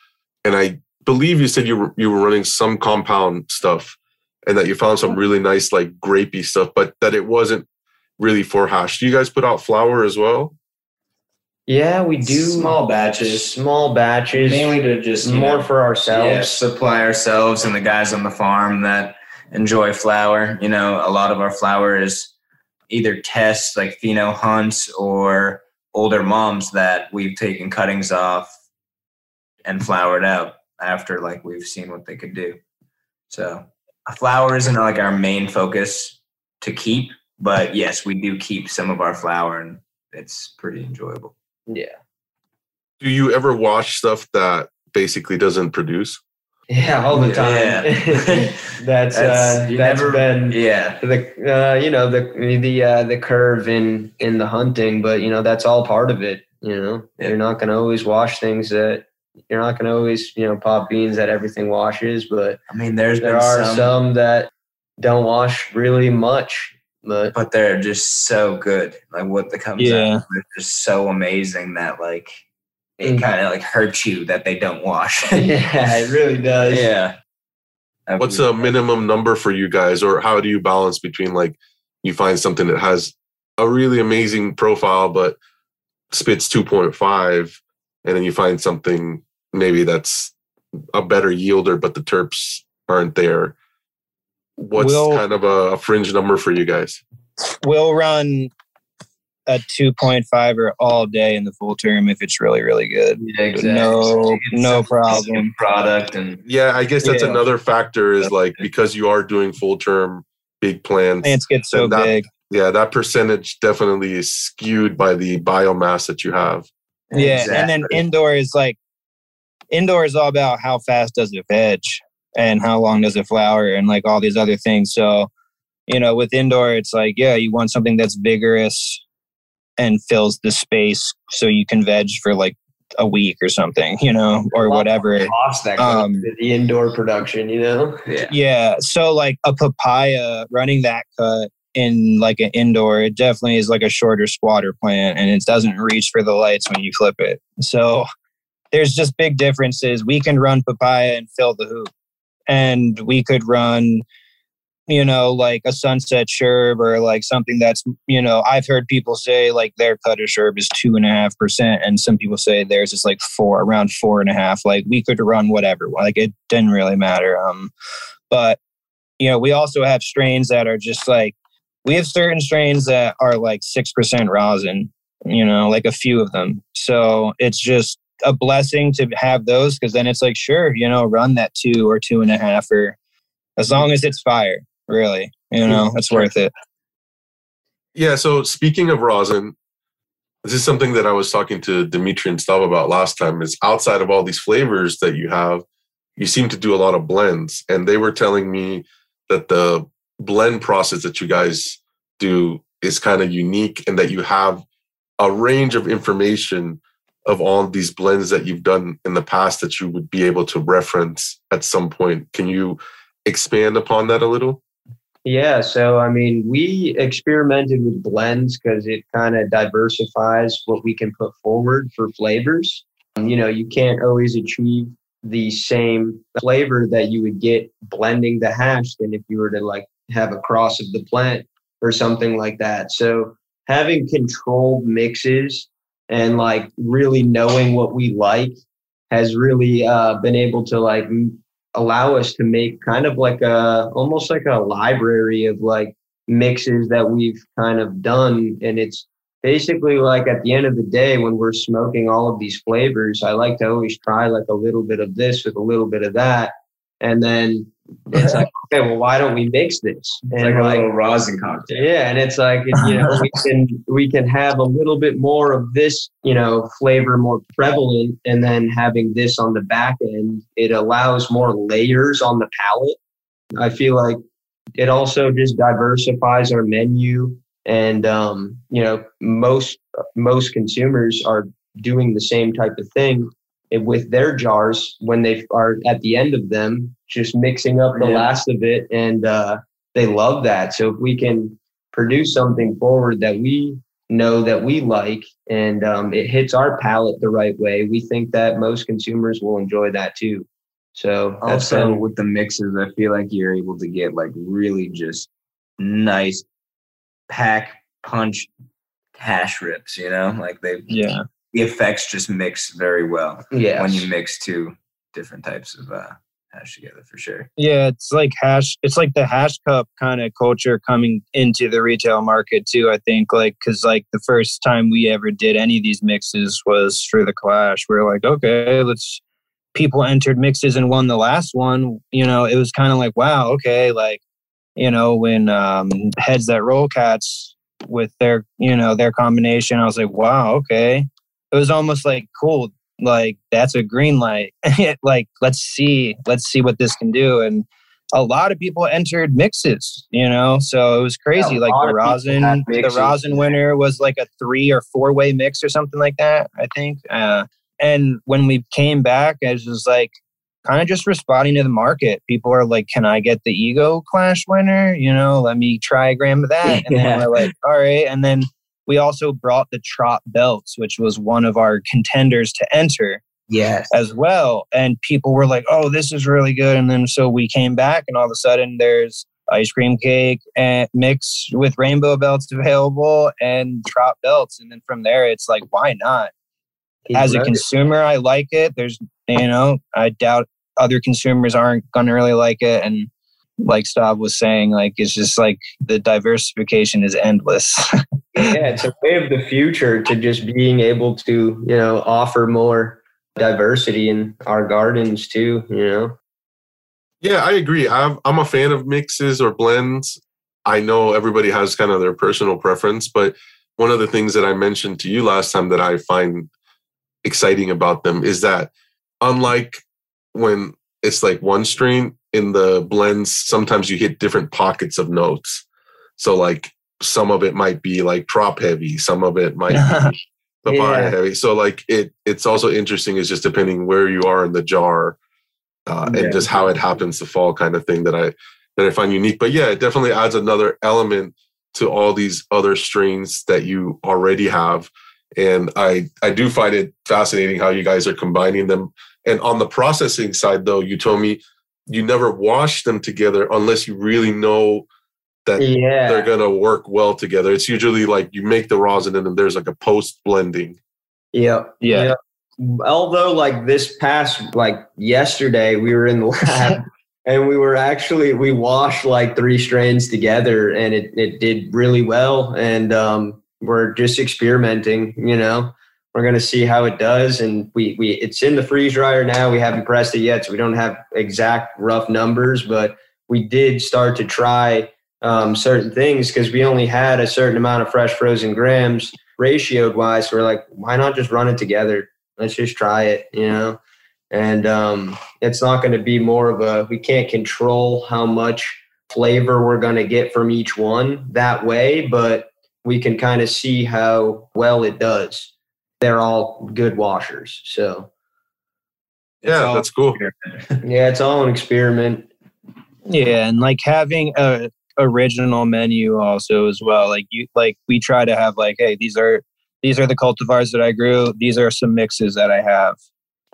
and i believe you said you were, you were running some compound stuff and that you found some really nice like grapey stuff, but that it wasn't really for hash. Do you guys put out flower as well? Yeah, we do Small batches. small batches, Mainly to just more know, for yeah, ourselves. supply ourselves and the guys on the farm that enjoy flower. You know, a lot of our flower is either tests like pheno hunts or older moms that we've taken cuttings off and flowered out after like we've seen what they could do. So flower isn't like our main focus to keep, but yes, we do keep some of our flower and it's pretty enjoyable. Yeah, Do you ever wash stuff that basically doesn't produce? yeah, all the time. Yeah. that's That's- uh, that's never- been Yeah. the uh, you know the the uh, the curve in in the hunting, but you know that's all part of it. You know, Yeah. you're not going to always wash things that you're not going to always you know pop beans that everything washes, but I mean, there's there been are some, some that don't wash really much. But but they're just so good. Like what the comes Yeah. out, they're just so amazing that like it Mm. kind of like hurts you that they don't wash. yeah, it really does. yeah. What's a minimum number for you guys, or how do you balance between like you find something that has a really amazing profile but spits 2.5, and then you find something maybe that's a better yielder but the terps aren't there? What's Will- kind of a, a fringe number for you guys? We'll run a 2.5 or all day in the full term if it's really, really good. Yeah, No, no problem. Product and Yeah, I guess that's Yeah. another factor is like because you are doing full term big plants. Plants get so that- big. Yeah, that percentage definitely is skewed by the biomass that you have. Yeah, and then indoor is like indoor is all about how fast does it veg and how long does it flower and like all these other things. So, you know, with indoor, it's like yeah, you want something that's vigorous and fills the space so you can veg for like a week or something, you know, or whatever. Cost that Um, the indoor production, you know. yeah. Yeah. So like a papaya running that cut in like an indoor, it definitely is like a shorter squatter plant and it doesn't reach for the lights when you flip it. So there's just big differences. We can run papaya and fill the hoop. And we could run, you know, like a sunset sherb or like something that's, you know, I've heard people say like their cutter sherb is two and a half percent, and some people say theirs is like four, around four and a half. Like we could run whatever, like it didn't really matter. Um, but you know, we also have strains that are just like we have certain strains that are like six percent rosin. You know, like a few of them. So it's just a blessing to have those because then it's like sure, you know, run that two or two and a half or as long as it's fire, really. You know, it's worth it. Yeah. So speaking of rosin, this is something that I was talking to Dimitri and Stav about last time. Is outside of all these flavors that you have, you seem to do a lot of blends, and they were telling me that the blend process that you guys do is kind of unique, and that you have a range of information of all these blends that you've done in the past that you would be able to reference at some point. Can you expand upon that a little? Yeah, so I mean, we experimented with blends because it kind of diversifies what we can put forward for flavors. You know, you can't always achieve the same flavor that you would get blending the hash than if you were to like have a cross of the plant or something like that. So having controlled mixes and like really knowing what we like has really uh, been able to like m- allow us to make kind of like a almost like a library of like mixes that we've kind of done. And it's basically like at the end of the day when we're smoking all of these flavors i like to always try like a little bit of this with a little bit of that. And then it's like okay well why don't we mix this It's like a little rosin cocktail. yeah, and it's like you know we can we can have a little bit more of this you know flavor more prevalent, and then having this on the back end, it allows more layers on the palate. I feel like it also just diversifies our menu, and um, you know most most consumers are doing the same type of thing with their jars when they are at the end of them, just mixing up the Yeah. last of it and. uh they love that. So if we can produce something forward that we know that we like and um, it hits our palate the right way, we think that most consumers will enjoy that too. So that's Also, been, with the mixes, I feel like you're able to get like really just nice pack punch hash rips. You know, like they Yeah. The effects just mix very well Yeah. when you mix two different types of uh, hash together for sure. Yeah, it's like hash. It's like the hash cup kind of culture coming into the retail market too. I think like because like the first time we ever did any of these mixes was for the Clash. We are like, okay, let's. People entered mixes and won the last one. You know, it was kind of like, wow, okay, like, you know, when um, heads that roll cats with their, you know, their combination, I was like, wow, okay. It was almost like cool like that's a green light. Like let's see let's see what this can do. And a lot of people entered mixes you know? So it was crazy Yeah, like the rosin the rosin winner was like a three or four way mix or something like that i think. Uh, and when we came back it was like kind of just responding to the market. People are like can i get the ego clash winner? You know let me try a gram of that. And Yeah. then we're like all right. And then we also brought the Trot belts, which was one of our contenders to enter Yes. as well. And people were like, oh, this is really good. And then so we came back, and all of a sudden there's ice cream cake and mix with rainbow belts available and Trot belts. And then from there, it's like, why not? As a consumer, I like it. There's, you know, I doubt other consumers aren't going to really like it. And like Stav was saying, like, it's just like the diversification is endless. yeah, it's a way of the future to just being able to, you know, offer more diversity in our gardens too, you know. Yeah, I agree. I'm I'm a fan of mixes or blends. I know everybody has kind of their personal preference, but one of the things that I mentioned to you last time that I find exciting about them is that unlike when it's like one strain in the blends, sometimes you hit different pockets of notes. So like some of it might be like trop heavy, some of it might be papaya Yeah. heavy. So like it it's also interesting is just depending where you are in the jar uh, Yeah. and just how it happens to fall kind of thing that I that I find unique. But yeah, it definitely adds another element to all these other strains that you already have. And I I do find it fascinating how you guys are combining them. And on the processing side though, you told me you never wash them together unless you really know that Yeah. they're gonna work well together. It's usually like you make the rosin and then there's like a post blending. Yep. Yeah. Yep. Although, like this past, like yesterday, we were in the lab and we were actually we washed like three strains together, and it it did really well. And um, we're just experimenting. You know, we're gonna see how it does, and we we it's in the freeze dryer now. We haven't pressed it yet, so we don't have exact rough numbers, but we did start to try um, certain things because we only had a certain amount of fresh frozen grams ratioed wise. So we're like, why not just run it together? Let's just try it, you know? And um, it's not going to be more of a, we can't control how much flavor we're going to get from each one that way, but we can kind of see how well it does. They're all good washers. So, Yeah, that's cool. yeah, it's all an experiment. Yeah, and like having a original menu also as well. Like you like we try to have like, hey, these are these are the cultivars that I grew. These are some mixes that I have.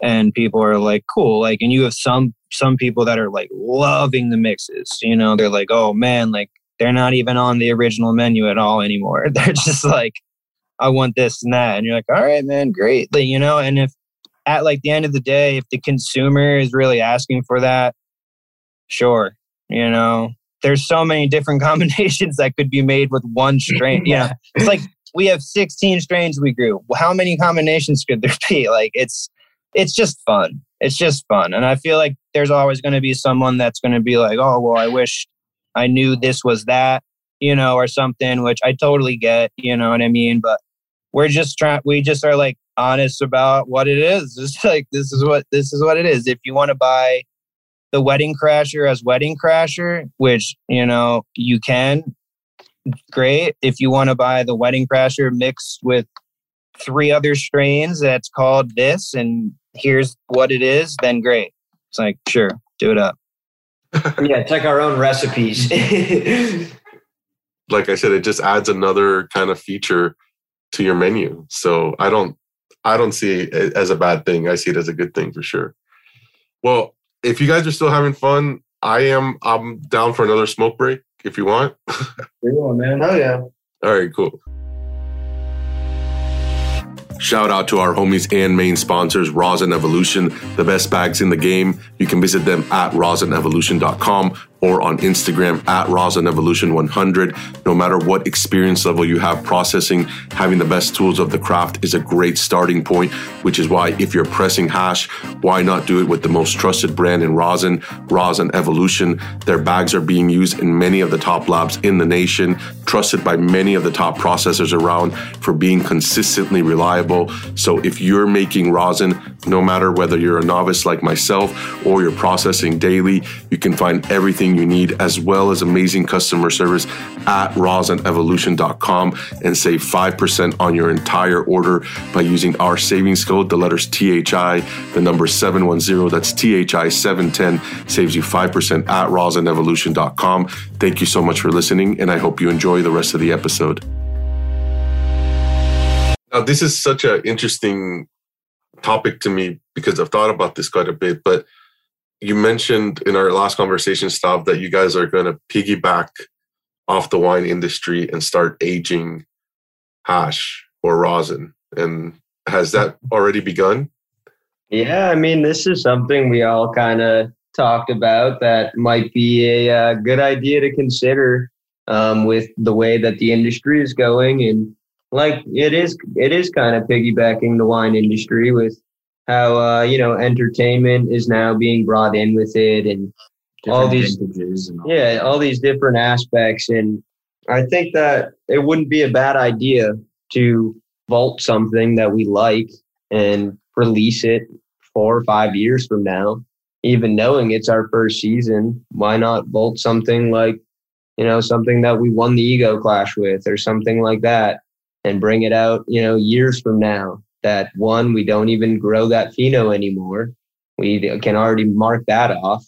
And people are like, cool. Like and you have some some people that are like loving the mixes. You know, they're like, oh man, like they're not even on the original menu at all anymore. They're just like, I want this and that. And you're like, all right, man, great. Like, you know, and if at like the end of the day, if the consumer is really asking for that, sure. You know, there's so many different combinations that could be made with one strain. You know, it's like we have 16 strains we grew. How many combinations could there be? Like it's it's just fun. It's just fun. And I feel like there's always going to be someone that's going to be like, "Oh, well, I wish I knew this was that," you know, or something, which I totally get, you know what I mean, but we're just trying we just are like honest about what it is. It's like this is what this is what it is. If you want to buy the wedding crasher as wedding crasher, which you know you can, great. If you want to buy the wedding crasher mixed with three other strains that's called this, and here's what it is, then great. It's like sure, do it up. Yeah, like our own recipes. Like I said, it just adds another kind of feature to your menu. So I don't I don't see it as a bad thing. I see it as a good thing for sure. Well, if you guys are still having fun, I am I'm down for another smoke break if you want. man. oh, yeah. All right, cool. Shout out to our homies and main sponsors, Rosin Evolution, the best bags in the game. You can visit them at rosinevolution.com or on Instagram at Rosin Evolution 100. No matter what experience level you have processing, having the best tools of the craft is a great starting point, which is why if you're pressing hash, why not do it with the most trusted brand in rosin, Rosin Evolution. Their bags are being used in many of the top labs in the nation, trusted by many of the top processors around for being consistently reliable. So if you're making rosin, no matter whether you're a novice like myself or you're processing daily, you can find everything you need as well as amazing customer service at rosinevolution.com and save 5% on your entire order by using our savings code, the letters THI, the number 710, that's THI 710, saves you 5% at rosinevolution.com. Thank you so much for listening, and I hope you enjoy the rest of the episode. Now, this is such an interesting topic to me because I've thought about this quite a bit. But you mentioned in our last conversation, Stav, that you guys are going to piggyback off the wine industry and start aging hash or rosin. And has that already begun? Yeah, I mean, this is something we all kind of talked about that might be a uh, good idea to consider um, with the way that the industry is going and like it is it is kind of piggybacking the wine industry with how uh, you know entertainment is now being brought in with it and all these and all yeah all these different aspects. And i think that it wouldn't be a bad idea to vault something that we like and release it four or five years from now. Even knowing it's our first season why not vault something like you know something that we won the ego clash with or something like that and bring it out, you know, years from now. That one, we don't even grow that pheno anymore. We can already mark that off.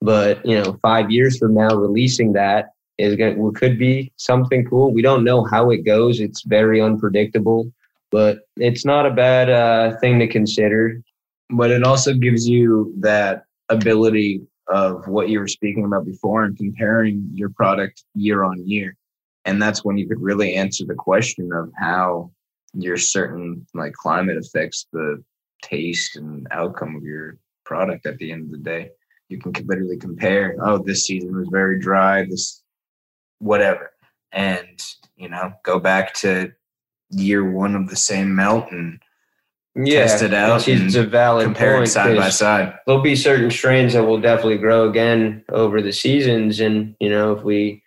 But you know, five years from now, releasing that is going to, could be something cool. We don't know how it goes. It's very unpredictable, but it's not a bad uh, thing to consider. But it also gives you that ability of what you were speaking about before and comparing your product year on year and that's when you could really answer the question of how your certain like climate affects the taste and outcome of your product at the end of the day. You can literally compare oh this season was very dry this whatever. And you know go back to year one of the same melt and yeah, test it out it's a valid compare point it side by side. there'll be certain strains that will definitely grow again over the seasons. And you know if we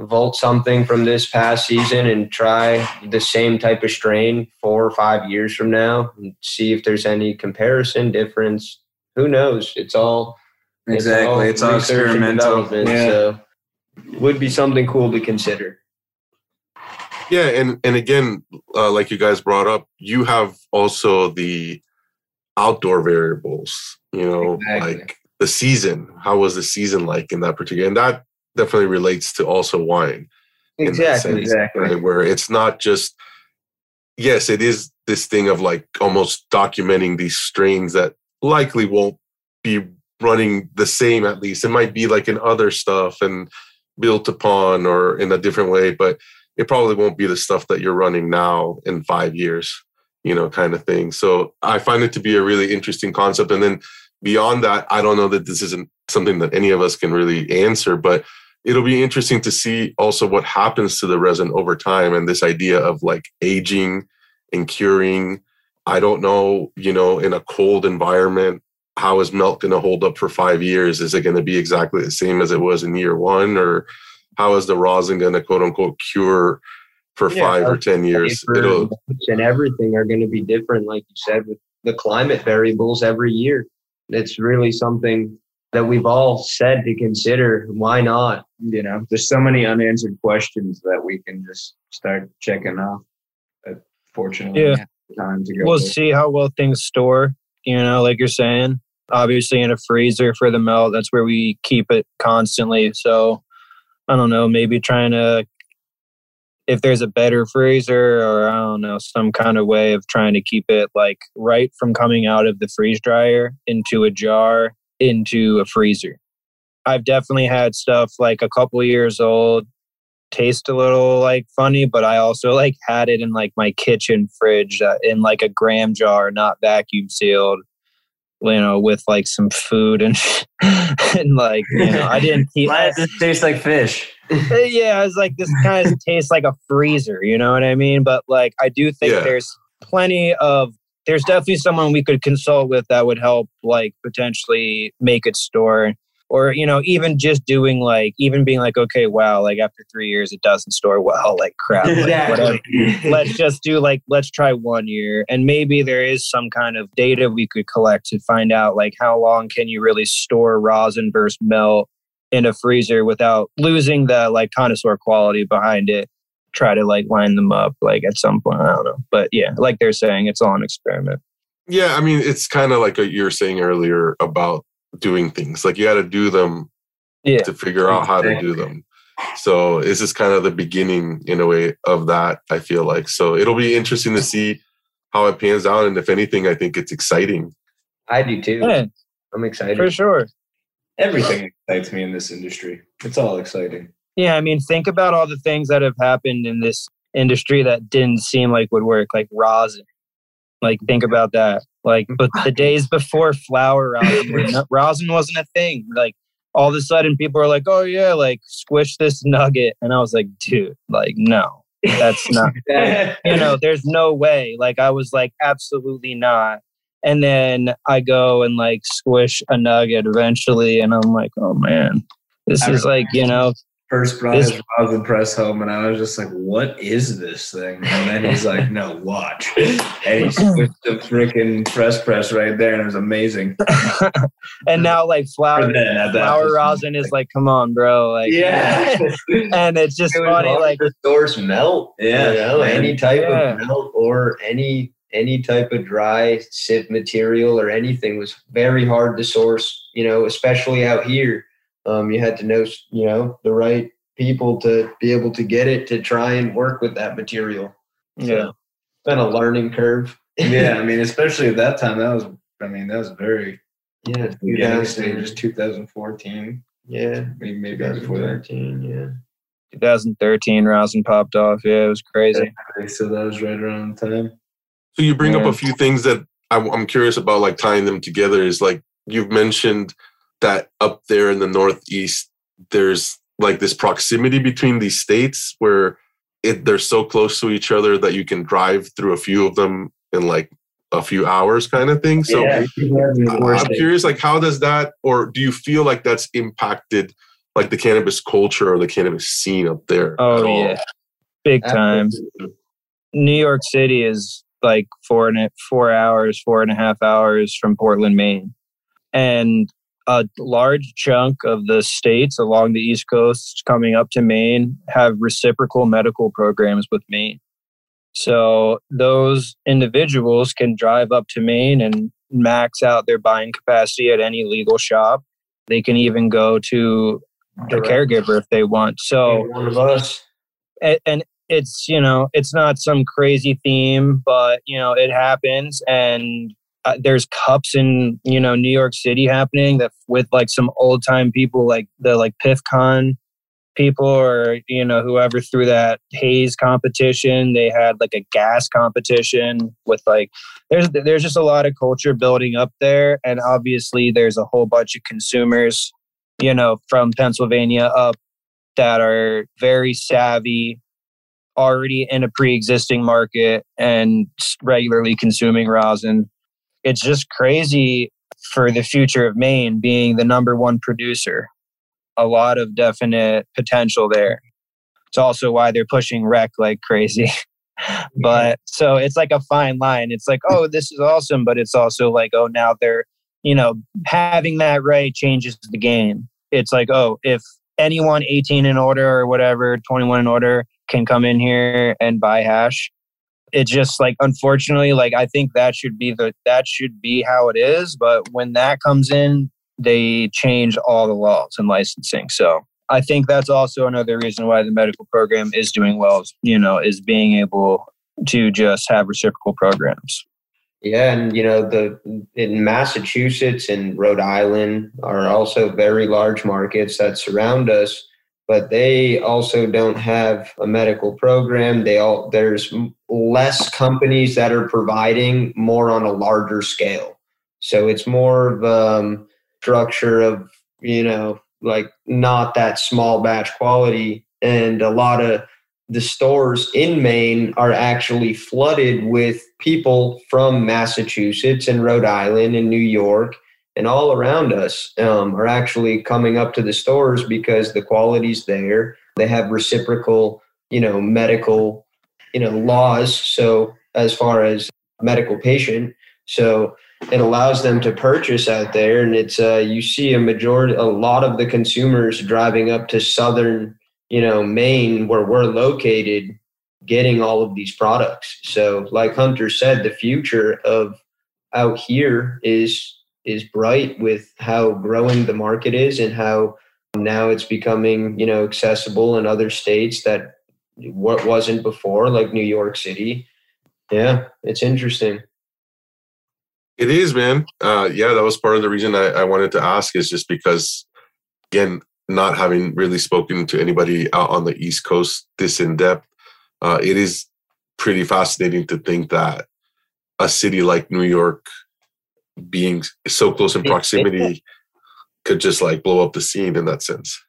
vault something from this past season and try the same type of strain four or five years from now and see if there's any comparison difference. Who knows? It's all exactly. It's all, it's all experimental. Yeah. So would be something cool to consider. Yeah, and and again, uh, like you guys brought up, you have also the outdoor variables. You know, exactly. like the season. How was the season like in that particular? And that definitely relates to also wine. Exactly, sense, exactly. Right? Where it's not just yes, it is this thing of like almost documenting these strains that likely won't be running the same at least. It might be like in other stuff and built upon or in a different way, but it probably won't be the stuff that you're running now in five years, you know, kind of thing. So I find it to be a really interesting concept. And then beyond that, I don't know that this isn't something that any of us can really answer, but it'll be interesting to see also what happens to the resin over time and this idea of like aging and curing. I don't know, you know, in a cold environment, how is melt going to hold up for five years? Is it going to be exactly the same as it was in year one? Or how is the rosin going to quote unquote cure for yeah, five or 10 years? It'll, and everything are going to be different, like you said, with the climate variables every year. It's really something that we've all said to consider. Why not? You know, there's so many unanswered questions that we can just start checking off. But fortunately, yeah. time to go. We'll see how well things store. You know, like you're saying, obviously in a freezer for the melt. That's where we keep it constantly. So I don't know, maybe trying to if there's a better freezer or I don't know, some kind of way of trying to keep it like right from coming out of the freeze dryer into a jar into a freezer. I've definitely had stuff like a couple years old taste a little like funny, but I also like had it in like my kitchen fridge uh, in like a gram jar, not vacuum sealed. You know, with like some food and and like you know, I didn't keep. Why does this taste like fish? yeah, I was like, this kind of tastes like a freezer. You know what I mean? But like, I do think Yeah. there's plenty of. There's definitely someone we could consult with that would help, like potentially make it store or you know even just doing like even being like okay wow like after three years it doesn't store well like crap like, whatever. Let's just do like let's try one year and maybe there is some kind of data we could collect to find out like how long can you really store rosin versus melt in a freezer without losing the like connoisseur quality behind it try to like line them up like at some point i don't know but yeah like they're saying it's all an experiment Yeah, I mean, it's kind of like what you were saying earlier about doing things. Like you got to do them yeah to figure out how to do them. So this is kind of the beginning, in a way, of that. I feel like so it'll be interesting to see how it pans out, and if anything, I think it's exciting. I do too. yeah I'm excited. for sure Everything excites me in this industry. It's all exciting. Yeah, I mean, think about all the things that have happened in this industry that didn't seem like would work, like rosin. Like, think about that. Like, but the days before flower rosin, no- rosin wasn't a thing. Like, all of a sudden, people are like, "Oh yeah, like squish this nugget," and I was like, "Dude, like, no, that's not." you know, there's no way. Like, I was like, absolutely not. And then I go and like squish a nugget eventually, and I'm like, "Oh man, this is like, you know, First brought This- his rosin press home, and I was just like, "What is this thing?" And then he's like, "No, watch." And he switched the freaking press press right there, and it was amazing. and now like flower For then, at that flower point. rosin is like, come on, bro. Like, Yeah, and it's just It funny, like, to source melt. Yeah, you know, any type Yeah. of melt or any any type of dry sieve material or anything was very hard to source. You know, especially out here, um, you had to know you know the right people to be able to get it to try and work with that material. yeah, So, it's been a learning curve. yeah. I mean, especially at that time, that was. I mean, that was very yeah, beginning 2000 stages, 2014, yeah, maybe maybe before that. 2013, yeah. 2013 rosin popped off. Yeah, it was crazy. So that was right around the time. So you bring up a few things that I'm, I'm curious about, like tying them together. Is like you've mentioned that up there in the Northeast, there's like this proximity between these states where it they're so close to each other that you can drive through a few of them in like a few hours, kind of thing. So yeah, I- I'm curious, like, how does that, or do you feel like that's impacted, like the cannabis culture or the cannabis scene up there? at Oh all? yeah, big time. New York City is like four and a, four hours, four and a half hours from Portland, Maine, and a large chunk of the states along the East Coast coming up to Maine have reciprocal medical programs with Maine. So those individuals can drive up to Maine and max out their buying capacity at any legal shop. They can even go to the caregiver if they want. So one of us. and it's you know it's not some crazy theme but you know it happens and uh, there's cups in you know new york city happening that with like some old time people like the like pifcon people or you know whoever threw that haze competition. They had like a gas competition with like there's there's just a lot of culture building up there. And obviously there's a whole bunch of consumers you know from pennsylvania up that are very savvy already in a pre-existing market and regularly consuming rosin it's just crazy for the future of maine being the number one producer. A lot of definite potential there. It's also why they're pushing rec like crazy. But so it's like a fine line. It's like oh this is awesome but it's also like oh now they're you know having that right changes the game. It's like oh if anyone 18 in order or whatever 21 in order can come in here and buy hash it's just like unfortunately like i think that should be the that should be how it is but when that comes in they change all the laws and licensing so i think that's also another reason why the medical program is doing well you know is being able to just have reciprocal programs Yeah, and you know the in Massachusetts and Rhode Island are also very large markets that surround us. But they also don't have a medical program. They all there's less companies that are providing more on a larger scale. So it's more of a structure of you know like not that small batch quality, and a lot of the stores in Maine are actually flooded with people from Massachusetts and Rhode Island and New York and all around us um, are actually coming up to the stores because the quality's there. They have reciprocal, you know, medical, you know, laws. So as far as medical patient, so it allows them to purchase out there, and it's uh, you see a majority, a lot of the consumers driving up to southern, you know, Maine where we're located, getting all of these products. So, like Hunter said, the future of out here is is bright with how growing the market is and how now it's becoming you know accessible in other states that what wasn't before like new york city. Yeah it's interesting. It is man. Uh, yeah that was part of the reason I, I wanted to ask is just because again not having really spoken to anybody out on the east coast this in depth uh, it is pretty fascinating to think that a city like new york being so close in proximity could just like blow up the scene in that sense.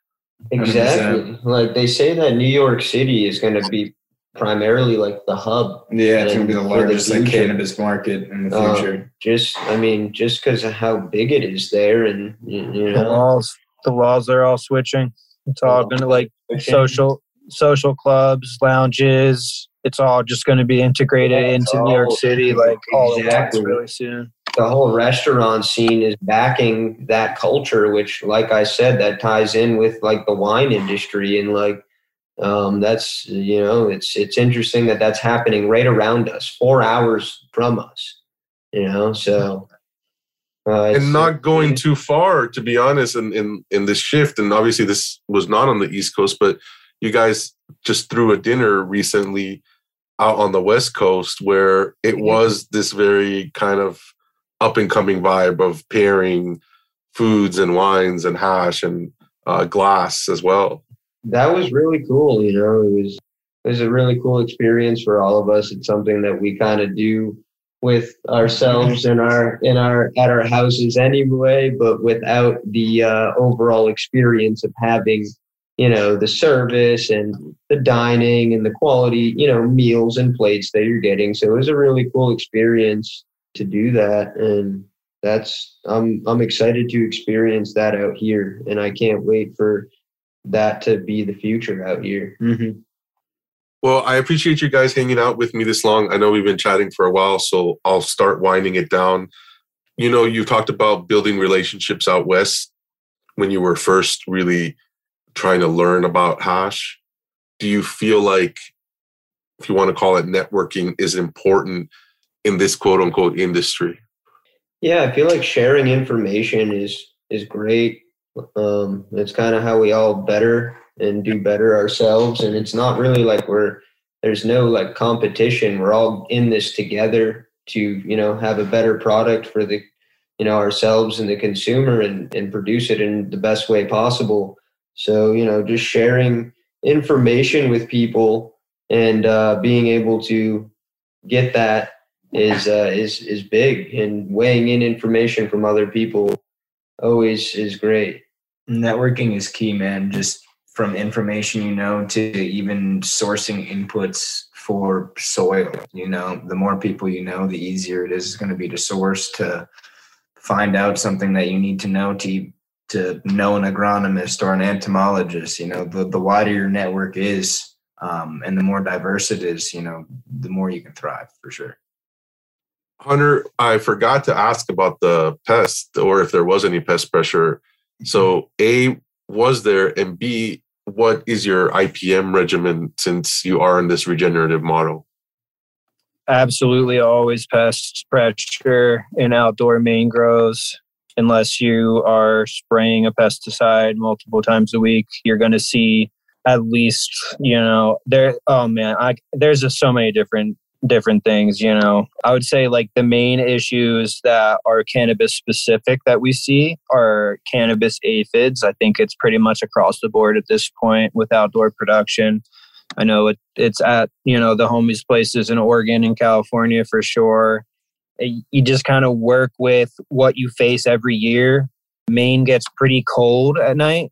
Exactly. Like they say that New York City is going to be primarily like the hub. Yeah, it's going to be the largest the like, cannabis market in the uh, future. Uh, just, I mean, just because of how big it is there, and you know, the laws, the walls are all switching. It's all going to like social social clubs, lounges. It's all just going to be integrated yeah, into New York City, like all exactly. really soon the whole restaurant scene is backing that culture, which, like I said, that ties in with like the wine industry and like um, that's you know it's it's interesting that that's happening right around us, four hours from us. You know, so uh, and not going too far, to be honest, in, in in this shift. And obviously, this was not on the East Coast, but you guys just threw a dinner recently out on the West Coast where it was this very kind of up and coming vibe of pairing foods and wines and hash and uh, glass as well. That was really cool. You know, it was it was a really cool experience for all of us. It's something that we kind of do with ourselves in our in our at our houses anyway, but without the uh, overall experience of having you know the service and the dining and the quality you know meals and plates that you're getting. So it was a really cool experience to do that and that's I'm I'm excited to experience that out here and I can't wait for that to be the future out here. Mm-hmm. Well, I appreciate you guys hanging out with me this long. I know we've been chatting for a while, so I'll start winding it down. You know, you talked about building relationships out west when you were first really trying to learn about hash. Do you feel like, if you want to call it networking, is important in this quote unquote industry? Yeah, I feel like sharing information is is great. Um, it's kind of how we all better and do better ourselves, and it's not really like we're there's no like competition. We're all in this together to you know have a better product for the you know ourselves and the consumer and and produce it in the best way possible. So you know, just sharing information with people and uh, being able to get that is uh, is is big, and weighing in information from other people always is great. Networking is key, man. Just from information you know to even sourcing inputs for soil. You know, the more people you know, the easier it is going to be to source to find out something that you need to know to to know an agronomist or an entomologist. You know, the the wider your network is, um, and the more diverse it is, you know, the more you can thrive for sure. Hunter, I forgot to ask about the pest or if there was any pest pressure. So, A, was there? And B, what is your IPM regimen since you are in this regenerative model? Absolutely, always pest pressure in outdoor mangroves. Unless you are spraying a pesticide multiple times a week, you're going to see at least, you know, there. Oh man, I, there's just so many different different things. You know, I would say like the main issues that are cannabis specific that we see are cannabis aphids. I think it's pretty much across the board at this point with outdoor production. I know it, it's at you know the homies places in Oregon and California for sure. Eh, you just kind of work with what you face every year. Maine gets pretty cold at night,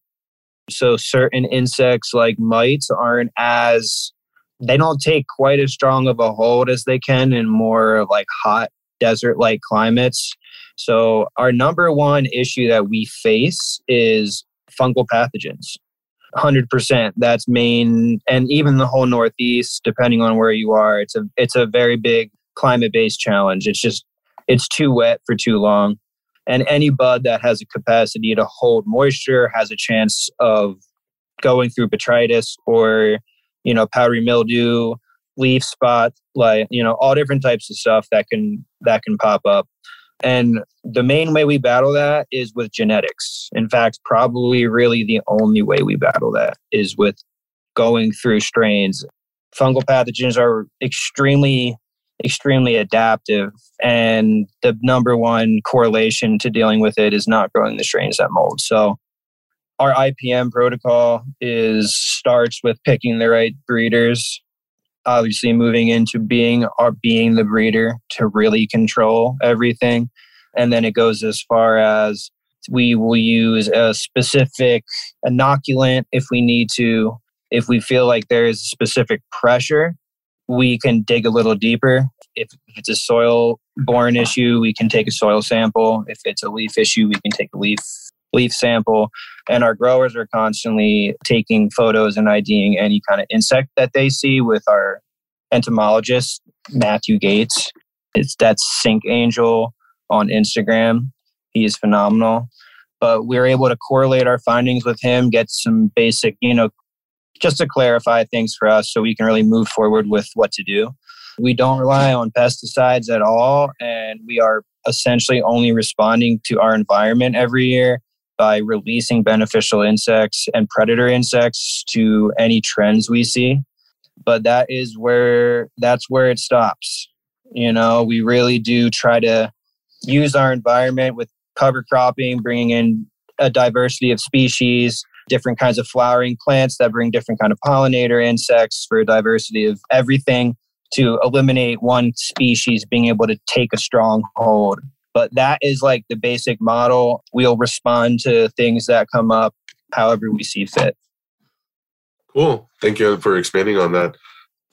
so certain insects like mites aren't as they don't take quite as strong of a hold as they can in more like hot desert like climates. So, our number one issue that we face is fungal pathogens. 100% that's Maine and even the whole northeast depending on where you are it's a it's a very big climate based challenge it's just it's too wet for too long and any bud that has a capacity to hold moisture has a chance of going through botrytis or you know, powdery mildew, leaf spot, like, you know, all different types of stuff that can that can pop up. And the main way we battle that is with genetics. In fact, probably really the only way we battle that is with going through strains. Fungal pathogens are extremely, extremely adaptive. And the number one correlation to dealing with it is not growing the strains that mold. So our IPM protocol is starts with picking the right breeders. Obviously, moving into being our being the breeder to really control everything, and then it goes as far as we will use a specific inoculant if we need to. If we feel like there is specific pressure, we can dig a little deeper. If it's a soil borne issue, we can take a soil sample. If it's a leaf issue, we can take a leaf leaf sample. And our growers are constantly taking photos and IDing any kind of insect that they see with our entomologist, Matthew Gates. It's that's Sink Angel on Instagram. He is phenomenal. But we are able to correlate our findings with him, get some basic, you know, just to clarify things for us so we can really move forward with what to do. We don't rely on pesticides at all, and we are essentially only responding to our environment every year by releasing beneficial insects and predator insects to any trends we see. But that is where that's where it stops. You know, we really do try to use our environment with cover cropping, bringing in a diversity of species, different kinds of flowering plants that bring different kind of pollinator insects for a diversity of everything to eliminate one species being able to take a strong hold but that is like the basic model. We'll respond to things that come up however we see fit. Cool. Thank you for expanding on that.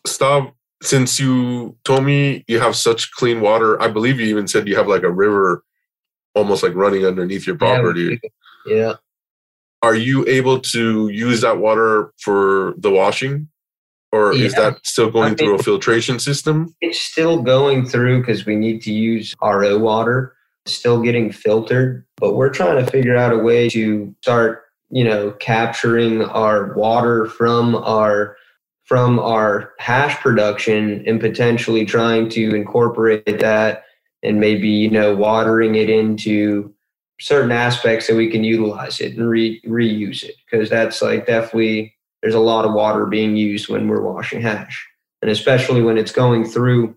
Stav, since you told me you have such clean water, I believe you even said you have like a river almost like running underneath your property. Yeah. yeah. Are you able to use that water for the washing? or yeah. is that still going through a filtration system? It's still going through because we need to use RO water, still getting filtered, but we're trying to figure out a way to start, you know, capturing our water from our from our hash production and potentially trying to incorporate that and maybe, you know, watering it into certain aspects that we can utilize it and re- reuse it because that's like definitely there's a lot of water being used when we're washing hash. And especially when it's going through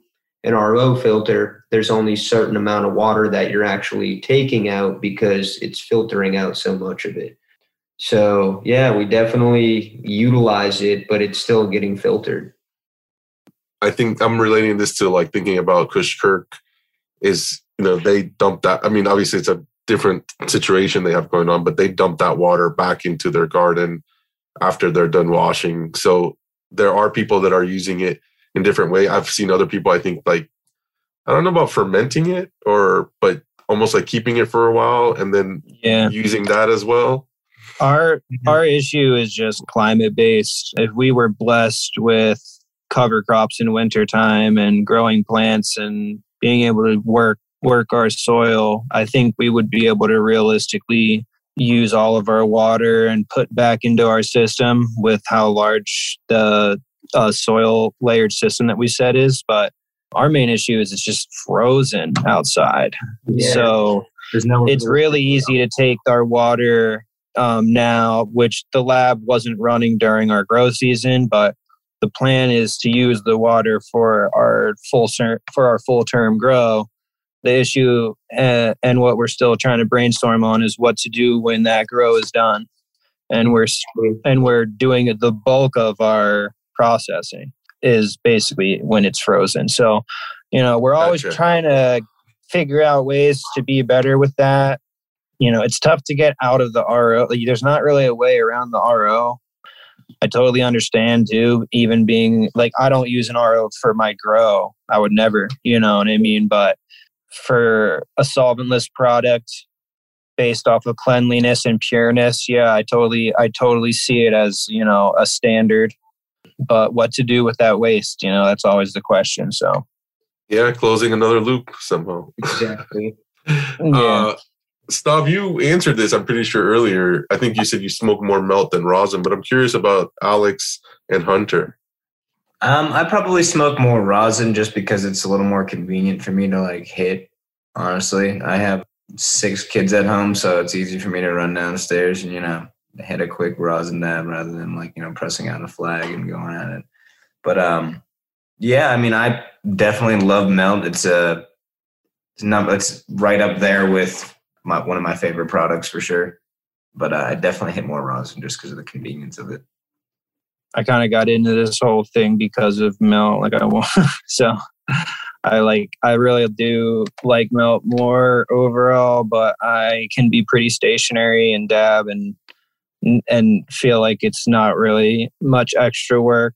an RO filter, there's only certain amount of water that you're actually taking out because it's filtering out so much of it. So, yeah, we definitely utilize it, but it's still getting filtered. I think I'm relating this to like thinking about Kush Kirk is, you know, they dump that. I mean, obviously it's a different situation they have going on, but they dump that water back into their garden after they're done washing. So there are people that are using it in different way. I've seen other people, I think like, I don't know about fermenting it or, but almost like keeping it for a while and then yeah. using that as well. Our, mm-hmm. our issue is just climate based. If we were blessed with cover crops in wintertime and growing plants and being able to work work our soil, I think we would be able to realistically use all of our water and put back into our system with how large the uh, soil layered system that we said is. But our main issue is it's just frozen outside. Yeah. So no it's really easy to take our water um, now, which the lab wasn't running during our grow season, but the plan is to use the water for our full for our full term grow. The issue uh, and what we're still trying to brainstorm on is what to do when that grow is done, and we're and we're doing the bulk of our processing is basically when it's frozen. So, you know, we're always gotcha. trying to figure out ways to be better with that. You know, it's tough to get out of the RO. There's not really a way around the RO. I totally understand too, even being like, I don't use an RO for my grow. I would never, you know what I mean? But for a solventless product based off of cleanliness and pureness, yeah, I totally, I totally see it as, you know, a standard. But what to do with that waste, you know, that's always the question. So, yeah, closing another loop somehow. Exactly. yeah. Uh, Stav, you answered this, I'm pretty sure earlier. I think you said you smoke more melt than rosin, but I'm curious about Alex and Hunter. Um, I probably smoke more rosin just because it's a little more convenient for me to like hit. Honestly, I have six kids at home, so it's easy for me to run downstairs and you know hit a quick rosin dab rather than like you know pressing out a flag and going at it. But um, yeah, I mean, I definitely love melt. It's a it's it's right up there with my, one of my favorite products for sure. But uh, I definitely hit more rosin just because of the convenience of it. I kind of got into this whole thing because of melt. Like I want, so I like I really do like melt more overall, but I can be pretty stationary and dab and and feel like it's not really much extra work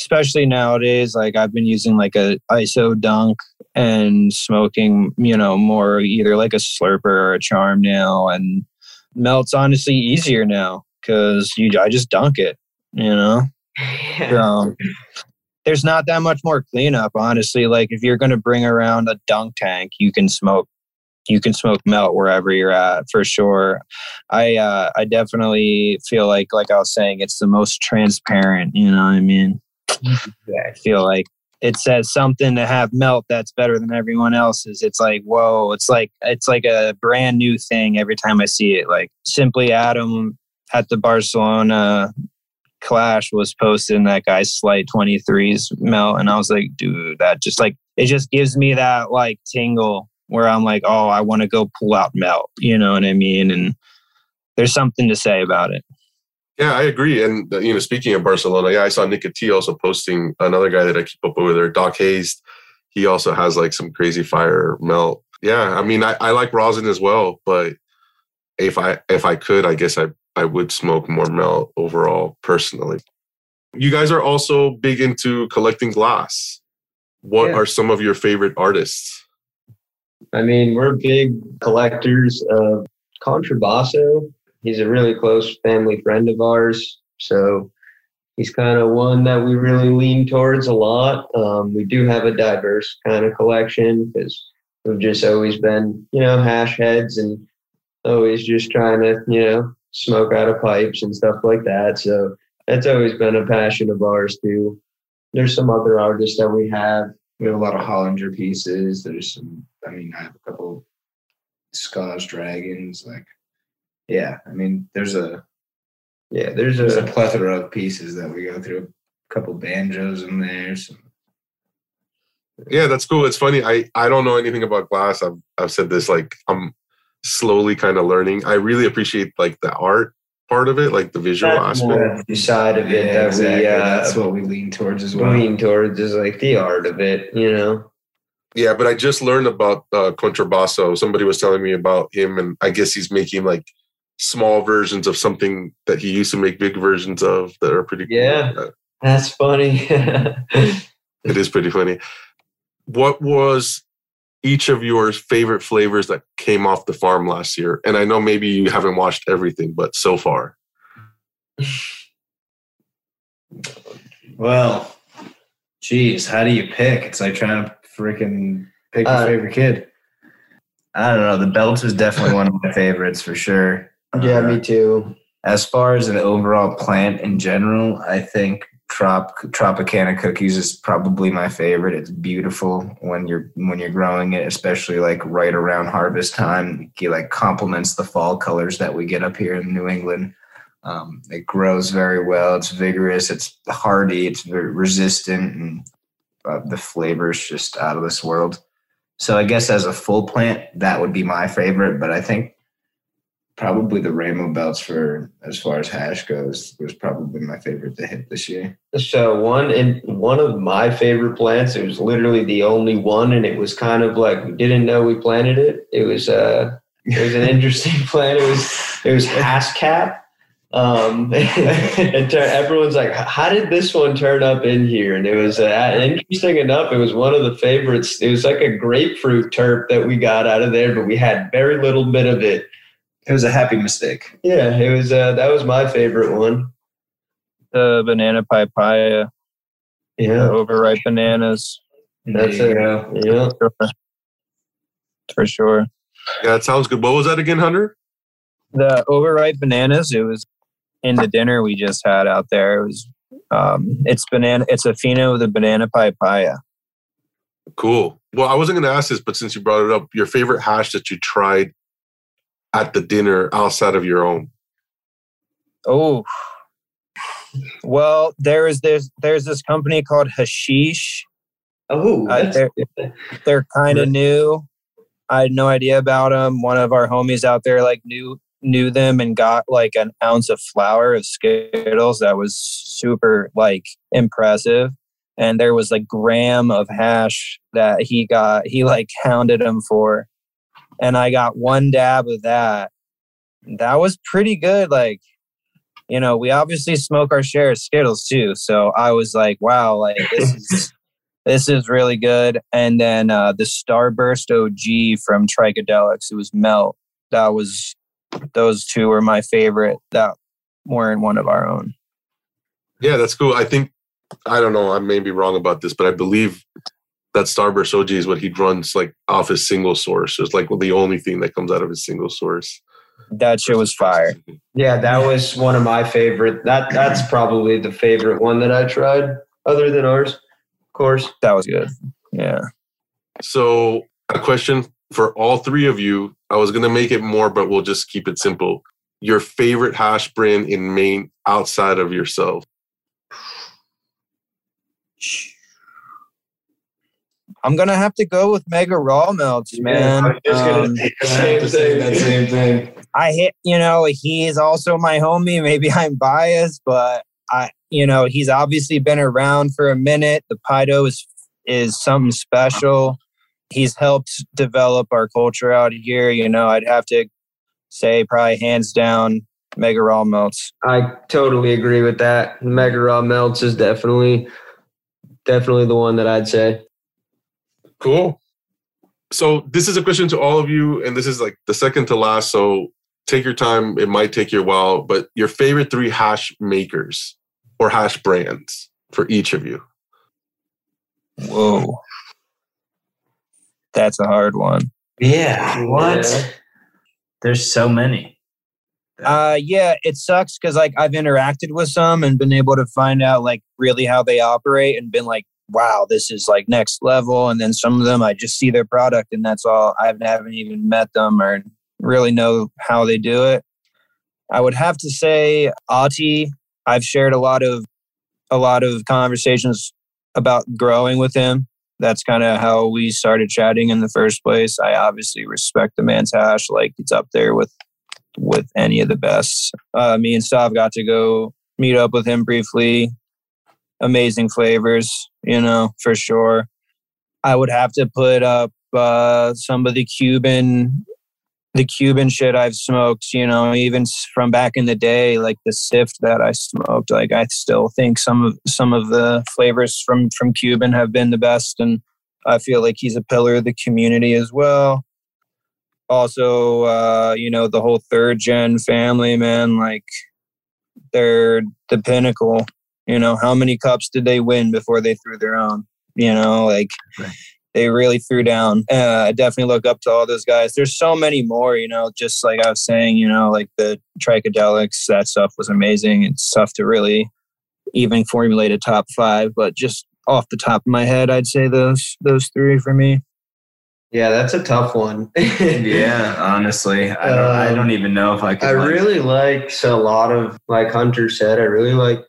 especially nowadays like i've been using like a iso dunk and smoking, you know, more either like a slurper or a charm nail and melts honestly easier now because you I just dunk it, you know. So, there's not that much more cleanup, honestly. Like if you're gonna bring around a dunk tank, you can smoke you can smoke melt wherever you're at for sure. I uh, I definitely feel like like I was saying, it's the most transparent. You know what I mean? I feel like it says something to have melt that's better than everyone else's it's like whoa it's like it's like a brand new thing every time i see it like simply adam at the barcelona clash was posting that guy's slight 23s melt and i was like dude that just like it just gives me that like tingle where i'm like oh i want to go pull out melt you know what i mean and there's something to say about it yeah, I agree. And uh, you know, speaking of Barcelona, yeah, I saw Nick also posting another guy that I keep up with there, Doc Hayes. He also has like some crazy fire melt. Yeah, I mean, I, I like rosin as well, but if I if I could, I guess I I would smoke more melt overall personally. You guys are also big into collecting glass. What yeah. are some of your favorite artists? I mean, we're big collectors of Contrabasso he's a really close family friend of ours. So he's kind of one that we really lean towards a lot. Um, we do have a diverse kind of collection because we've just always been, you know, hash heads and always just trying to, you know, smoke out of pipes and stuff like that. So that's always been a passion of ours too. There's some other artists that we have. We have a lot of Hollinger pieces. There's some, I mean, I have a couple Scotch Dragons, like yeah, I mean, there's a yeah, there's, there's a, a, plethora of pieces that we go through. A couple banjos in there. Some, yeah, that's cool. It's funny. I I don't know anything about glass. I've I've said this like I'm slowly kind of learning. I really appreciate like the art part of it, like the visual that's aspect. The side of it yeah, that exactly. we uh, that's what we lean towards as well. Lean towards is like the art of it, you know. Yeah, but I just learned about uh, Contrabasso. Somebody was telling me about him, and I guess he's making like small versions of something that he used to make big versions of that are pretty yeah cool. that's funny it is pretty funny what was each of your favorite flavors that came off the farm last year and i know maybe you haven't watched everything but so far well geez how do you pick it's like trying to freaking pick your uh, favorite kid I don't know. The Belts was definitely one of my favorites for sure. Yeah, uh, me too. As far as an overall plant in general, I think Trop Tropicana cookies is probably my favorite. It's beautiful when you're when you're growing it, especially like right around harvest time. It like complements the fall colors that we get up here in New England. Um, it grows very well. It's vigorous. It's hardy. It's very resistant, and uh, the flavor's just out of this world. So I guess as a full plant, that would be my favorite. But I think probably the rainbow belts for as far as hash goes was probably my favorite to hit this year. So one in one of my favorite plants, it was literally the only one, and it was kind of like we didn't know we planted it. It was uh it was an interesting plant. It was it was Haskap. Um, and everyone's like, "How did this one turn up in here?" And it was uh, interesting enough. It was one of the favorites. It was like a grapefruit terp that we got out of there, but we had very little bit of it. It was a happy mistake. Yeah, it was. Uh, that was my favorite one. The banana papaya, Yeah, overripe bananas. that's it. you go. Yeah. Sure. For sure. Yeah, that sounds good. What was that again, Hunter? The overripe bananas, it was in the dinner we just had out there. It was um it's banana it's a pheno with a banana papaya. Cool. Well, I wasn't going to ask this, but since you brought it up, your favorite hash that you tried at the dinner outside of your own. Oh. Well, there is this there's this company called Hashish. Oh, Uh, they're they're kind of new. I had no idea about them. One of our homies out there like knew knew them and got like an ounce of flower of Skittles that was super like impressive. And there was like gram of hash that he got. He like hounded him for, and I got one dab of that. That was pretty good. Like, you know, we obviously smoke our share of Skittles too. So I was like, wow, like this is this is really good. And then uh, the Starburst OG from Tricadelics, it was Melt. That was those two were my favorite that weren't one of our own. Yeah, that's cool. I think I don't know. I may be wrong about this, but I believe that Starburst OG is what he runs like off his single source. It's like the only thing that comes out of his single source. That shit was fire. Yeah, that was one of my favorite. That that's probably the favorite one that I tried, other than ours, of course. That was good. Yeah. So, a question for all three of you. I was gonna make it more, but we'll just keep it simple. Your favorite hash brand in Maine outside of yourself. I'm gonna have to go with Mega Raw Melts, man. I was just gonna Um, say the I have to same thing. that same thing. I hit, you know, he is also my homie. Maybe I'm biased, but I, you know, he's obviously been around for a minute. The Pido is is something special. He's helped develop our culture out here. You know, I'd have to say probably hands down Mega Raw Melts. I totally agree with that. Mega Raw Melts is definitely definitely the one that I'd say. Cool. So this is a question to all of you, and this is like the second to last. So take your time. It might take you a while, but your favorite three hash makers or hash brands for each of you. Whoa, that's a hard one. Yeah. What? Yeah. There's so many. Uh, yeah, it sucks because like I've interacted with some and been able to find out like really how they operate and been like, wow, this is like next level. And then some of them I just see their product and that's all. I haven't, even met them or really know how they do it. I would have to say Ati. I've shared a lot of a lot of conversations about growing with him. That's kind of how we started chatting in the first place. I obviously respect the man's hash, like it's up there with with any of the best. Uh, me and Stav got to go meet up with him briefly. Amazing flavors, you know, for sure. I would have to put up uh, some of the Cuban, the Cuban shit I've smoked. You know, even from back in the day, like the Sift that I smoked. Like I still think some of some of the flavors from from Cuban have been the best, and I feel like he's a pillar of the community as well also uh you know the whole third gen family man like they're the pinnacle you know how many cups did they win before they threw their own you know like Right. they really threw down uh, i definitely look up to all those guys there's so many more you know just like i was saying you know like the tricadelics that stuff was amazing it's tough to really even formulate a top five but just off the top of my head i'd say those those three for me Yeah, that's a tough one. yeah, honestly, I don't, I Um, don't even know if I could. I like- really like so a lot of like Hunter said, I really like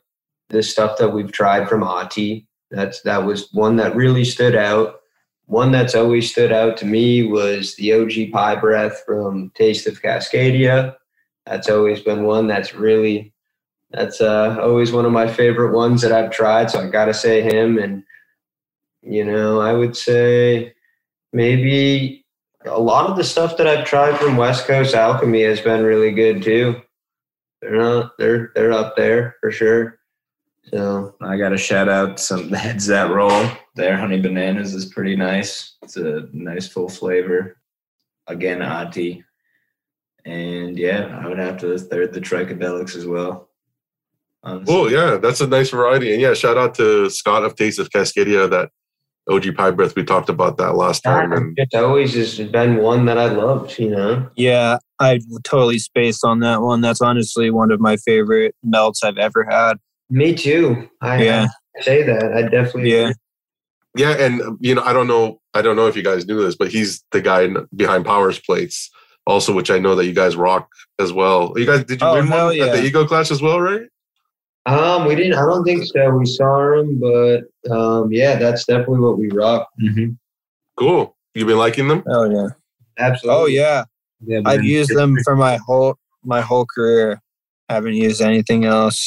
the stuff that we've tried from Ati. That's that was one that really stood out. One that's always stood out to me was the OG pie breath from Taste of Cascadia. That's always been one that's really that's uh, always one of my favorite ones that I've tried. So I gotta say him and you know, I would say maybe a lot of the stuff that I've tried from West Coast Alchemy has been really good too. They're not they're they're up there for sure. So I got to shout out some heads that roll. Their honey bananas is pretty nice. It's a nice full flavor. Again, Ati. And yeah, I would have to third the Tricadelics as well. honestly. Oh yeah, that's a nice variety. And yeah, shout out to Scott of Taste of Cascadia, that OG Pie Breath. We talked about that last ah, time. And it's always just been one that I loved, you know. Yeah, I totally spaced on that one. That's honestly one of my favorite melts I've ever had. Me too. I Yeah. Say that. I definitely Yeah. yeah, and you know, I don't know, I don't know if you guys knew this, but he's the guy behind Powers Plates, also, which I know that you guys rock as well. You guys, did you Oh, win hell one at the Ego Clash as well, right? Um, we didn't. I don't think so. We saw him, but um, yeah, that's definitely what we rock. Mhm. Cool. You've been liking them? Oh yeah. Absolutely. Oh yeah. Yeah, I've used them for my whole my whole career. Haven't used anything else.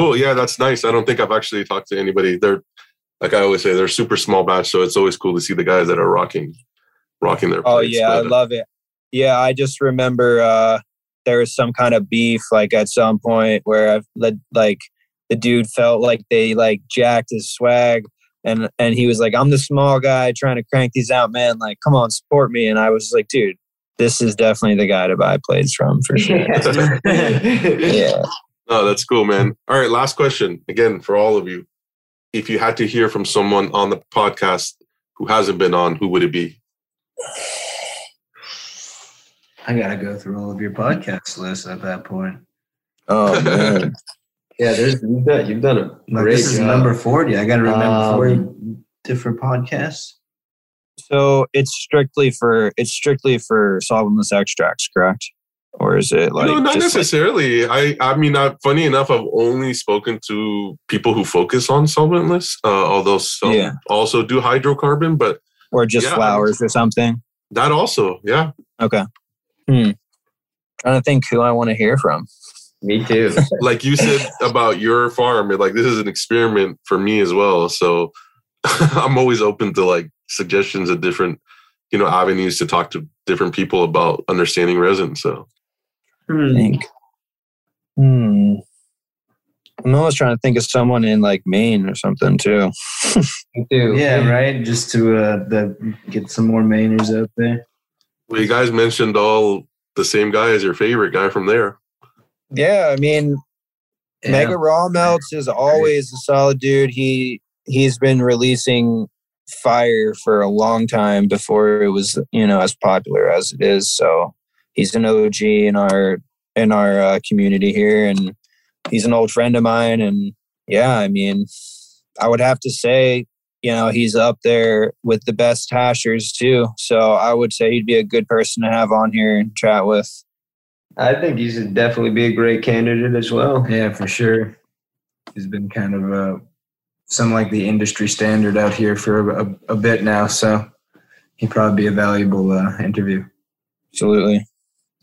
Cool. Yeah, that's nice. I don't think I've actually talked to anybody. They're like I always say, they're super small batch, so it's always cool to see the guys that are rocking, rocking their. Oh plates, yeah, I but, uh, love it. Yeah, I just remember uh there was some kind of beef like at some point where I've led like the dude felt like they like jacked his swag and and he was like, I'm the small guy trying to crank these out, man. Like, come on, support me. And I was like, dude, this is definitely the guy to buy plates from for sure. yeah. Oh, that's cool, man. All right, last question again for all of you. If you had to hear from someone on the podcast who hasn't been on, who would it be? I gotta go through all of your podcast lists at that point. Oh man. yeah, there's you've done you've done a Like great this is job. number forty. I gotta remember Um, forty different podcasts. so it's strictly for it's strictly for solventless extracts, correct? Or is it like no, not just, like- necessarily. I, I mean, uh, funny enough, I've only spoken to people who focus on solventless, uh, although some Yeah. also do hydrocarbon. But or just Yeah, flowers or something? that also, yeah, Okay. Hmm. Trying to think who I want to hear from. Me too. like you said about your farm, like this is an experiment for me as well. So I'm always open to like suggestions of different, you know, avenues to talk to different people about understanding resin. So Hmm. think. Hmm. I'm almost trying to think of someone in like Maine or something too. Me too. Yeah, right. Just to uh, the get some more Mainers out there. well, you guys mentioned all the same guy as your favorite guy from there. Yeah, I mean, Yeah. Mega Raw Melts is always a solid dude. He he's been releasing fire for a long time before it was you know as popular as it is. So he's an OG in our in our uh, community here, and he's an old friend of mine. And yeah, I mean, I would have to say you know he's up there with the best hashers too. So I would say he'd be a good person to have on here and chat with. I think he's definitely be a great candidate as well. Yeah, for sure. He's been kind of uh, some like the industry standard out here for a, a bit now, so he'd probably be a valuable uh, interview. Absolutely.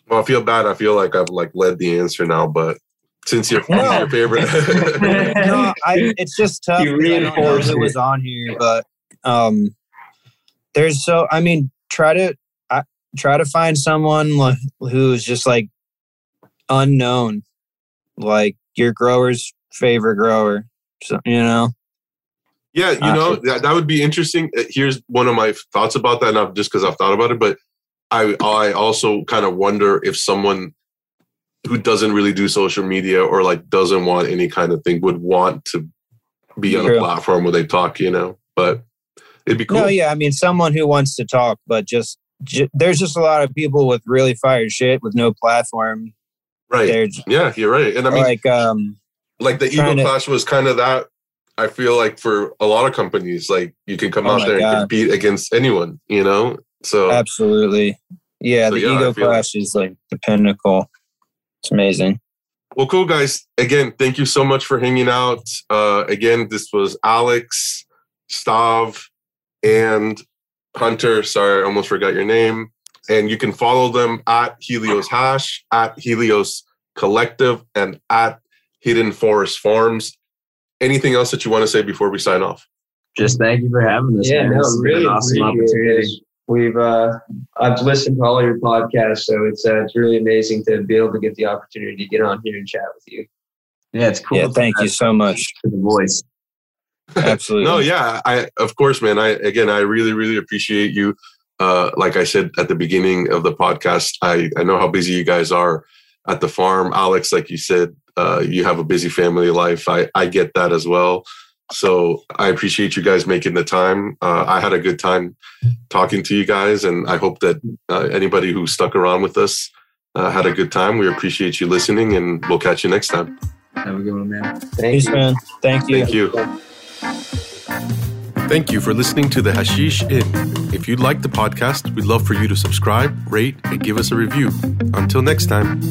Well, I feel bad. I feel like I've like led the answer now, but since you're No. your favorite, no, I, it's just tough. You 'cause I reinforce it. was on here, but um, there's so I mean, try to I, try to find someone like, who's just like unknown, like your grower's favorite grower. So you know, yeah, you know that, that would be interesting. Uh, Here's one of my thoughts about that, not just because I've thought about it, but I I also kind of wonder if someone who doesn't really do social media or like doesn't want any kind of thing would want to be on a platform where they talk, you know. But it'd be cool. no, yeah, I mean, someone who wants to talk, but just. ju- There's just a lot of people with really fired shit with no platform. right? They're Yeah, you're right. And I mean, like, um, like the trying to- Clash was kind of that. I feel like for a lot of companies, like you can come Oh out there God. and compete against anyone, you know. So absolutely, yeah. So, the yeah, ego feel- clash is like the pinnacle. It's amazing. Well, cool guys. Again, thank you so much for hanging out. Uh, again, this was Alex, Stav, and Hunter. Sorry, I almost forgot your name. And you can follow them at Helios Hash, at Helios Collective, and at Hidden Forest Farms. Anything else that you want to say before we sign off? Just thank you for having us. Yeah, man. no, This has been really an awesome appreciate opportunity. This. We've uh, I've listened to all your podcasts, so it's uh, it's really amazing to be able to get the opportunity to get on here and chat with you. Yeah, it's cool. Yeah, thank you so much. For the voice. Absolutely. no, yeah, I of course, man. I again, I really, really appreciate you. Uh, like I said at the beginning of the podcast, I I know how busy you guys are at the farm. Alex, like you said, uh, you have a busy family life. I I get that as well. So I appreciate you guys making the time. Uh, I had a good time talking to you guys, and I hope that uh, anybody who stuck around with us uh, had a good time. We appreciate you listening, and we'll catch you next time. Have a good one, man. Thank Peace, you. man. Thank you. Thank you. Thank you for listening to the Hashish Inn. If you like the podcast, we'd love for you to subscribe, rate, and give us a review. Until next time.